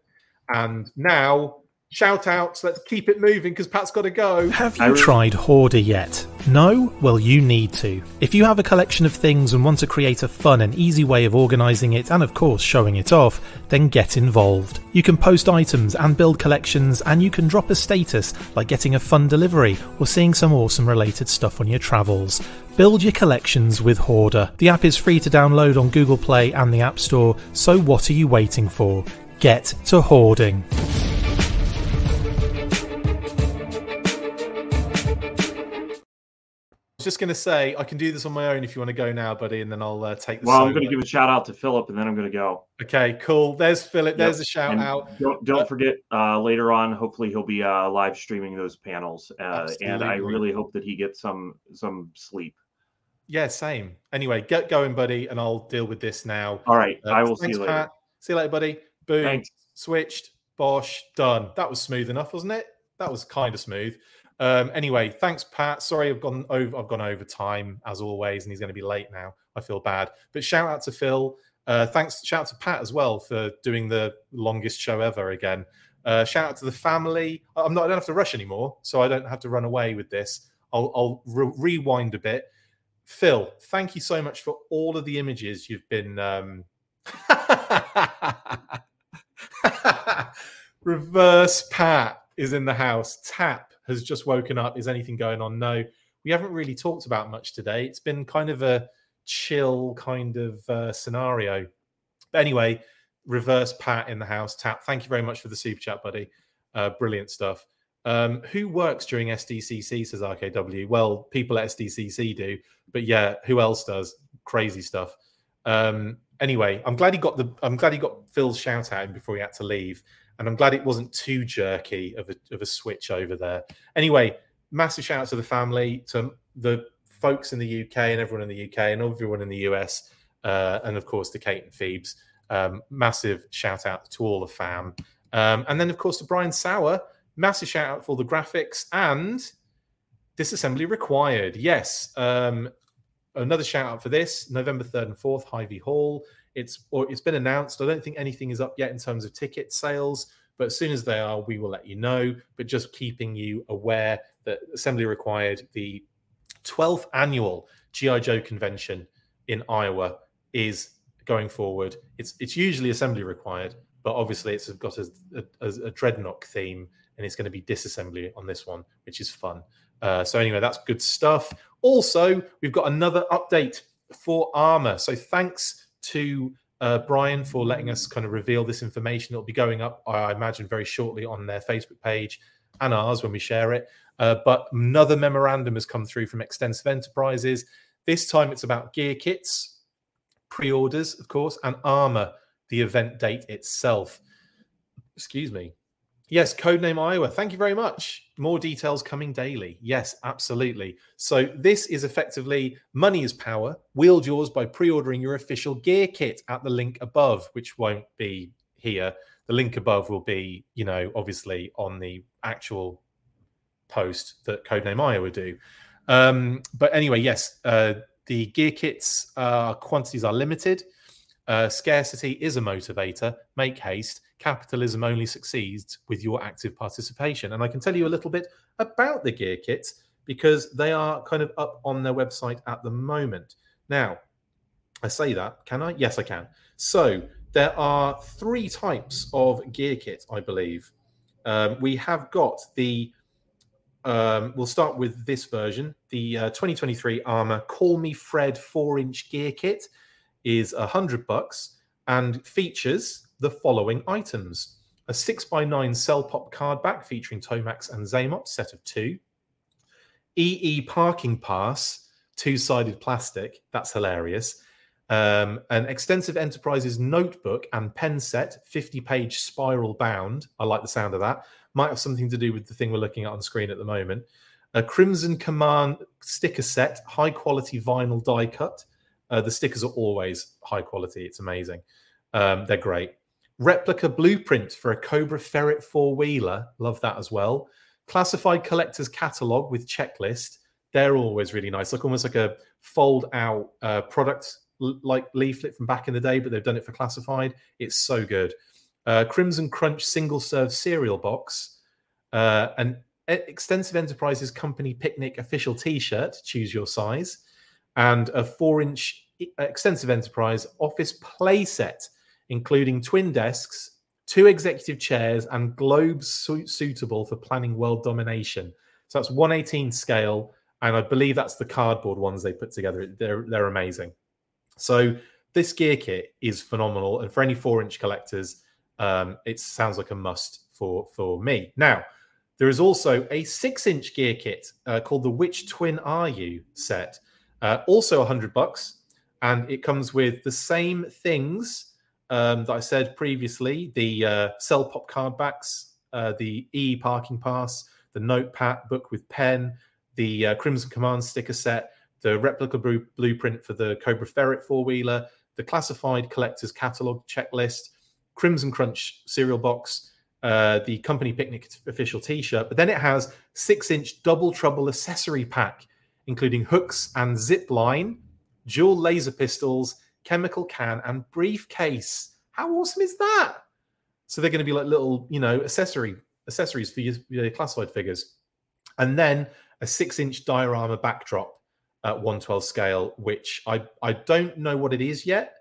And now shout outs. Let's keep it moving because Pat's got to go. Have you tried Hoarder yet? No? Well, you need to. If you have a collection of things and want to create a fun and easy way of organising it and, of course, showing it off, then get involved. You can post items and build collections, and you can drop a status like getting a fun delivery or seeing some awesome related stuff on your travels. Build your collections with Hoarder. The app is free to download on Google Play and the App Store, so what are you waiting for? Get to hoarding. Just going to say I can do this on my own if you want to go now, buddy, and then I'll uh, take the. Well, I'm going to give a shout out to Philip, and then I'm going to go. Okay, cool. There's Philip. There's a shout and out. Don't don't uh, forget uh, later on. Hopefully, he'll be uh, live streaming those panels, uh, and I really hope that he gets some some sleep. Yeah, same. Anyway, get going, buddy, and I'll deal with this now. All right, uh, I will see you later. Pat. See you later, buddy. Boom. Thanks. Switched. Bosh. Done. That was smooth enough, wasn't it? That was kind of smooth. Um, anyway, thanks, Pat. Sorry, I've gone over. I've gone over time as always, and he's going to be late now. I feel bad, but shout out to Phil. Uh, thanks. Shout out to Pat as well for doing the longest show ever again. Uh, shout out to the family. I'm not. I don't have to rush anymore, so I don't have to run away with this. I'll, I'll re- rewind a bit. Phil, thank you so much for all of the images you've been. Um... Reverse Pat is in the house. Tap has just woken up. Is anything going on? No. We haven't really talked about much today. It's been kind of a chill kind of uh, scenario. But anyway, reverse Pat in the house. Tap. Thank you very much for the super chat, buddy. Uh, brilliant stuff. Um, who works during SDCC? Says RKW. Well, people at SDCC do, but yeah, who else does? Crazy stuff. Um, anyway, I'm glad he got the. I'm glad he got Phil's shout out before he had to leave and I'm glad it wasn't too jerky of a, of a switch over there. Anyway, massive shout out to the family, to the folks in the UK and everyone in the UK and everyone in the US, uh, and of course to Kate and Phoebes. Um, massive shout out to all the fam, um, and then of course to Brian Sauer. Massive shout out for the graphics and disassembly required. Yes, um, another shout out for this November third and fourth, Hy-Vee Hall. It's or it's been announced. I don't think anything is up yet in terms of ticket sales, but as soon as they are, we will let you know. But just keeping you aware that Assembly required the 12th annual GI Joe convention in Iowa is going forward. It's it's usually assembly required, but obviously it's got a, a, a dreadnought theme, and it's going to be disassembly on this one, which is fun. Uh, so anyway, that's good stuff. Also, we've got another update for Armor. So thanks to uh, Brian for letting us kind of reveal this information. It'll be going up, I imagine, very shortly on their Facebook page and ours when we share it. Uh, but another memorandum has come through from Extensive Enterprises. This time it's about gear kits, pre orders, of course, and armor, the event date itself. Excuse me. Yes, codename Iowa. Thank you very much. More details coming daily. Yes, absolutely. So this is effectively money is power. Wield yours by pre-ordering your official gear kit at the link above, which won't be here. The link above will be, you know, obviously on the actual post that codename Iowa do. Um, but anyway, yes, uh, the gear kits uh, quantities are limited. Uh, scarcity is a motivator. Make haste capitalism only succeeds with your active participation. And I can tell you a little bit about the gear kits because they are kind of up on their website at the moment. Now, I say that, can I? Yes, I can. So there are three types of gear kit, I believe. Um, we have got the, um, we'll start with this version, the uh, 2023 Armor Call Me Fred 4 inch gear kit is a hundred bucks and features the following items a 6x9 cell pop card back featuring Tomax and Xamot, set of two. EE parking pass, two sided plastic. That's hilarious. Um, an extensive enterprises notebook and pen set, 50 page spiral bound. I like the sound of that. Might have something to do with the thing we're looking at on screen at the moment. A Crimson Command sticker set, high quality vinyl die cut. Uh, the stickers are always high quality. It's amazing. Um, they're great. Replica blueprint for a Cobra Ferret four wheeler. Love that as well. Classified collector's catalog with checklist. They're always really nice. Like almost like a fold out uh, product like leaflet from back in the day, but they've done it for classified. It's so good. Uh, Crimson Crunch single serve cereal box. Uh, an Extensive Enterprises Company Picnic official t shirt. Choose your size. And a four inch Extensive Enterprise office playset including twin desks, two executive chairs, and globes su- suitable for planning world domination. So that's 118 scale, and I believe that's the cardboard ones they put together. They're they're amazing. So this gear kit is phenomenal, and for any four inch collectors, um, it sounds like a must for for me. Now, there is also a six inch gear kit uh, called the Which Twin Are You set, uh, also 100 bucks, and it comes with the same things um, that I said previously the uh, Cell Pop card backs, uh, the E parking pass, the Notepad book with pen, the uh, Crimson Command sticker set, the replica blueprint for the Cobra Ferret four wheeler, the classified collector's catalog checklist, Crimson Crunch cereal box, uh, the company picnic official t-shirt but then it has six inch double trouble accessory pack including hooks and zip line dual laser pistols chemical can, and briefcase. How awesome is that? So they're going to be like little, you know, accessory accessories for your, your classified figures, and then a six-inch diorama backdrop at 112 scale, which I I don't know what it is yet.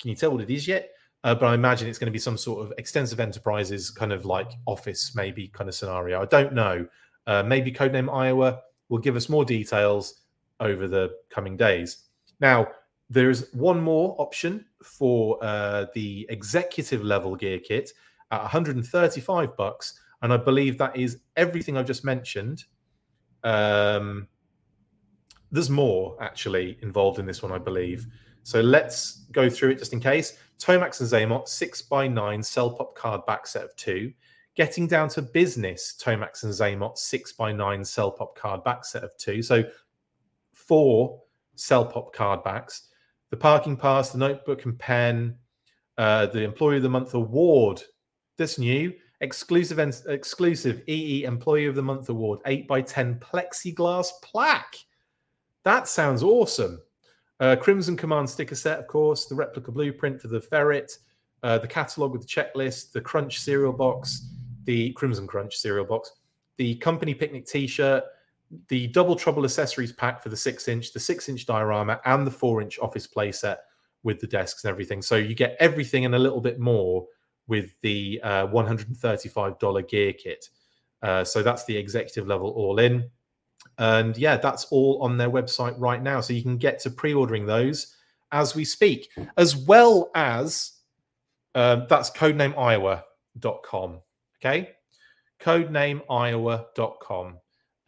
Can you tell what it is yet? Uh, but I imagine it's going to be some sort of extensive enterprises kind of like office maybe kind of scenario. I don't know. Uh, maybe codename Iowa will give us more details over the coming days. Now, there's one more option for uh, the executive level gear kit at 135 bucks, and I believe that is everything I've just mentioned. Um, there's more actually involved in this one, I believe. So let's go through it just in case. Tomax and Xamot, 6 by 9 cell pop card back set of two. Getting down to business, Tomax and Xamot, 6 by 9 cell pop card back set of two. So four cell pop card backs the parking pass, the notebook and pen, uh, the Employee of the Month award. This new exclusive exclusive EE Employee of the Month award, eight by ten plexiglass plaque. That sounds awesome. Uh, Crimson Command sticker set, of course, the replica blueprint for the ferret, uh, the catalog with the checklist, the Crunch cereal box, the Crimson Crunch cereal box, the company picnic T-shirt, the double trouble accessories pack for the six inch, the six inch diorama, and the four inch office playset with the desks and everything. So you get everything and a little bit more with the uh, $135 gear kit. Uh, so that's the executive level all in. And yeah, that's all on their website right now. So you can get to pre ordering those as we speak, as well as uh, that's codenameiowa.com. Okay. Codenameiowa.com.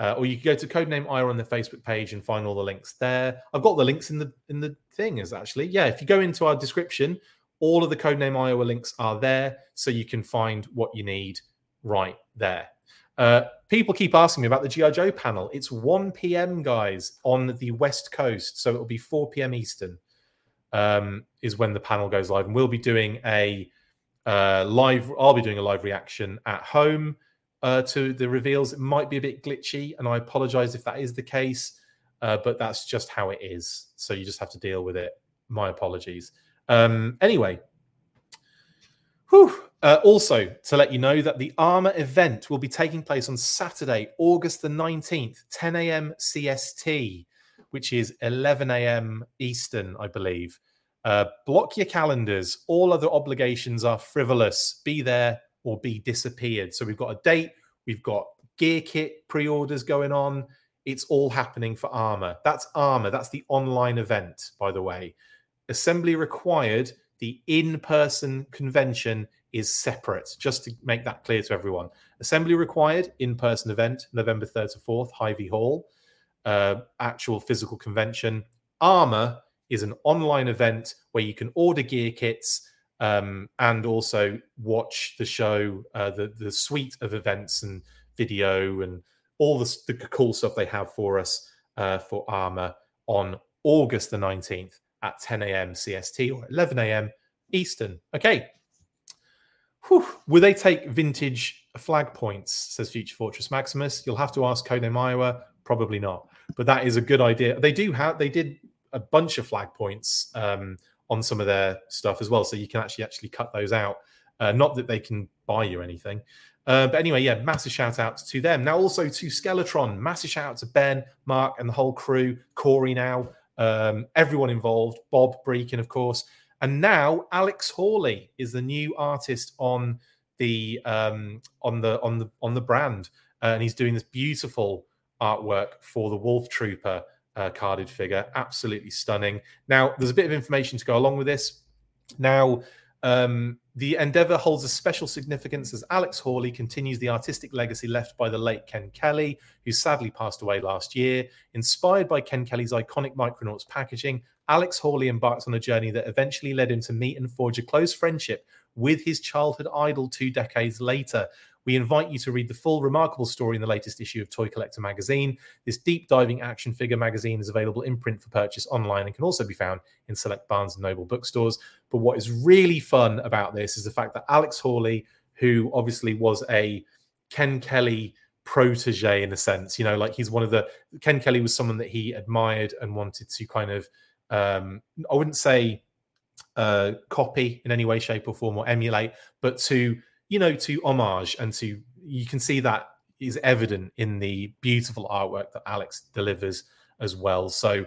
Uh, or you can go to codename Iowa on the Facebook page and find all the links there. I've got the links in the in the thing is actually yeah. If you go into our description, all of the codename Iowa links are there, so you can find what you need right there. Uh, people keep asking me about the GI Joe panel. It's 1 p.m. guys on the West Coast, so it'll be 4 p.m. Eastern um, is when the panel goes live, and we'll be doing a uh, live. I'll be doing a live reaction at home uh, to the reveals. It might be a bit glitchy, and I apologize if that is the case, uh, but that's just how it is. So you just have to deal with it. My apologies. Um, anyway. Uh, also, to let you know that the Armor event will be taking place on Saturday, August the 19th, 10 a.m. CST, which is 11 a.m. Eastern, I believe. Uh, block your calendars. All other obligations are frivolous. Be there or be disappeared. So we've got a date, we've got gear kit pre orders going on. It's all happening for Armor. That's Armor. That's the online event, by the way. Assembly required. The in person convention is separate, just to make that clear to everyone. Assembly required, in person event, November 3rd to 4th, Hy-Vee Hall. Uh, actual physical convention. Armor is an online event where you can order gear kits um, and also watch the show, uh, the the suite of events and video and all the, the cool stuff they have for us uh, for Armor on August the 19th at 10 a.m. CST or 11 a.m. Eastern. Okay. Whew. Will they take vintage flag points? Says Future Fortress Maximus. You'll have to ask Kone Iowa. Probably not, but that is a good idea. They do have. They did a bunch of flag points um, on some of their stuff as well, so you can actually actually cut those out. Uh, not that they can buy you anything. Uh, but anyway, yeah, massive shout out to them. Now, also to Skeletron, massive shout out to Ben, Mark, and the whole crew, Corey now, um, everyone involved, Bob Breakin, of course. And now Alex Horley is the new artist on the um, on the on the on the brand, uh, and he's doing this beautiful artwork for the Wolf Trooper uh, carded figure. Absolutely stunning. Now, there's a bit of information to go along with this. Now, um, the endeavor holds a special significance as Alex Horley continues the artistic legacy left by the late Ken Kelly, who sadly passed away last year. Inspired by Ken Kelly's iconic Micronauts packaging, Alex Horley embarks on a journey that eventually led him to meet and forge a close friendship with his childhood idol two decades later. We invite you to read the full remarkable story in the latest issue of Toy Collector magazine. This deep diving action figure magazine is available in print for purchase online and can also be found in select Barnes and Noble bookstores. But what is really fun about this is the fact that Alex Horley, who obviously was a Ken Kelly protege in a sense, you know, like he's one of the Ken Kelly was someone that he admired and wanted to kind of um I wouldn't say uh copy in any way, shape, or form or emulate, but to you know, to homage and to you can see that is evident in the beautiful artwork that Alex delivers as well. So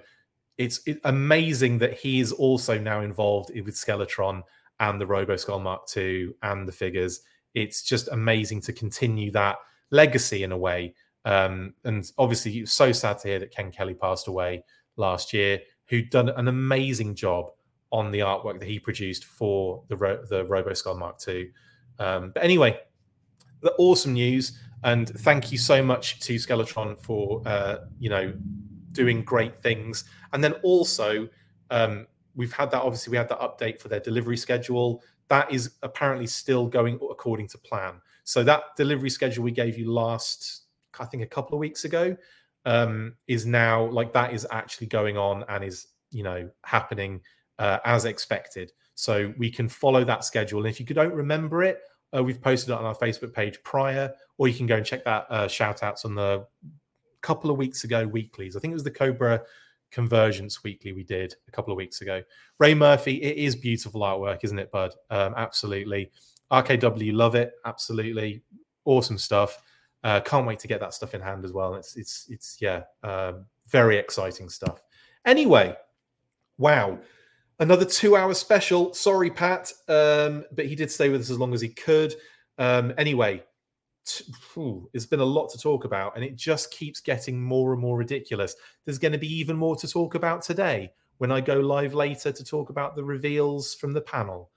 it's amazing that he is also now involved with Skeletron and the Robo Skull Mark II and the figures. It's just amazing to continue that legacy in a way. Um, and obviously, it's so sad to hear that Ken Kelly passed away last year, who'd done an amazing job on the artwork that he produced for the Ro- the Robo Skull Mark II. Um, but anyway, the awesome news, and thank you so much to Skeletron for uh, you know doing great things. And then also, um, we've had that. Obviously, we had that update for their delivery schedule. That is apparently still going according to plan. So that delivery schedule we gave you last, I think, a couple of weeks ago, um, is now like that is actually going on and is you know happening uh, as expected. So we can follow that schedule. And if you don't remember it, uh, we've posted it on our Facebook page prior, or you can go and check that uh, shout outs on the couple of weeks ago weeklies. I think it was the Cobra Convergence weekly we did a couple of weeks ago. Ray Murphy, it is beautiful artwork, isn't it, bud? Um, absolutely. RKW, love it. Absolutely. Awesome stuff. Uh, can't wait to get that stuff in hand as well. It's, it's, it's, yeah, um, very exciting stuff. Anyway, wow another two hour special. Sorry, Pat, um, but he did stay with us as long as he could. Um, anyway, t- whew, it's been a lot to talk about, and it just keeps getting more and more ridiculous. There's going to be even more to talk about today when I go live later to talk about the reveals from the panel.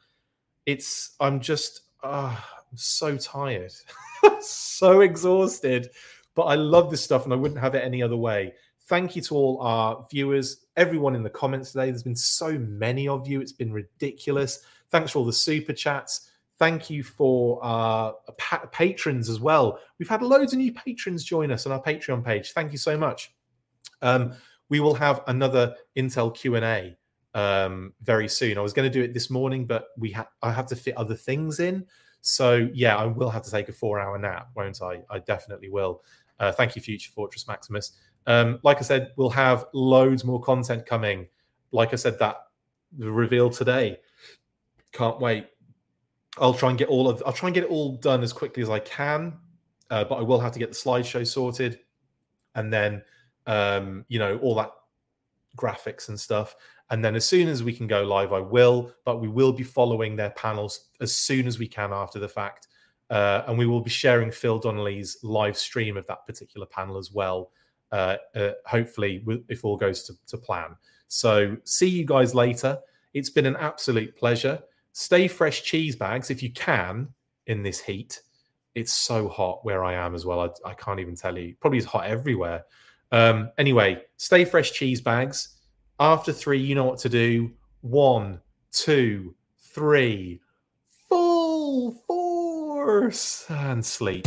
It's, I'm just, uh, I'm so tired, so exhausted, but I love this stuff and I wouldn't have it any other way. Thank you to all our viewers, everyone in the comments today. There's been so many of you. It's been ridiculous. Thanks for all the super chats. Thank you for our pa- patrons as well. We've had loads of new patrons join us on our Patreon page. Thank you so much. Um, we will have another Intel Q and A um, very soon. I was going to do it this morning, but we ha- I have to fit other things in. So yeah, I will have to take a four-hour nap, won't I? I definitely will. Uh, thank you, Future Fortress Maximus. Um, like I said, we'll have loads more content coming. Like I said, that reveal today. Can't wait. I'll try and get all of. I'll try and get it all done as quickly as I can, uh, but I will have to get the slideshow sorted, and then um, you know all that graphics and stuff. And then as soon as we can go live, I will. But we will be following their panels as soon as we can after the fact, uh, and we will be sharing Phil Donnelly's live stream of that particular panel as well uh, uh, hopefully, if all goes to, to plan. So, see you guys later. It's been an absolute pleasure. Stay fresh cheese bags if you can in this heat. It's so hot where I am as well. I, I can't even tell you. Probably it's hot everywhere. Um, anyway, stay fresh cheese bags. After three, you know what to do. One, two, three, full force and sleep.